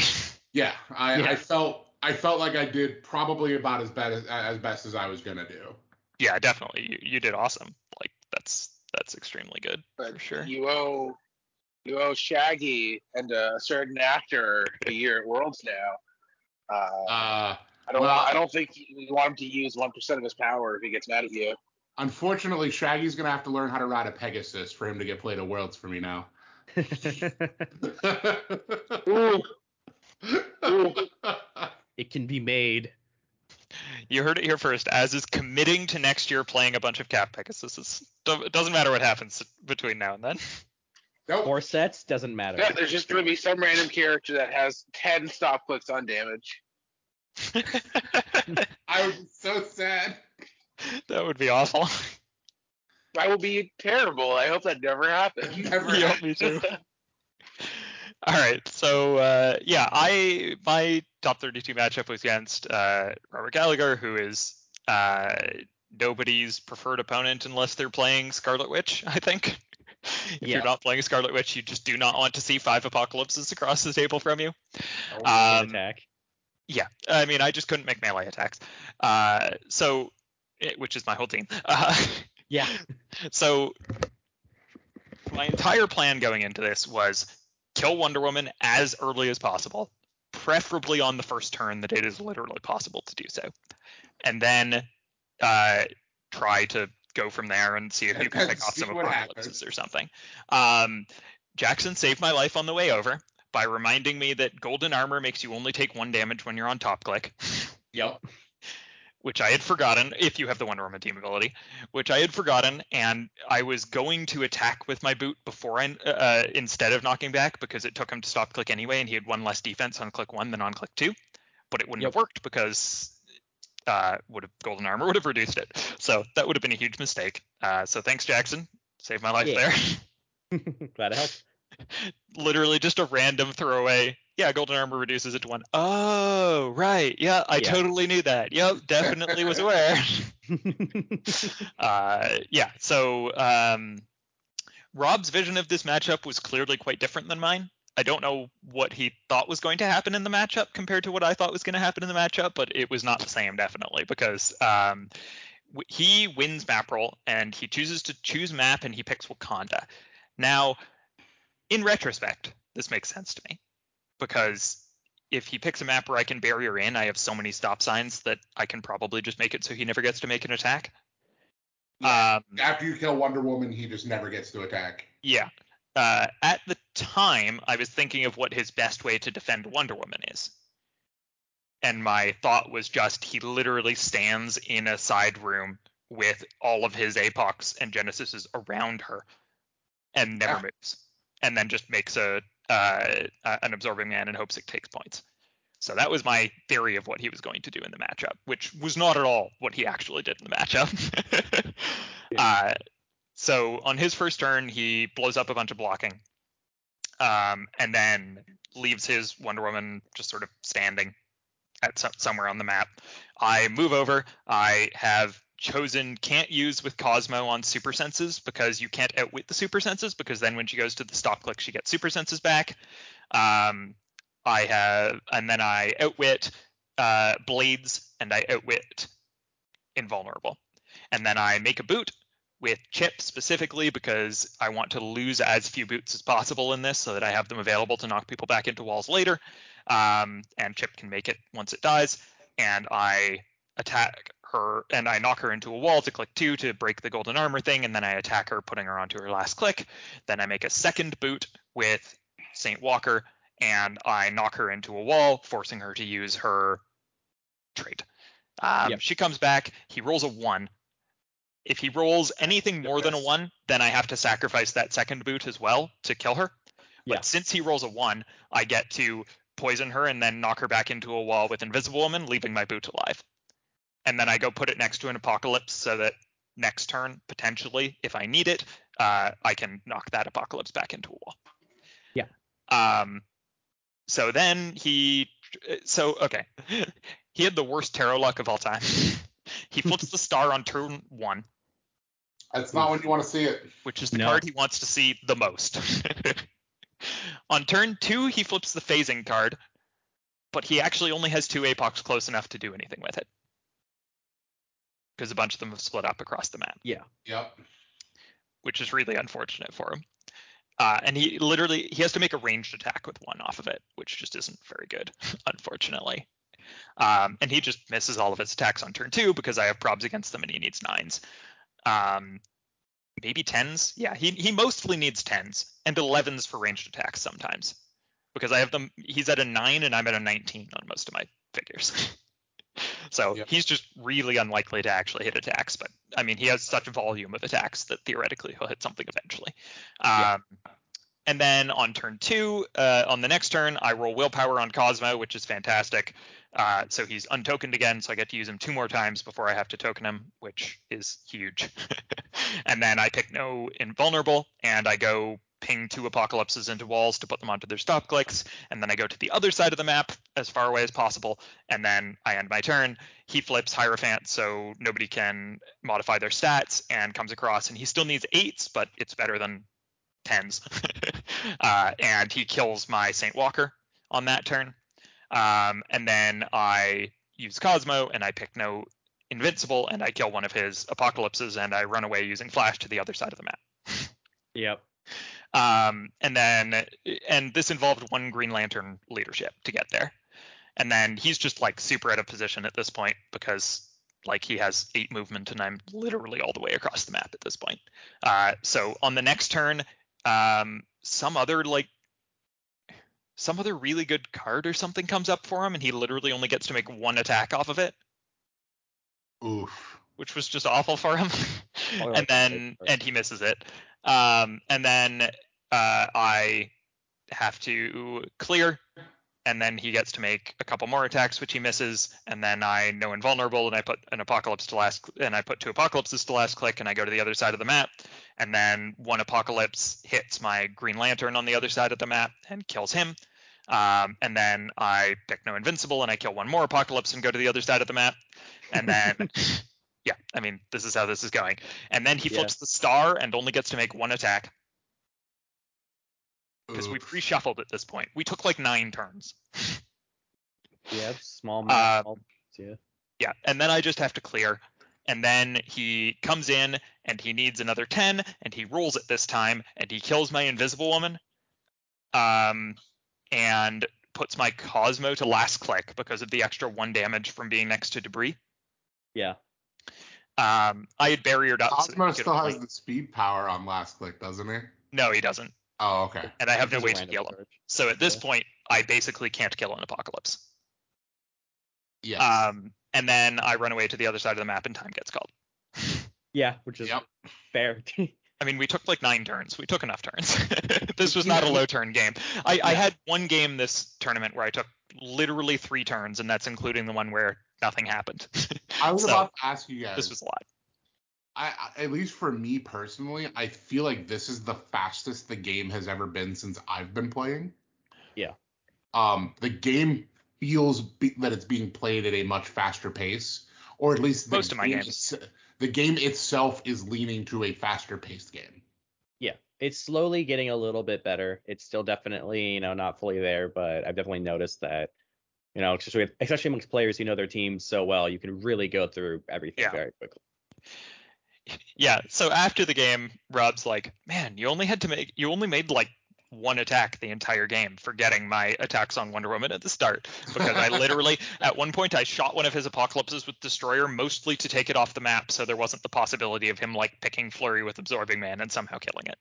Yeah, I, Yeah. I felt I felt like I did probably about as bad as as best as I was gonna do. yeah, definitely. You, you did awesome. Like that's that's extremely good But for sure. you owe you owe Shaggy and a certain actor a year at Worlds now. Uh, Uh, I don't. well- I don't think you want him to use one percent of his power if he gets mad at you. unfortunately, Shaggy's gonna have to learn how to ride a Pegasus for him to get played at Worlds for me now. Ooh, [laughs] ooh. it can be made. You heard it here first. Az is committing to next year playing a bunch of Cap Pegasuses. Do- It doesn't matter what happens between now and then. nope. Four sets doesn't matter. Yeah, there's just going to be some random character that has ten stop clicks on damage. [laughs] I was so sad. that would be awful. That will be terrible. I hope that never happens. [laughs] Never Yeah, me too. [laughs] All right, so uh, yeah, I my top 32 matchup was against uh, Robert Gallagher, who is uh, nobody's preferred opponent unless they're playing Scarlet Witch. I think. [laughs] if Yeah. you're not playing Scarlet Witch, you just do not want to see five apocalypses across the table from you. Or Um, attack. Yeah, I mean, I just couldn't make melee attacks. Uh, so, it, which is my whole team. Yeah. [laughs] so my entire plan going into this was kill Wonder Woman as early as possible, preferably on the first turn that it is literally possible to do so, and then uh, try to go from there and see if you can [laughs] pick off some apocalypses or something. Um, Jackson saved my life on the way over by reminding me that golden armor makes you only take one damage when you're on top click Yep. Which I had forgotten, if you have the Wonder Woman team ability, which I had forgotten, and I was going to attack with my boot before I, uh, instead of knocking back because it took him to stop click anyway, and he had one less defense on click one than on click two, but it wouldn't Yep. have worked because uh, would have golden armor [laughs] would have reduced it, so that would have been a huge mistake. Uh, so thanks, Jackson, saved my life Yeah. there. [laughs] Glad to help. [laughs] Literally just a random throwaway. Yeah, golden armor reduces it to one. Oh, right. Yeah, I Yeah. totally knew that. Yep, definitely was aware. [laughs] [laughs] uh, yeah, so um, Rob's vision of this matchup was clearly quite different than mine. I don't know what he thought was going to happen in the matchup compared to what I thought was going to happen in the matchup, but it was not the same, definitely, because um, w- he wins map roll and he chooses to choose map and he picks Wakanda. Now, in retrospect, this makes sense to me because if he picks a map where I can barrier in, I have so many stop signs that I can probably just make it so he never gets to make an attack. Yeah. Um, After you kill Wonder Woman, he just never gets to attack. yeah. Uh, at the time, I was thinking of what his best way to defend Wonder Woman is. And my thought was just he literally stands in a side room with all of his Apocs and Genesises around her and never Yeah. moves. And then just makes a uh, an absorbing man and hopes it takes points. So that was my theory of what he was going to do in the matchup, which was not at all what he actually did in the matchup. [laughs] uh, so on his first turn, he blows up a bunch of blocking, um, and then leaves his Wonder Woman just sort of standing at some, somewhere on the map. I move over. I have chosen can't use with Cosmo on super senses because you can't outwit the super senses because then when she goes to the stop click she gets super senses back. Um, I have and then I outwit uh, blades and I outwit invulnerable, and then I make a boot with Chip specifically because I want to lose as few boots as possible in this so that I have them available to knock people back into walls later. Um, and Chip can make it once it dies. And I attack her and I knock her into a wall to click two to break the golden armor thing, and then I attack her, putting her onto her last click. Then I make a second boot with Saint Walker, and I knock her into a wall, forcing her to use her trait. Um, Yep. She comes back. He rolls a one. If he rolls anything more than a one, then I have to sacrifice that second boot as well to kill her. But Yeah. since he rolls a one, I get to poison her and then knock her back into a wall with Invisible Woman, leaving my boot alive. And then I go put it next to an Apocalypse so that next turn, potentially, if I need it, uh, I can knock that Apocalypse back into a wall. Yeah. Um. So then he. So okay. [laughs] He had the worst tarot luck of all time. [laughs] he flips the star on turn one, That's not when you want to see it. which is the No. card he wants to see the most. [laughs] On turn two, he flips the phasing card, but he actually only has two apocs close enough to do anything with it. Because a bunch of them have split up across the map, Yeah. Yep. which is really unfortunate for him. Uh, and he literally he has to make a ranged attack with one off of it, which just isn't very good, [laughs] unfortunately. Um, and he just misses all of his attacks on turn two because I have probs against them and he needs nines. Um, maybe tens. Yeah, he he mostly needs tens and elevens for ranged attacks sometimes because I have them. He's at a nine and I'm at a 19 on most of my figures. [laughs] so Yep. he's just really unlikely to actually hit attacks. But I mean, he has such a volume of attacks that theoretically he'll hit something eventually. Um, And then on turn two, uh, on the next turn, I roll willpower on Cosmo, which is fantastic. Uh, so he's untokened again, so I get to use him two more times before I have to token him, which is huge. [laughs] and then I pick no invulnerable, and I go ping two apocalypses into walls to put them onto their stop clicks, and then I go to the other side of the map as far away as possible, and then I end my turn. He flips Hierophant, so nobody can modify their stats, and comes across, and he still needs eights, but it's better than tens. [laughs] uh, and he kills my Saint Walker on that turn. Um, and then I use Cosmo and I pick no invincible and I kill one of his apocalypses and I run away using flash to the other side of the map. [laughs] Yep. Um, and then and this involved one Green Lantern leadership to get there. And then he's just like super out of position at this point because like he has eight movement and I'm literally all the way across the map at this point. Uh, so on the next turn, um, some other like some other really good card or something comes up for him and he literally only gets to make one attack off of it Oof. Which was just awful for him. Probably [laughs] and then and he misses it. Um, and then uh, I have to clear, and then he gets to make a couple more attacks, which he misses. And then I know invulnerable, and I put an apocalypse to last, and I put two apocalypses to last click, and I go to the other side of the map. And then one apocalypse hits my Green Lantern on the other side of the map and kills him. Um, and then I pick no invincible, and I kill one more apocalypse and go to the other side of the map. And then [laughs] [laughs] yeah, I mean, this is how this is going. And then he Yeah. flips the star and only gets to make one attack because we pre-shuffled at this point. We took like nine turns. Yeah, small. Uh, small- yeah. Yeah, and then I just have to clear. And then he comes in and he needs another 10 and he rolls it this time and he kills my invisible woman. Um and puts my Cosmo to last click because of the extra one damage from being next to debris. Yeah. Um I had barriered up. so that Cosmo he could still has only- the speed power on last click, doesn't he? No, he doesn't. Oh, okay. And I have no He's a way to kill him. So at this Yeah. point, I basically can't kill an apocalypse. Yeah. Um, and then I run away to the other side of the map and time gets called. [laughs] Yeah, which is Yep. fair. [laughs] I mean, we took like nine turns. We took enough turns. [laughs] this was not a low turn game. I, I had one game this tournament where I took literally three turns, and that's including the one where nothing happened. I was so, about to ask you guys. this was a lot. I, at least for me personally, I feel like this is the fastest the game has ever been since I've been playing. Yeah. Um, the game feels be, that it's being played at a much faster pace, or at least the Most of my games. is- the game itself is leaning to a faster paced game. Yeah, it's slowly getting a little bit better. It's still definitely, you know, not fully there, but I've definitely noticed that, you know, especially especially amongst players who know their teams so well, you can really go through everything Yeah. very quickly. Yeah. So after the game, Rob's like, "Man, you only had to make you only made like one attack the entire game, forgetting my attacks on Wonder Woman at the start because I literally [laughs] at one point I shot one of his apocalypses with Destroyer mostly to take it off the map, so there wasn't the possibility of him like picking Flurry with Absorbing Man and somehow killing it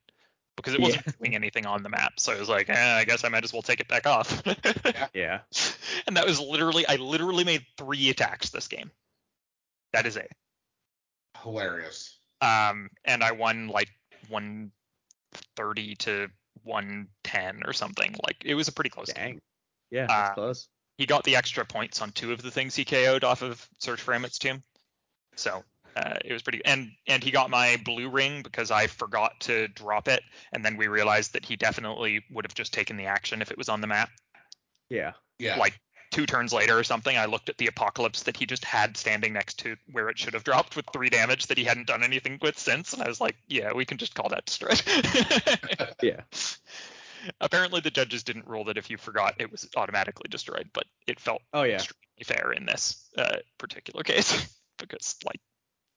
because it wasn't doing anything on the map. So I was like, eh, I guess I might as well take it back off. [laughs] Yeah. and that was literally I literally made three attacks this game. That is it. Hilarious. um, and I won like 130 to 110 or something. Like it was a pretty close game. Yeah, that's Uh, close. He got the extra points on two of the things he KO'd off of Search for Emmett's tomb, so uh, it was pretty. And and he got my blue ring because I forgot to drop it, and then we realized that he definitely would have just taken the action if it was on the map. Yeah. Yeah. Like two turns later or something, I looked at the apocalypse that he just had standing next to where it should have dropped with three damage that he hadn't done anything with since, and I was like, yeah, we can just call that destroyed. [laughs] Yeah. Apparently, the judges didn't rule that if you forgot, it was automatically destroyed, but it felt Oh yeah. extremely fair in this uh, particular case [laughs] because, like,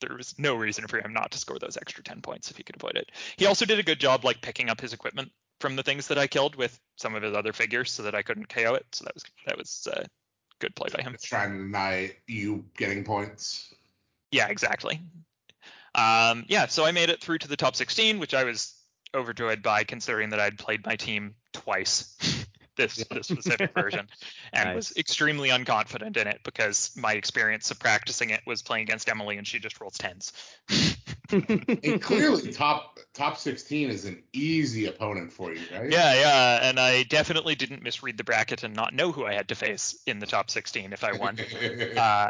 there was no reason for him not to score those extra 10 points if he could avoid it. He also did a good job, like, picking up his equipment from the things that I killed with some of his other figures so that I couldn't KO it. So that was that was uh, good play by him. It's trying to deny you getting points. Yeah, exactly. Um, yeah, so I made it through to the top 16, which I was overjoyed by, considering that I'd played my team twice [laughs] this this specific version, [laughs] and was extremely unconfident in it because my experience of practicing it was playing against Emily, and she just rolls tens. [laughs] And clearly, top top 16 is an easy opponent for you, right? Yeah, yeah, and I definitely didn't misread the bracket and not know who I had to face in the top 16 if I won. [laughs] uh,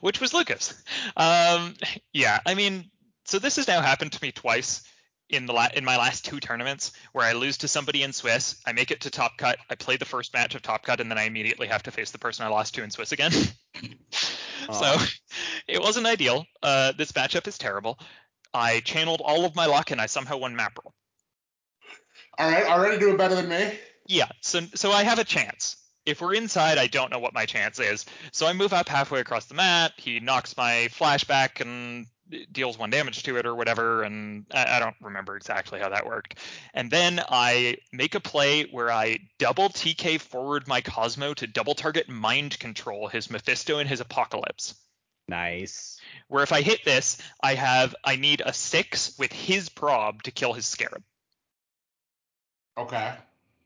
which was Lucas. Um, yeah, I mean, so this has now happened to me twice in the la- in my last two tournaments where I lose to somebody in Swiss, I make it to Top Cut, I play the first match of Top Cut, and then I immediately have to face the person I lost to in Swiss again. [laughs] so it wasn't ideal. Uh, this matchup is terrible. I channeled all of my luck and I somehow won map roll. All right, already doing better than me. Yeah, so so I have a chance. If we're inside, I don't know what my chance is. So I move up halfway across the map. He knocks my flashback and deals one damage to it or whatever, and I, I don't remember exactly how that worked. And then I make a play where I double TK forward my Cosmo to double target mind control his Mephisto and his Apocalypse. Nice. Where if I hit this, I have I need a six with his prob to kill his Scarab, Okay.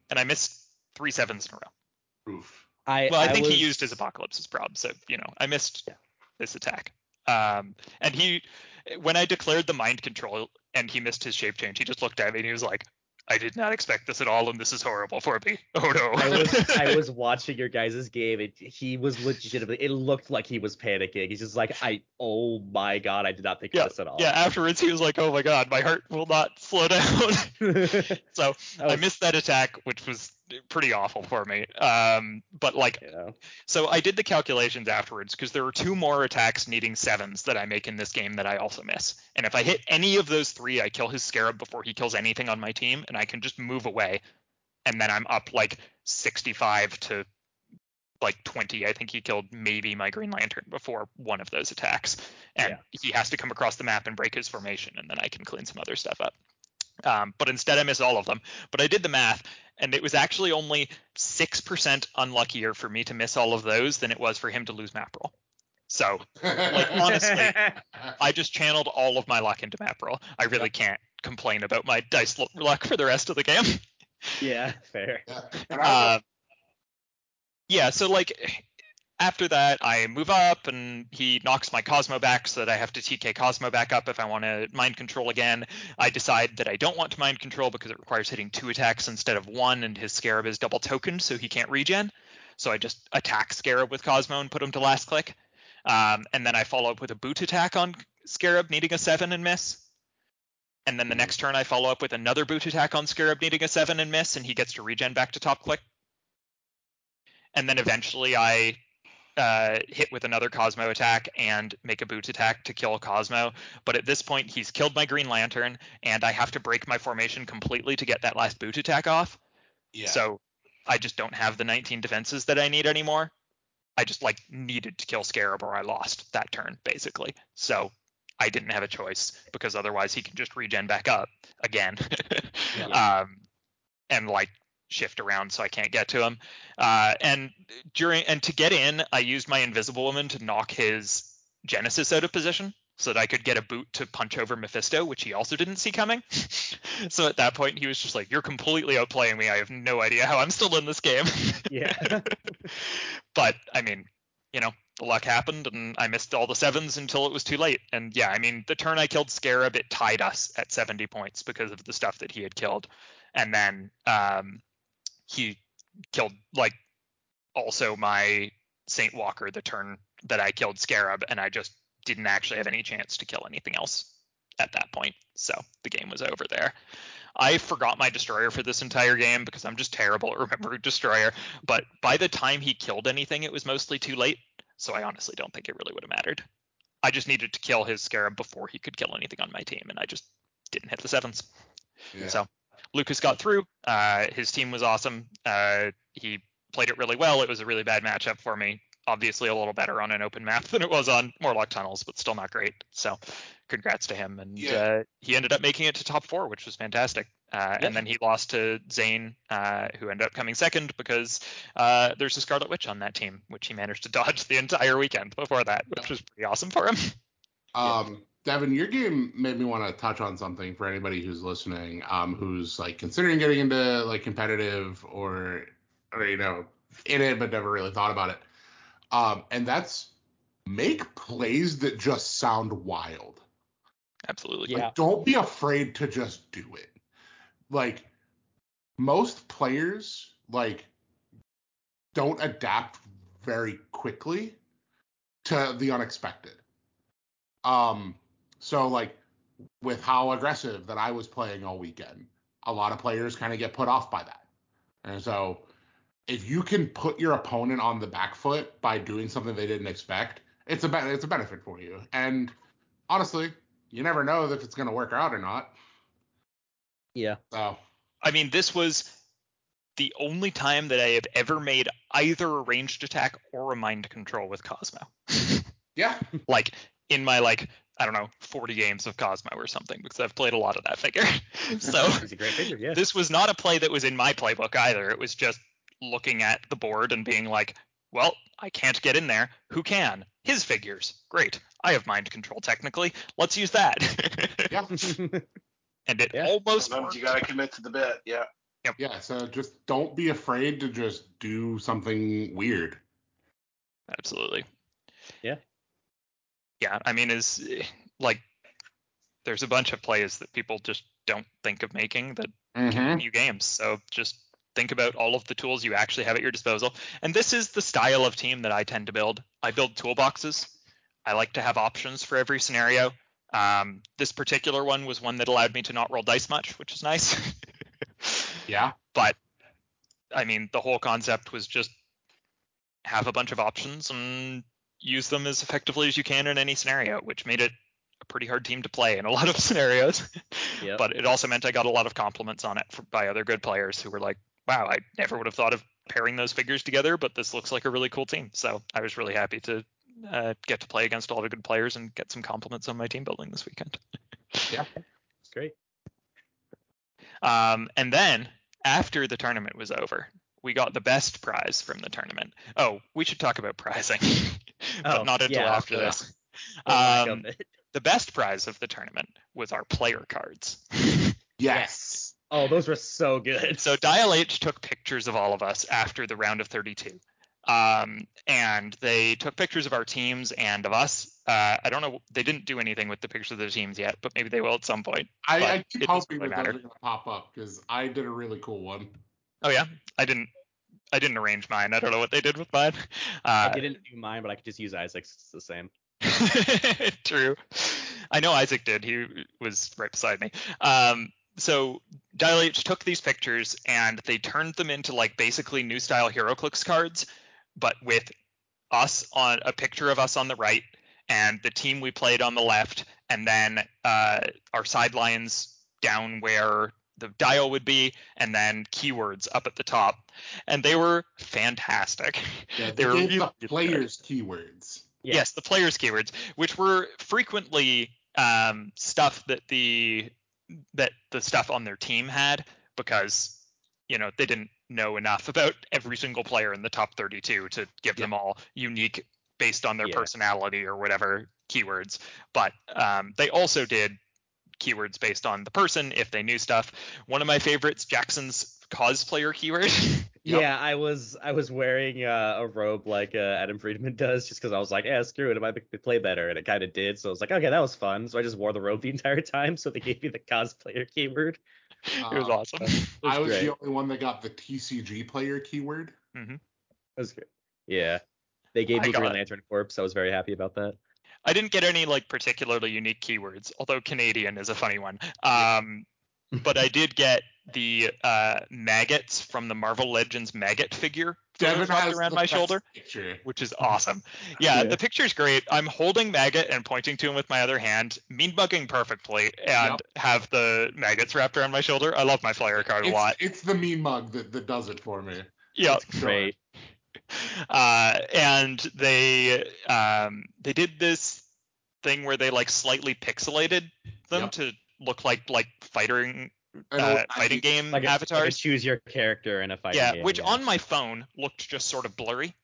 and I missed three sevens in a row. Oof. I Well, I, think was, he used his apocalypse's prob, so you know I missed Yeah. this attack. Um, and he, when I declared the mind control and he missed his shape change, he just looked at me and he was like, "I did not expect this at all, and this is horrible for me. [laughs] Oh no." I was I [laughs] was watching your guys' game. and he was legitimately. It looked like he was panicking. He's just like, I. Oh my god, I did not think yeah, of this at all. yeah. Afterwards, he was like, "Oh my god, my heart will not slow down." [laughs] so I missed that attack, which was pretty awful for me. Um, but like know. So I did the calculations afterwards because there were two more attacks needing sevens that I make in this game that I also miss. And if I hit any of those three, I kill his scarab before he kills anything on my team, and I can just move away. And then I'm up like 65 to like 20. I think he killed maybe my Green Lantern before one of those attacks. And he has to come across the map and break his formation, and then I can clean some other stuff up. Um, but instead, I miss all of them. But I did the math, and it was actually only 6% unluckier for me to miss all of those than it was for him to lose map roll. So Like, honestly, [laughs] I just channeled all of my luck into map roll. I really can't complain about my dice l- luck for the rest of the game. yeah, fair. Yeah. And I was Uh, yeah, so like after that, I move up and he knocks my Cosmo back so that I have to TK Cosmo back up if I want to mind control again. I decide that I don't want to mind control because it requires hitting two attacks instead of one, and his Scarab is double tokened, so he can't regen. So I just attack Scarab with Cosmo and put him to last click. Um, and then I follow up with a boot attack on Scarab, needing a seven and miss. And then the next turn I follow up with another boot attack on Scarab, needing a seven and miss, and he gets to regen back to top click. And then eventually I uh, hit with another Cosmo attack and make a boot attack to kill Cosmo. But at this point, he's killed my Green Lantern, and I have to break my formation completely to get that last boot attack off. Yeah. So I just don't have the 19 defenses that I need anymore. I just like needed to kill Scarab or I lost that turn basically. So I didn't have a choice because otherwise he can just regen back up again. [laughs] um, and like shift around so I can't get to him. Uh, and during and to get in, I used my Invisible Woman to knock his Genesis out of position so that I could get a boot to punch over Mephisto, which he also didn't see coming. [laughs] so at that point, he was just like, "You're completely outplaying me. I have no idea how I'm still in this game." Yeah. [laughs] but I mean, you know, the luck happened, and I missed all the sevens until it was too late. And yeah, I mean, the turn I killed Scarab, it tied us at 70 points because of the stuff that he had killed, and then um, he killed like also my Saint Walker the turn that I killed Scarab, and I just didn't actually have any chance to kill anything else at that point. So the game was over there. I forgot my destroyer for this entire game because I'm just terrible at [laughs] remembering destroyer. But by the time he killed anything, it was mostly too late. So I honestly don't think it really would have mattered. I just needed to kill his scarab before he could kill anything on my team, and I just didn't hit the sevens. Yeah. So Lucas got through. Uh, his team was awesome. Uh, he played it really well. It was a really bad matchup for me. Obviously, a little better on an open map [laughs] than it was on Morlock Tunnels, but still not great. So, congrats to him. And Yeah. uh, he ended up making it to top four, which was fantastic. Uh, Yep. And then he lost to Zane, uh, who ended up coming second because uh, there's a Scarlet Witch on that team, which he managed to [laughs] dodge the entire weekend before that, which was pretty awesome for him. [laughs] Um, Devin, your game made me want to touch on something for anybody who's listening, um, who's like considering getting into like competitive or, or you know, in it but never really thought about it. Um, and that's make plays that just sound wild. Absolutely. Yeah. Don't be afraid to just do it. Like most players, like don't adapt very quickly to the unexpected. Um, so like with how aggressive that I was playing all weekend, a lot of players kind of get put off by that. And so if you can put your opponent on the back foot by doing something they didn't expect, it's a be- it's a benefit for you. And honestly, you never know if it's going to work out or not. Yeah. So I mean, this was the only time that I have ever made either a ranged attack or a mind control with Cosmo. yeah, [laughs] like in my like I don't know 40 games of Cosmo or something because I've played a lot of that figure. [laughs] so a great figure. Yeah. this was not a play that was in my playbook either. It was just looking at the board and being like, well, I can't get in there. Who can? His figures. Great. I have mind control technically. Let's use that. yeah, [laughs] and it Yeah. almost Sometimes worked. you gotta commit to the bit. Yeah. yeah. So just don't be afraid to just do something weird. Absolutely. Yeah. I mean, is like there's a bunch of plays that people just don't think of making that Mm-hmm. new games. So just think about all of the tools you actually have at your disposal. And this is the style of team that I tend to build. I build toolboxes. I like to have options for every scenario. Um, this particular one was one that allowed me to not roll dice much, which is nice. [laughs] Yeah, but I mean, the whole concept was just have a bunch of options and use them as effectively as you can in any scenario, which made it a pretty hard team to play in a [laughs] lot of scenarios. Yep. But it also meant I got a lot of compliments on it for, by other good players who were like, "Wow, I never would have thought of pairing those figures together, but this looks like a really cool team." So I was really happy to uh, get to play against a lot of good players and get some compliments on my team building this weekend. Yeah, it's [laughs] great. Um, and then after the tournament was over, we got the best prize from the tournament. Oh, we should talk about prizing, [laughs] but Oh, not until yeah, after yeah. this. The Um, [laughs] the best prize of the tournament was our player cards. [laughs] yes. Oh, those were so good. so Dial H took pictures of all of us after the round of 32. Um, and they took pictures of our teams and of us. Uh, I don't know, they didn't do anything with the pictures of the teams yet, but maybe they will at some point. I, But I keep hoping really that matter. those are gonna pop up because I did a really cool one. Oh yeah, I didn't, I didn't arrange mine. I don't know what they did with mine. I Uh, didn't do mine, but I could just use Isaac's. It's the same. [laughs] True. I know Isaac did. He was right beside me. Um, so Dial H took these pictures and they turned them into like basically new style HeroClix cards, but with us on a picture of us on the right and the team we played on the left, and then uh, our sidelines down where the dial would be, and then keywords up at the top. And they were fantastic. Yeah, [laughs] they they were gave really the good. players keywords. Yeah. Yes, the players' keywords, which were frequently um, stuff that the that the stuff on their team had because you know they didn't know enough about every single player in the top 32 to give them all unique based on their Yeah. personality or whatever keywords. But um, they also did keywords based on the person if they knew stuff. One of my favorites, Jackson's cosplayer keyword. [laughs] Yep. Yeah, I was I was wearing uh, a robe like uh, Adam Friedman does, just because I was like, yeah, screw it, it might make play better, and it kind of did. So I was like, okay, that was fun. So I just wore the robe the entire time. So they gave me the cosplayer keyword. [laughs] it was Um, awesome. [laughs] It I was great. the only one that got the TCG player keyword. It was good. Yeah, they gave I me Green Lantern Corps. I was very happy about that. I didn't get any like particularly unique keywords, although Canadian is a funny one. Um, but I did get the uh, maggots from the Marvel Legends maggot figure Devin photoshopped has around my shoulder, Picture. which is awesome. Yeah, Yeah. the picture's great. I'm holding maggot and pointing to him with my other hand, mean bugging perfectly, and Yep. have the maggots wrapped around my shoulder. I love my flyer card a lot. it's the mean mug that, that does it for me. Yeah. Great. Uh, and they um, they did this thing where they like slightly pixelated them Yep. to look like like fighting uh, fighting game Like a, like a avatars. choose your character in a fighting yeah, game. which on my phone looked just sort of blurry.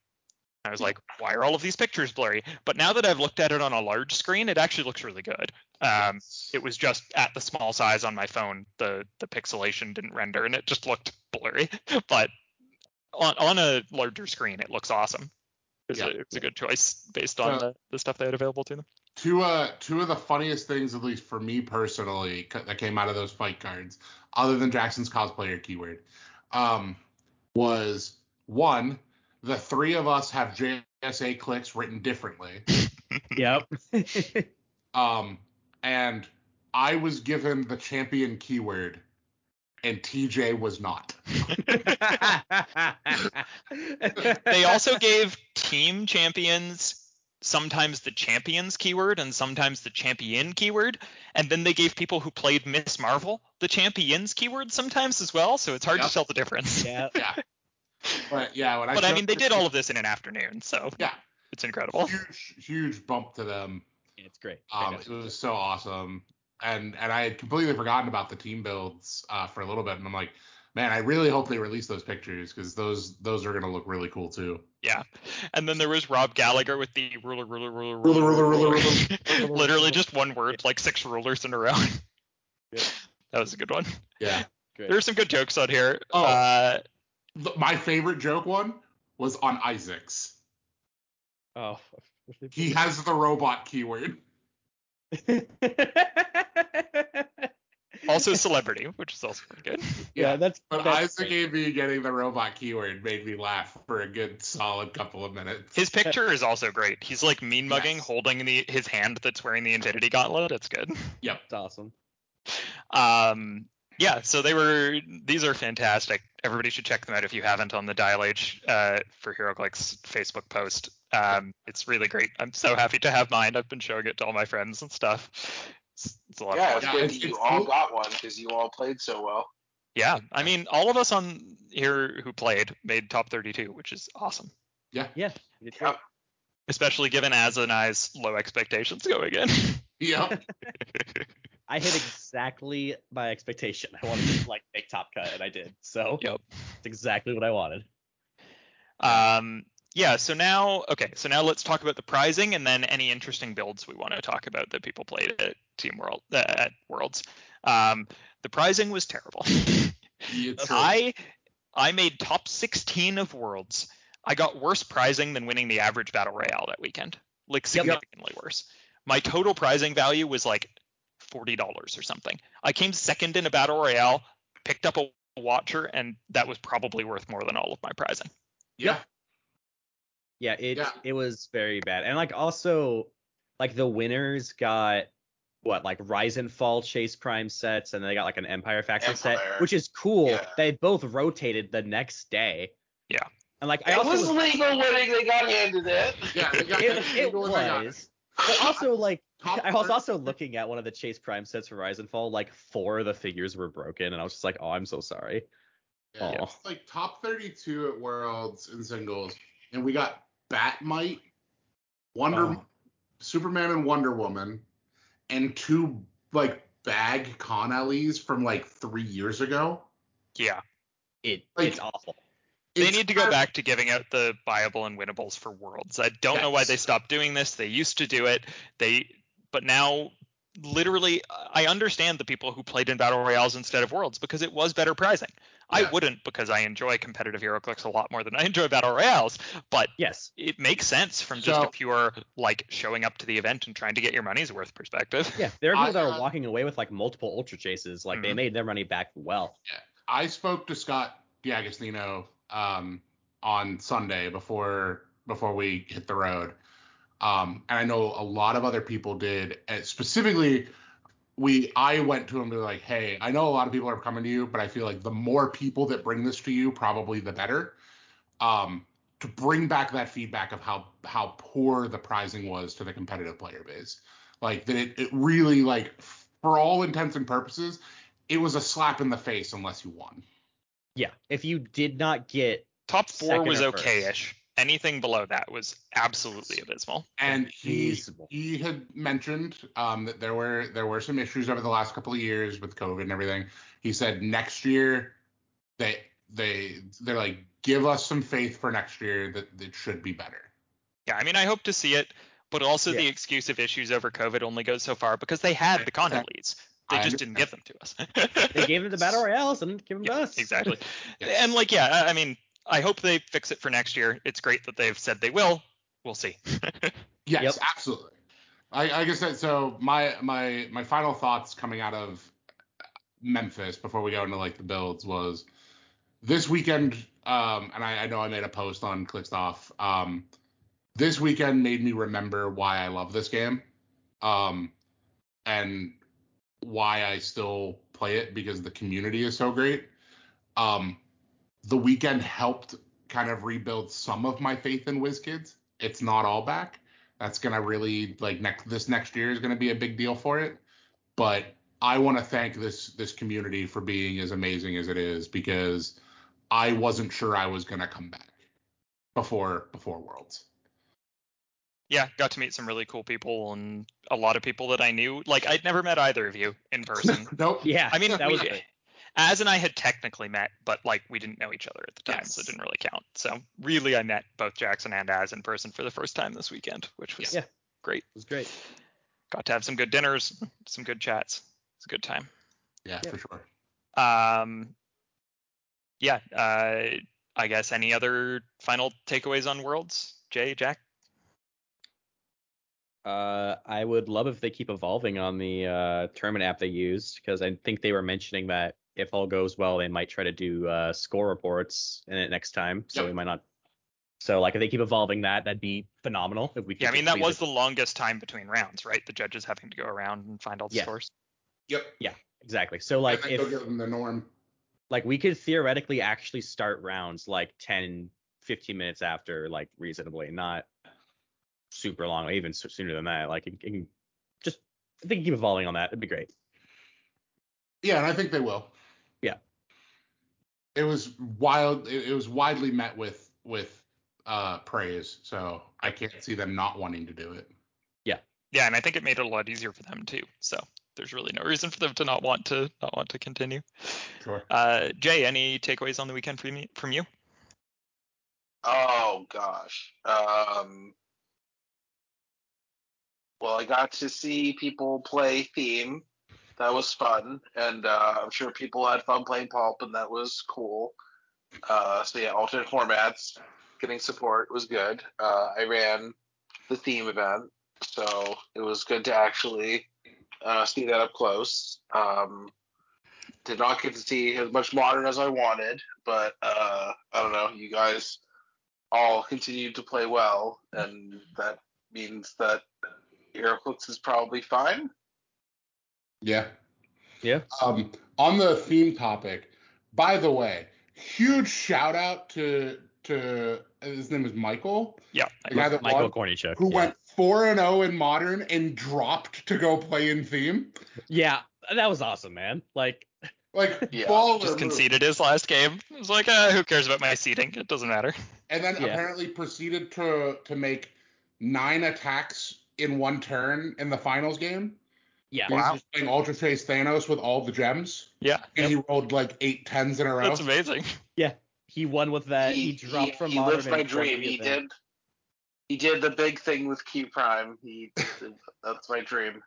I was like, why are all of these pictures blurry? But now that I've looked at it on a large screen, it actually looks really good. Um, it was just at the small size on my phone, the the pixelation didn't render, and it just looked blurry. [laughs] But on on a larger screen, it looks awesome. It was, Yeah. a, it was a good choice based on So- the, the stuff they had available to them. two uh two of the funniest things, at least for me personally, c- that came out of those fight cards, other than Jackson's cosplayer keyword, um, was one, the three of us have JSAClix written differently. [laughs] Yep. [laughs] Um, and I was given the champion keyword, and TJ was not. [laughs] They also gave team champions sometimes the champions keyword and sometimes the champion keyword, and then they gave people who played Miss Marvel the champions keyword sometimes as well. So it's hard Yep. to tell the difference. [laughs] yeah. Yeah. But yeah, when I But I mean, they did all of this in an afternoon, so Yeah. it's incredible. huge huge bump to them. It's great. Um, Great it was so awesome, and and I had completely forgotten about the team builds uh, for a little bit, and I'm like, man, I really hope they release those pictures because those those are gonna look really cool too. Yeah. And then there was Rob Gallagher with the ruler, ruler, ruler, Ruler, ruler, ruler, ruler. Literally just one word, like six rulers in a row. [laughs] Yeah. That was a good one. Yeah. Great. There's some good jokes on here. Oh. Uh, The- my favorite joke one was on Isaac's. Oh. He has the robot keyword. [laughs] also celebrity, which is also pretty good. yeah, that's. But that's Isaac great. AB getting the robot keyword made me laugh for a good solid couple of minutes. His [laughs] picture is also great. He's like mean mugging, Yes. holding the his hand that's wearing the Infinity Gauntlet. It's good. Yep. It's awesome. Um, yeah, so they were these are fantastic. Everybody should check them out if you haven't on the Dial H uh, for HeroClix Facebook post. Um, it's really great. I'm so happy to have mine. I've been showing it to all my friends and stuff. It's, it's a lot Yeah, of it's fun. Yeah, good it's- that you it's all cool. got one because you all played so well. Yeah, I mean, all of us on here who played made top 32, which is awesome. Yeah. Yeah. Yep. great. Especially given Az and I's low expectations going in. [laughs] yeah. [laughs] I hit exactly my expectation. I wanted to like make top cut, and I did. So Yep. it's exactly what I wanted. Um, yeah, so now, okay, so now let's talk about the prizing and then any interesting builds we want to talk about that people played at Team World uh, at Worlds. Um, the prizing was terrible. [laughs] I I made top 16 of Worlds. I got worse prizing than winning the average battle royale that weekend, like Yep. significantly worse. My total prizing value was like forty dollars or something. I came second in a battle royale, picked up a watcher, and that was probably worth more than all of my prizing. yeah. Yeah, it Yeah. it was very bad. And like also like the winners got what like Rise and Fall Chase Prime sets and they got like an Empire faction set, which is cool. Yeah. They both rotated the next day. Yeah. And like I also was was, legal winning. They got handed it. [laughs] Yeah, they got it, it They was. But also like Top I was third- also looking at one of the Chase Prime sets for Rise and Fall. Like four of the figures were broken, and I was just like, oh, I'm so sorry. Yeah, it's like top 32 at Worlds in singles, and we got Bat-Mite, Wonder, Oh. Superman, and Wonder Woman, and two like bag con alleys from like three years ago. Yeah. It Like- it's awful. They It's need to go of- back to giving out the buyable and winnables for worlds. I don't know why they stopped doing this. They used to do it. They but now literally I understand the people who played in battle royales instead of worlds because it was better prizing. I wouldn't because I enjoy competitive HeroClix a lot more than I enjoy battle royales, but Yes. it makes sense from just So- a pure like showing up to the event and trying to get your money's worth perspective. Yeah. There are people I, that uh, are walking away with like multiple ultra chases. Like they Mhm. made their money back well. Yeah. I spoke to Scott D'Agostino um, on Sunday before before we hit the road, um, and I know a lot of other people did. Specifically, we I went to him to be like, hey, I know a lot of people are coming to you, but I feel like the more people that bring this to you, probably the better. Um, to bring back that feedback of how how poor the prizing was to the competitive player base, like that it, it really like for all intents and purposes, it was a slap in the face unless you won. Yeah. If you did not get Top four was or first. okay-ish. Anything below that was absolutely abysmal. and he he had mentioned um, that there were there were some issues over the last couple of years with COVID and everything. He said next year they they they're like give us some faith for next year that it should be better. Yeah, I mean, I hope to see it, but also the Yeah. excuse of issues over COVID only goes so far because they had the content leads. They just didn't give them to us. they gave them to battle royales and didn't give them Yeah, to us. exactly. [laughs] Yes. And like, yeah, I I mean, I hope they fix it for next year. It's great that they've said they will. We'll see. [laughs] Yes, Yep. absolutely. I, I guess that so my my my final thoughts coming out of Memphis before we go into like the builds was this weekend, um, and I, I know I made a post on Clickstuff. Um, this weekend made me remember why I love this game, um, and why I still play it because the community is so great. Um, the weekend helped kind of rebuild some of my faith in WizKids. It's not all back. That's gonna really like next this next year is gonna be a big deal for it. But I want to thank this this community for being as amazing as it is because I wasn't sure I was gonna come back before before Worlds. yeah, got to meet some really cool people and a lot of people that I knew. Like, I'd never met either of you in person. [laughs] nope. Yeah. I mean, that we, was great. Az and I had technically met, but like we didn't know each other at the time, so it didn't really count. So really, I met both Jackson and Az in person for the first time this weekend, which was Yeah. great. It was great. Got to have some good dinners, some good chats. It's a good time. Yeah, Yeah. for sure. Um, yeah. Uh, I guess any other final takeaways on Worlds, Jay, Jack? Uh, I would love if they keep evolving on the uh, tournament app they used because I think they were mentioning that if all goes well, they might try to do uh, score reports in it next time. So Yep. we might not. So like if they keep evolving that, that'd be phenomenal. If we could Yeah, I mean that please was the longest time between rounds, right? The judges having to go around and find all the Yeah. scores. Yep. Yeah, exactly. So like I think they'll if give them the norm. like we could theoretically actually start rounds like 10 15 minutes after like reasonably not super long even sooner than that like it, it can just if they can keep evolving on that it'd be great Yeah, and I think they will. Yeah. It was wild. It, it was widely met with with uh praise, so I can't see them not wanting to do it. Yeah, yeah, and I think it made it a lot easier for them too. So there's really no reason for them to not want to not want to continue. Sure. Uh, Jay, any takeaways on the weekend from me from you? Oh gosh. Um, well, I got to see people play theme. That was fun, and uh, I'm sure people had fun playing pulp, and that was cool. Uh, so yeah, alternate formats, getting support was good. Uh, I ran the theme event, so it was good to actually uh, see that up close. Um, did not get to see as much modern as I wanted, but uh, I don't know. You guys all continued to play well, and that means that HeroClix is probably fine. Yeah. Yeah. Um, on the theme topic, by the way, huge shout out to to his name was Michael. Yeah. The guy that Michael won, Kornichuk. who yeah. went four and zero in modern and dropped to go play in theme. Yeah, that was awesome, man. Like, Like [laughs] Yeah, baller Just move. conceded his last game. It was like, uh, who cares about my seating? It doesn't matter. and then [laughs] Yeah. apparently proceeded to to make nine attacks in one turn in the finals game. Yeah, He Wow. was just playing Ultra Chase Thanos with all the gems, Yeah. and he rolled like eight tens in a row. That's amazing. yeah. He won with that. He, dropped he, from he modern. lived my dream. He then. did. He did the big thing with Q Prime. He. that's my dream.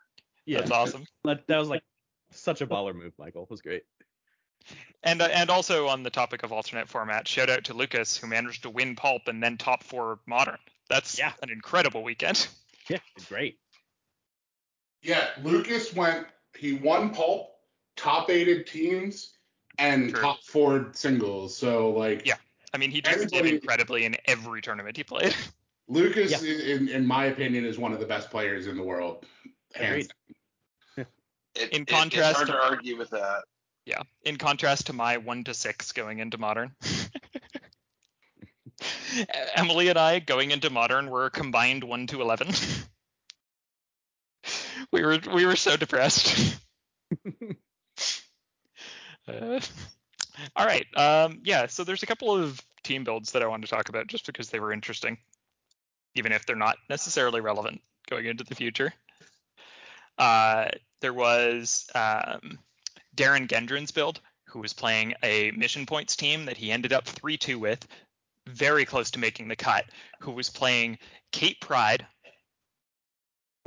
Yeah, That's awesome. [laughs] That, that was like such a baller move, Michael. It was great. And uh, and also on the topic of alternate format, shout out to Lucas who managed to win Pulp and then top four Modern. That's Yeah. an incredible weekend. Yeah, great. Yeah, Lucas went. He won Pulp, top eighted teams, and True. top four singles. So like, Yeah. I mean, he just did incredibly in every tournament he played. [laughs] Lucas, Yeah. in in my opinion, is one of the best players in the world. Agreed. Hands It, In it- contrast it's hard to- to argue with that. Yeah. In contrast to my one to six going into Modern. [laughs] Emily and I going into Modern were combined one to eleven. [laughs] we were we were so depressed. [laughs] Uh, all right. Um, yeah. So there's a couple of team builds that I wanted to talk about just because they were interesting, even if they're not necessarily relevant going into the future. Uh, there was um, Darren Gendron's build, who was playing a mission points team that he ended up 3-2 with, very close to making the cut, who was playing Kate Pryde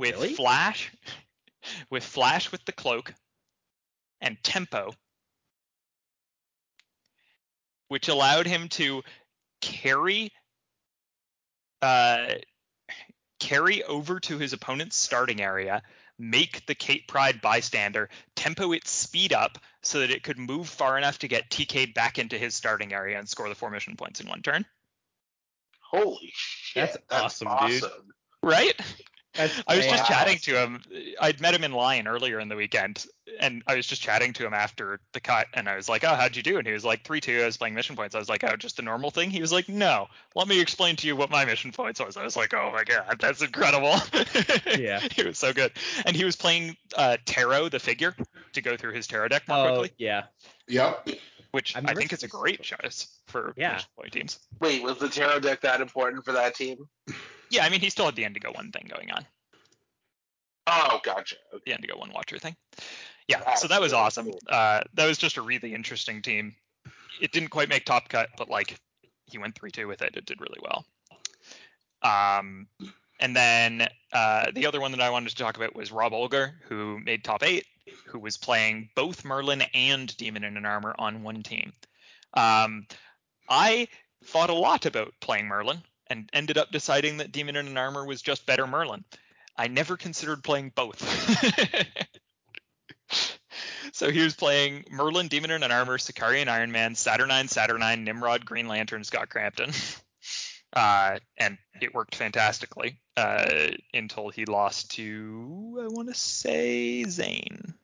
with Really? Flash, [laughs] with Flash with the cloak, and Tempo, which allowed him to carry uh, carry over to his opponent's starting area, make the Kate Pryde bystander, tempo its speed up so that it could move far enough to get TK'd back into his starting area and score the four mission points in one turn. Holy shit! That's awesome, dude. Right? That's I was just chatting to him. I'd met him in line earlier in the weekend, and I was just chatting to him after the cut, and I was like, "Oh, how'd you do?" And he was like, "Three two. I was playing mission points." I was like, "Oh, just a normal thing." He was like, "No, let me explain to you what my mission points was." I was like, "Oh my god, that's incredible!" [laughs] Yeah. he was so good, and he was playing uh, Tarot the figure to go through his Tarot deck more Oh, quickly, yeah. Yep. which I've I think is a great choice for Yeah. mission point teams. Wait, was the tarot deck that important for that team? Yeah, I mean, he still had the Indigo one thing going on. Oh, gotcha. Okay. the Indigo One Watcher thing. Yeah, so that was really awesome. cool. Uh, that was just a really interesting team. It didn't quite make top cut, but like he went three two with it. It did really well. Um, and then uh, the other one that I wanted to talk about was Rob Olger, who made top eight, who was playing both Merlin and Demon in an Armor on one team. Um, I thought a lot about playing Merlin and ended up deciding that Demon in an Armor was just better Merlin. I never considered playing both. [laughs] so he was playing Merlin, Demon in an Armor, Sicarian Iron Man, Saturnyne, Saturnyne, Nimrod, Green Lantern, Scott Crampton. [laughs] Uh, and it worked fantastically uh, until he lost to, I want to say, Zane.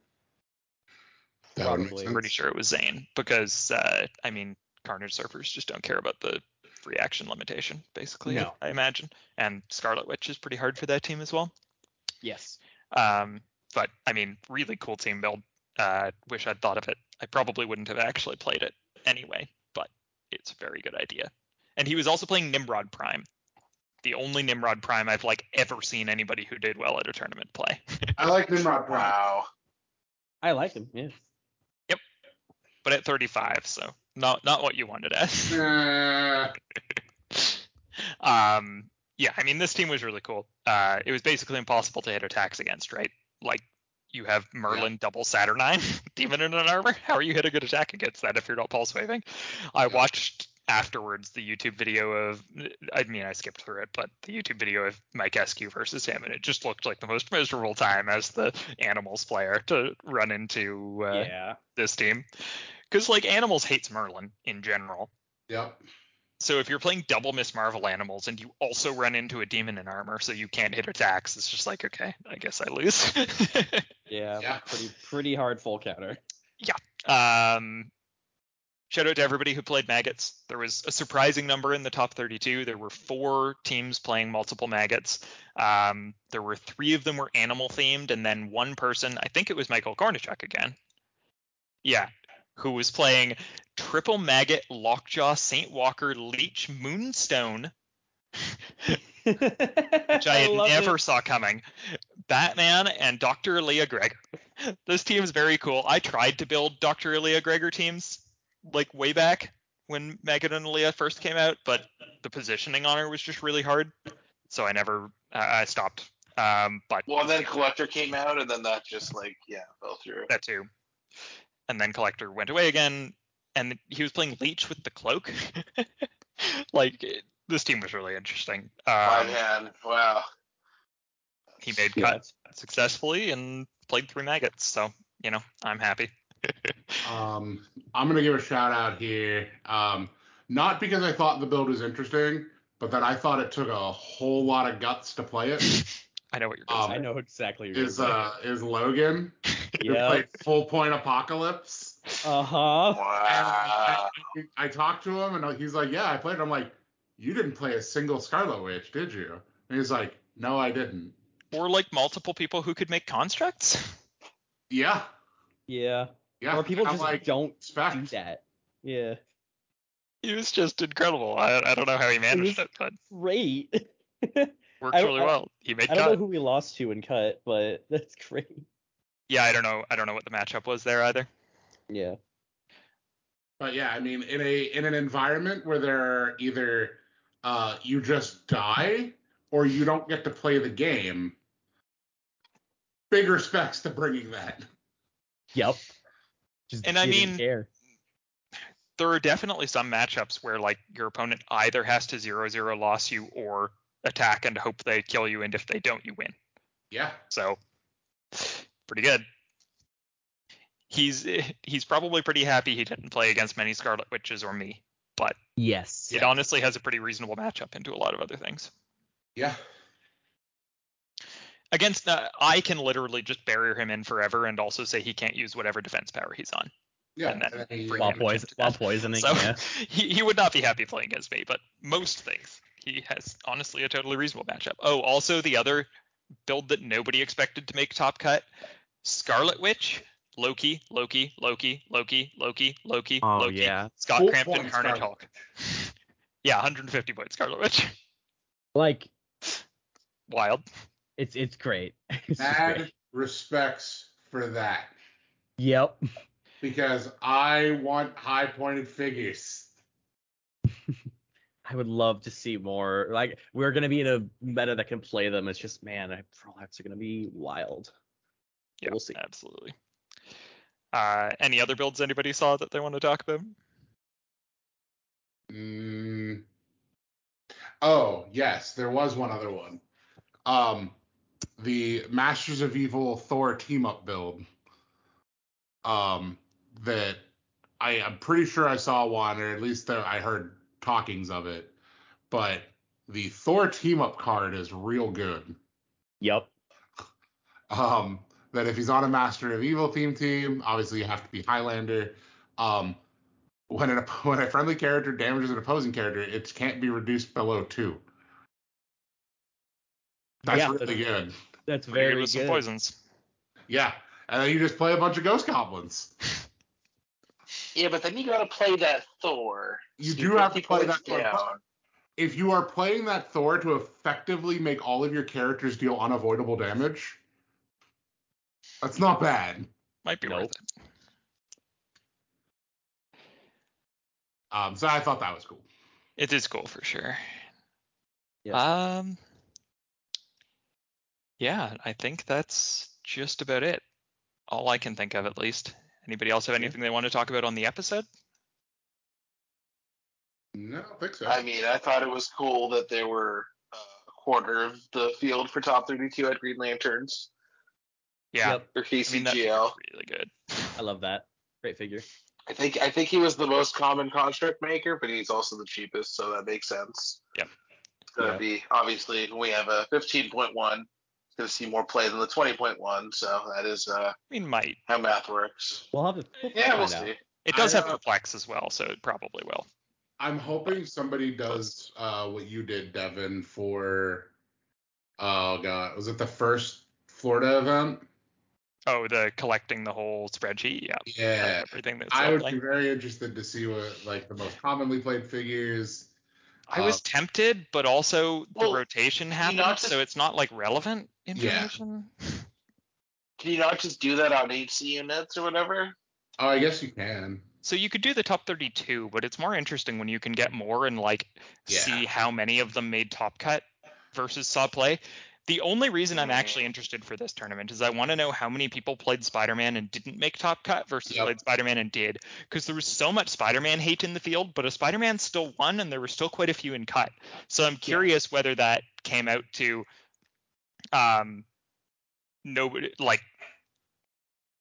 That would make Probably. Pretty sure it was Zane because, uh, I mean, Carnage Surfers just don't care about the free action limitation, basically, No. I imagine. And Scarlet Witch is pretty hard for that team as well. Yes. Um, but I mean, really cool team build. Uh, wish I'd thought of it. I probably wouldn't have actually played it anyway, but it's a very good idea. And he was also playing Nimrod Prime, the only Nimrod Prime I've like ever seen anybody who did well at a tournament play. [laughs] I like Nimrod Prime. Wow. I like him. Yeah. Yep. But at 35, so not not what you wanted as. Uh, [laughs] um, yeah, I mean this team was really cool. Uh, it was basically impossible to hit attacks against, right? Like you have Merlin double Saturnyne, [laughs] Demon in an armor. How are you hitting good attack against that if you're not pulse waving? I watched afterwards the YouTube video of, I mean I skipped through it, but the YouTube video of Mike Eskew versus him, and it just looked like the most miserable time as the animals player to run into uh, yeah. this team. Because like animals hates Merlin in general. yep. So if you're playing double Miss Marvel animals and you also run into a demon in armor, so you can't hit attacks, it's just like okay, I guess I lose. [laughs] Yeah. Yeah. Pretty pretty hard full counter. Yeah. Um, shout out to everybody who played maggots. There was a surprising number in the top 32. There were four teams playing multiple maggots. Um, there were three of them were animal themed, and then one person, I think it was Michael Kornichuk again. Yeah, who was playing triple maggot lockjaw Saint Walker Leech Moonstone, which I [laughs] had never it. saw coming. Batman and Dr. Leah Gregor. [laughs] This team is very cool. I tried to build Dr. Leah Gregor teams like way back when Maggot and Leah first came out, but the positioning on her was just really hard, so I never I I stopped. Um, but Well, then Collector came out, and then that just like yeah fell through. that too. And then Collector went away again, and he was playing Leech with the cloak. [laughs] like this team was really interesting. Five Um, hand. Wow. he made Yeah. cuts successfully and played three maggots, so you know I'm happy. [laughs] Um, I'm gonna give a shout out here. Um, not because I thought the build was interesting, but that I thought it took a whole lot of guts to play it. [laughs] I know what you're going Um, I know exactly what you're Is gonna uh is Logan [laughs] who Yeah. played Full Point Apocalypse. Uh huh. Wow. And I talked to him and he's like, "Yeah, I played." it." I'm like, "You didn't play a single Scarlet Witch, did you?" And he's like, "No, I didn't." Or like multiple people who could make constructs. Yeah, Yeah. yeah. Or people I'm just like, don't do that. Yeah. He was just incredible. I, I don't know how he managed it, but Great. [laughs] worked really I- well. He made I don't know who we lost to in cut, but [laughs] that's great. Yeah, I don't know. I don't know what the matchup was there either. Yeah. But yeah, I mean, in a in an environment where there are either uh, you just die or you don't get to play the game, big respects to bringing that. Yep. Just And I mean- care. There are definitely some matchups where like your opponent either has to zero zero loss you or attack and hope they kill you, and if they don't, you win. Yeah, So pretty good. He's [laughs] he's probably pretty happy he didn't play against many Scarlet Witches or me, but Yes. it honestly has a pretty reasonable matchup into a lot of other things. yeah, Against uh, I can literally just barrier him in forever and also say he can't use whatever defense power he's on. yeah. And then and he- bring While, him poison, while poisoning. So yeah. [laughs] he, he would not be happy playing against me, but most things he has honestly a totally reasonable matchup. Oh, also the other build that nobody expected to make top cut, Scarlet Witch, Loki, Loki, Loki, Loki, Loki, Loki, Oh Loki, yeah. Scott Full Crampton, Carnage Scarlet Hulk. [laughs] Yeah, 150 points, Scarlet Witch. Like Wild. it's it's great. [laughs] It's just Mad great. respects for that Yep. because I want high pointed figures. [laughs] I would love to see more. Like we're gonna be in a meta that can play them. It's just man, I- rollouts are gonna be wild. Yeah, We'll see. absolutely. Uh, any other builds anybody saw that they want to talk about? Mm. Oh yes, there was one other one. Um, the Masters of Evil Thor team up build. Um, that I am pretty sure I saw one, or at least uh, I heard talkings of it. But the Thor team up card is real good. Yep. Um, that if he's on a Master of Evil theme team, obviously you have to be Highlander. Um, when an [laughs] when a friendly character damages an opposing character, it can't be reduced below two. That's Yeah, really good. That's very good with some poisons. Yeah, and then you just play a bunch of ghost goblins. [laughs] Yeah, but then you got to play that Thor. You So do you're have to play points that Thor. If you are playing that Thor to effectively make all of your characters deal unavoidable damage, that's not bad. Might be Nope. worth it. Um, so I thought that was cool. It is cool for sure. Yes. Um. Yeah, I think that's just about it. All I can think of, at least. Anybody else have anything they want to talk about on the episode? No, I think so. I mean, I thought it was cool that there were uh, a quarter of the field for top 32 at Green Lanterns Yeah, Yep. or I mean really good. I love that. Great figure. I think I think he was the most common construct maker, but he's also the cheapest, so that makes sense. Yep. It's gonna Yeah. be obviously we have a 15.1. It's gonna see more play than the 20.1, so that is uh, I mean, might. how math works. We'll have to. We'll Yeah, we'll find out. see. It does I, have uh, perplex as well, so it probably will. I'm hoping somebody does uh, what you did, Devin, for oh god, was it the first Florida event? Oh, the collecting the whole spreadsheet. Yeah. Yeah. Everything that's I would lovely. be very interested to see what like the most commonly played figures. I was uh, tempted, but also the Well, rotation happened, just- so it's not like relevant information. Yeah. information. Can you not just do that on HC units or whatever? Oh, I guess you can. So you could do the top 32, but it's more interesting when you can get more and like Yeah. see how many of them made top cut versus saw play. The only reason I'm Mm. actually interested for this tournament is I want to know how many people played Spider-Man and didn't make top cut versus Yep. played Spider-Man and did, because there was so much Spider-Man hate in the field, but a Spider-Man still won, and there were still quite a few in cut. So I'm curious whether that came out to, um, nobody like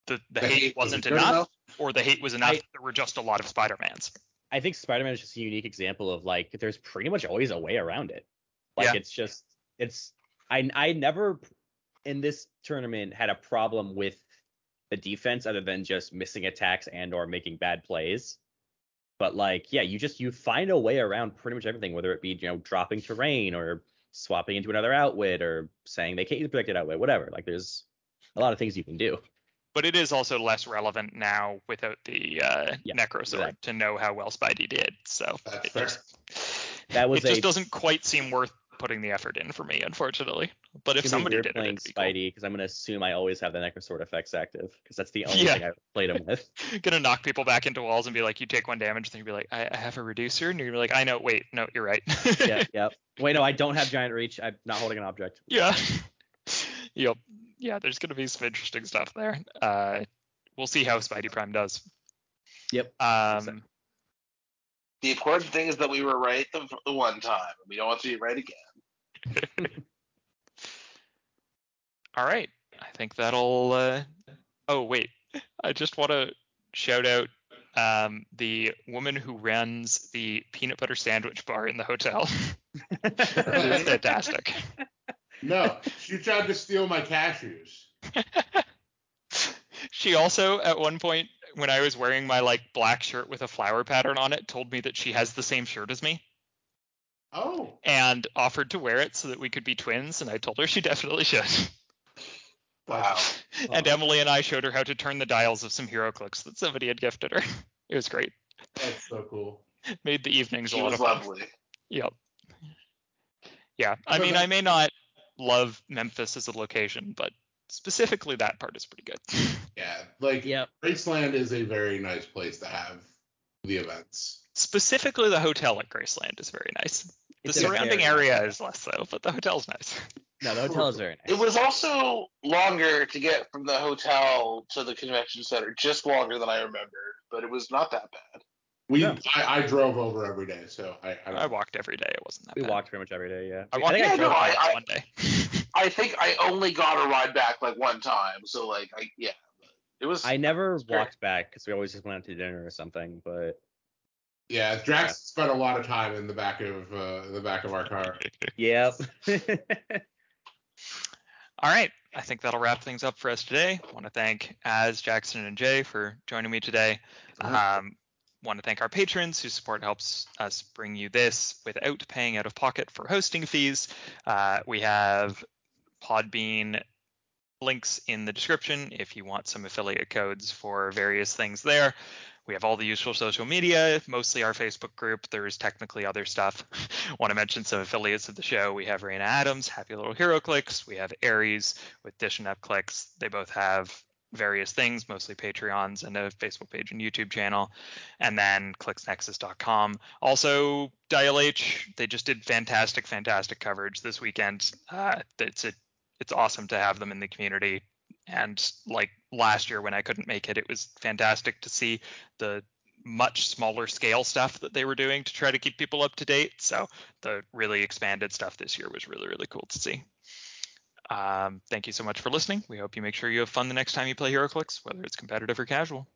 the the, The hate, hate wasn't wasn't enough, enough? or the hate was enough. I- there were just a lot of Spider-Mans. I think Spider-Man is just a unique example of like there's pretty much always a way around it. Like Yeah. it's just it's I I never in this tournament had a problem with the defense other than just missing attacks and or making bad plays. But like yeah, you just you find a way around pretty much everything, whether it be you know dropping terrain or swapping into another outwit or saying they can't use a protected outwit, whatever. Like there's a lot of things you can do. but it is also less relevant now without the uh, Yeah, Necrosword exactly. to know how well Spidey did. So it just, That was it just doesn't quite seem worth putting the effort in for me, unfortunately. But if It's gonna somebody weird did it, playing it'd be. Spidey because I'm gonna assume I always have the Necrosword effects active because that's the only Yeah. thing I've played him with. [laughs] Gonna knock people back into walls and be like, you take one damage, then you'd be like, I, I have a reducer, and you're gonna be like, I know, wait, no, you're right. yeah, [laughs] yep. Wait, no, I don't have giant reach. I'm not holding an object. yeah. [laughs] yep. Yeah, there's gonna be some interesting stuff there. Uh, we'll see how Spidey Prime does. Yep. Um, The important thing is that we were right the, the one time. We don't want to be right again. All right. I think that'll. Uh... Oh wait, I just want to shout out um, the woman who runs the peanut butter sandwich bar in the hotel. [laughs] fantastic. No, she tried to steal my cashews. [laughs] She also, at one point, when I was wearing my like black shirt with a flower pattern on it, told me that she has the same shirt as me Oh, and offered to wear it so that we could be twins. And I told her she definitely should. Wow. [laughs] And Emily and I showed her how to turn the dials of some HeroClix that somebody had gifted her. [laughs] It was great. that's so cool. [laughs] Made the evenings She a lot was of fun. lovely. Yep. Yeah, I mean, I may not love Memphis as a location, but specifically that part is pretty good. Yeah, like Yep. Graceland is a very nice place to have the events. Specifically, the hotel at Graceland is very nice. The It's surrounding very- area is less so, but the hotel's nice. [laughs] No, the hotel is very nice. It was also longer to get from the hotel to the convention center, just longer than I remembered, but it was not that bad. We, Yeah. I, I drove over every day, so I, I, I walked every day. It wasn't that bad. we bad. walked pretty much every day. Yeah. I walked think Yeah, I no, drove. I- I- one day. [laughs] I think I only got a ride back like one time, so like I yeah, it was. I never fair. walked back because we always just went out to dinner or something. But Yeah, Drax spent a lot of time in the back of uh, the back of our car. [laughs] yep. [laughs] All right. I think that'll wrap things up for us today. I want to thank Az, Jackson, and Jay for joining me today. Um, want to thank our patrons whose support helps us bring you this without paying out of pocket for hosting fees. Uh, we have Podbean links in the description if you want some affiliate codes for various things there. We have all the useful social media, mostly our Facebook group. There is technically other stuff. [laughs] Want to mention some affiliates of the show. We have Raina Adams, Happy Little HeroClix. We have Aries with Dishin' Up Clix. They both have various things, mostly Patreons and a Facebook page and YouTube channel. And then clixnexus.com. Also, Dial H, they just did fantastic, fantastic coverage this weekend. Uh, it's a, it's awesome to have them in the community. And like last year when I couldn't make it, it was fantastic to see the much smaller scale stuff that they were doing to try to keep people up to date. So the really expanded stuff this year was really, really cool to see. Um, thank you so much for listening. We hope you make sure you have fun the next time you play HeroClix, whether it's competitive or casual.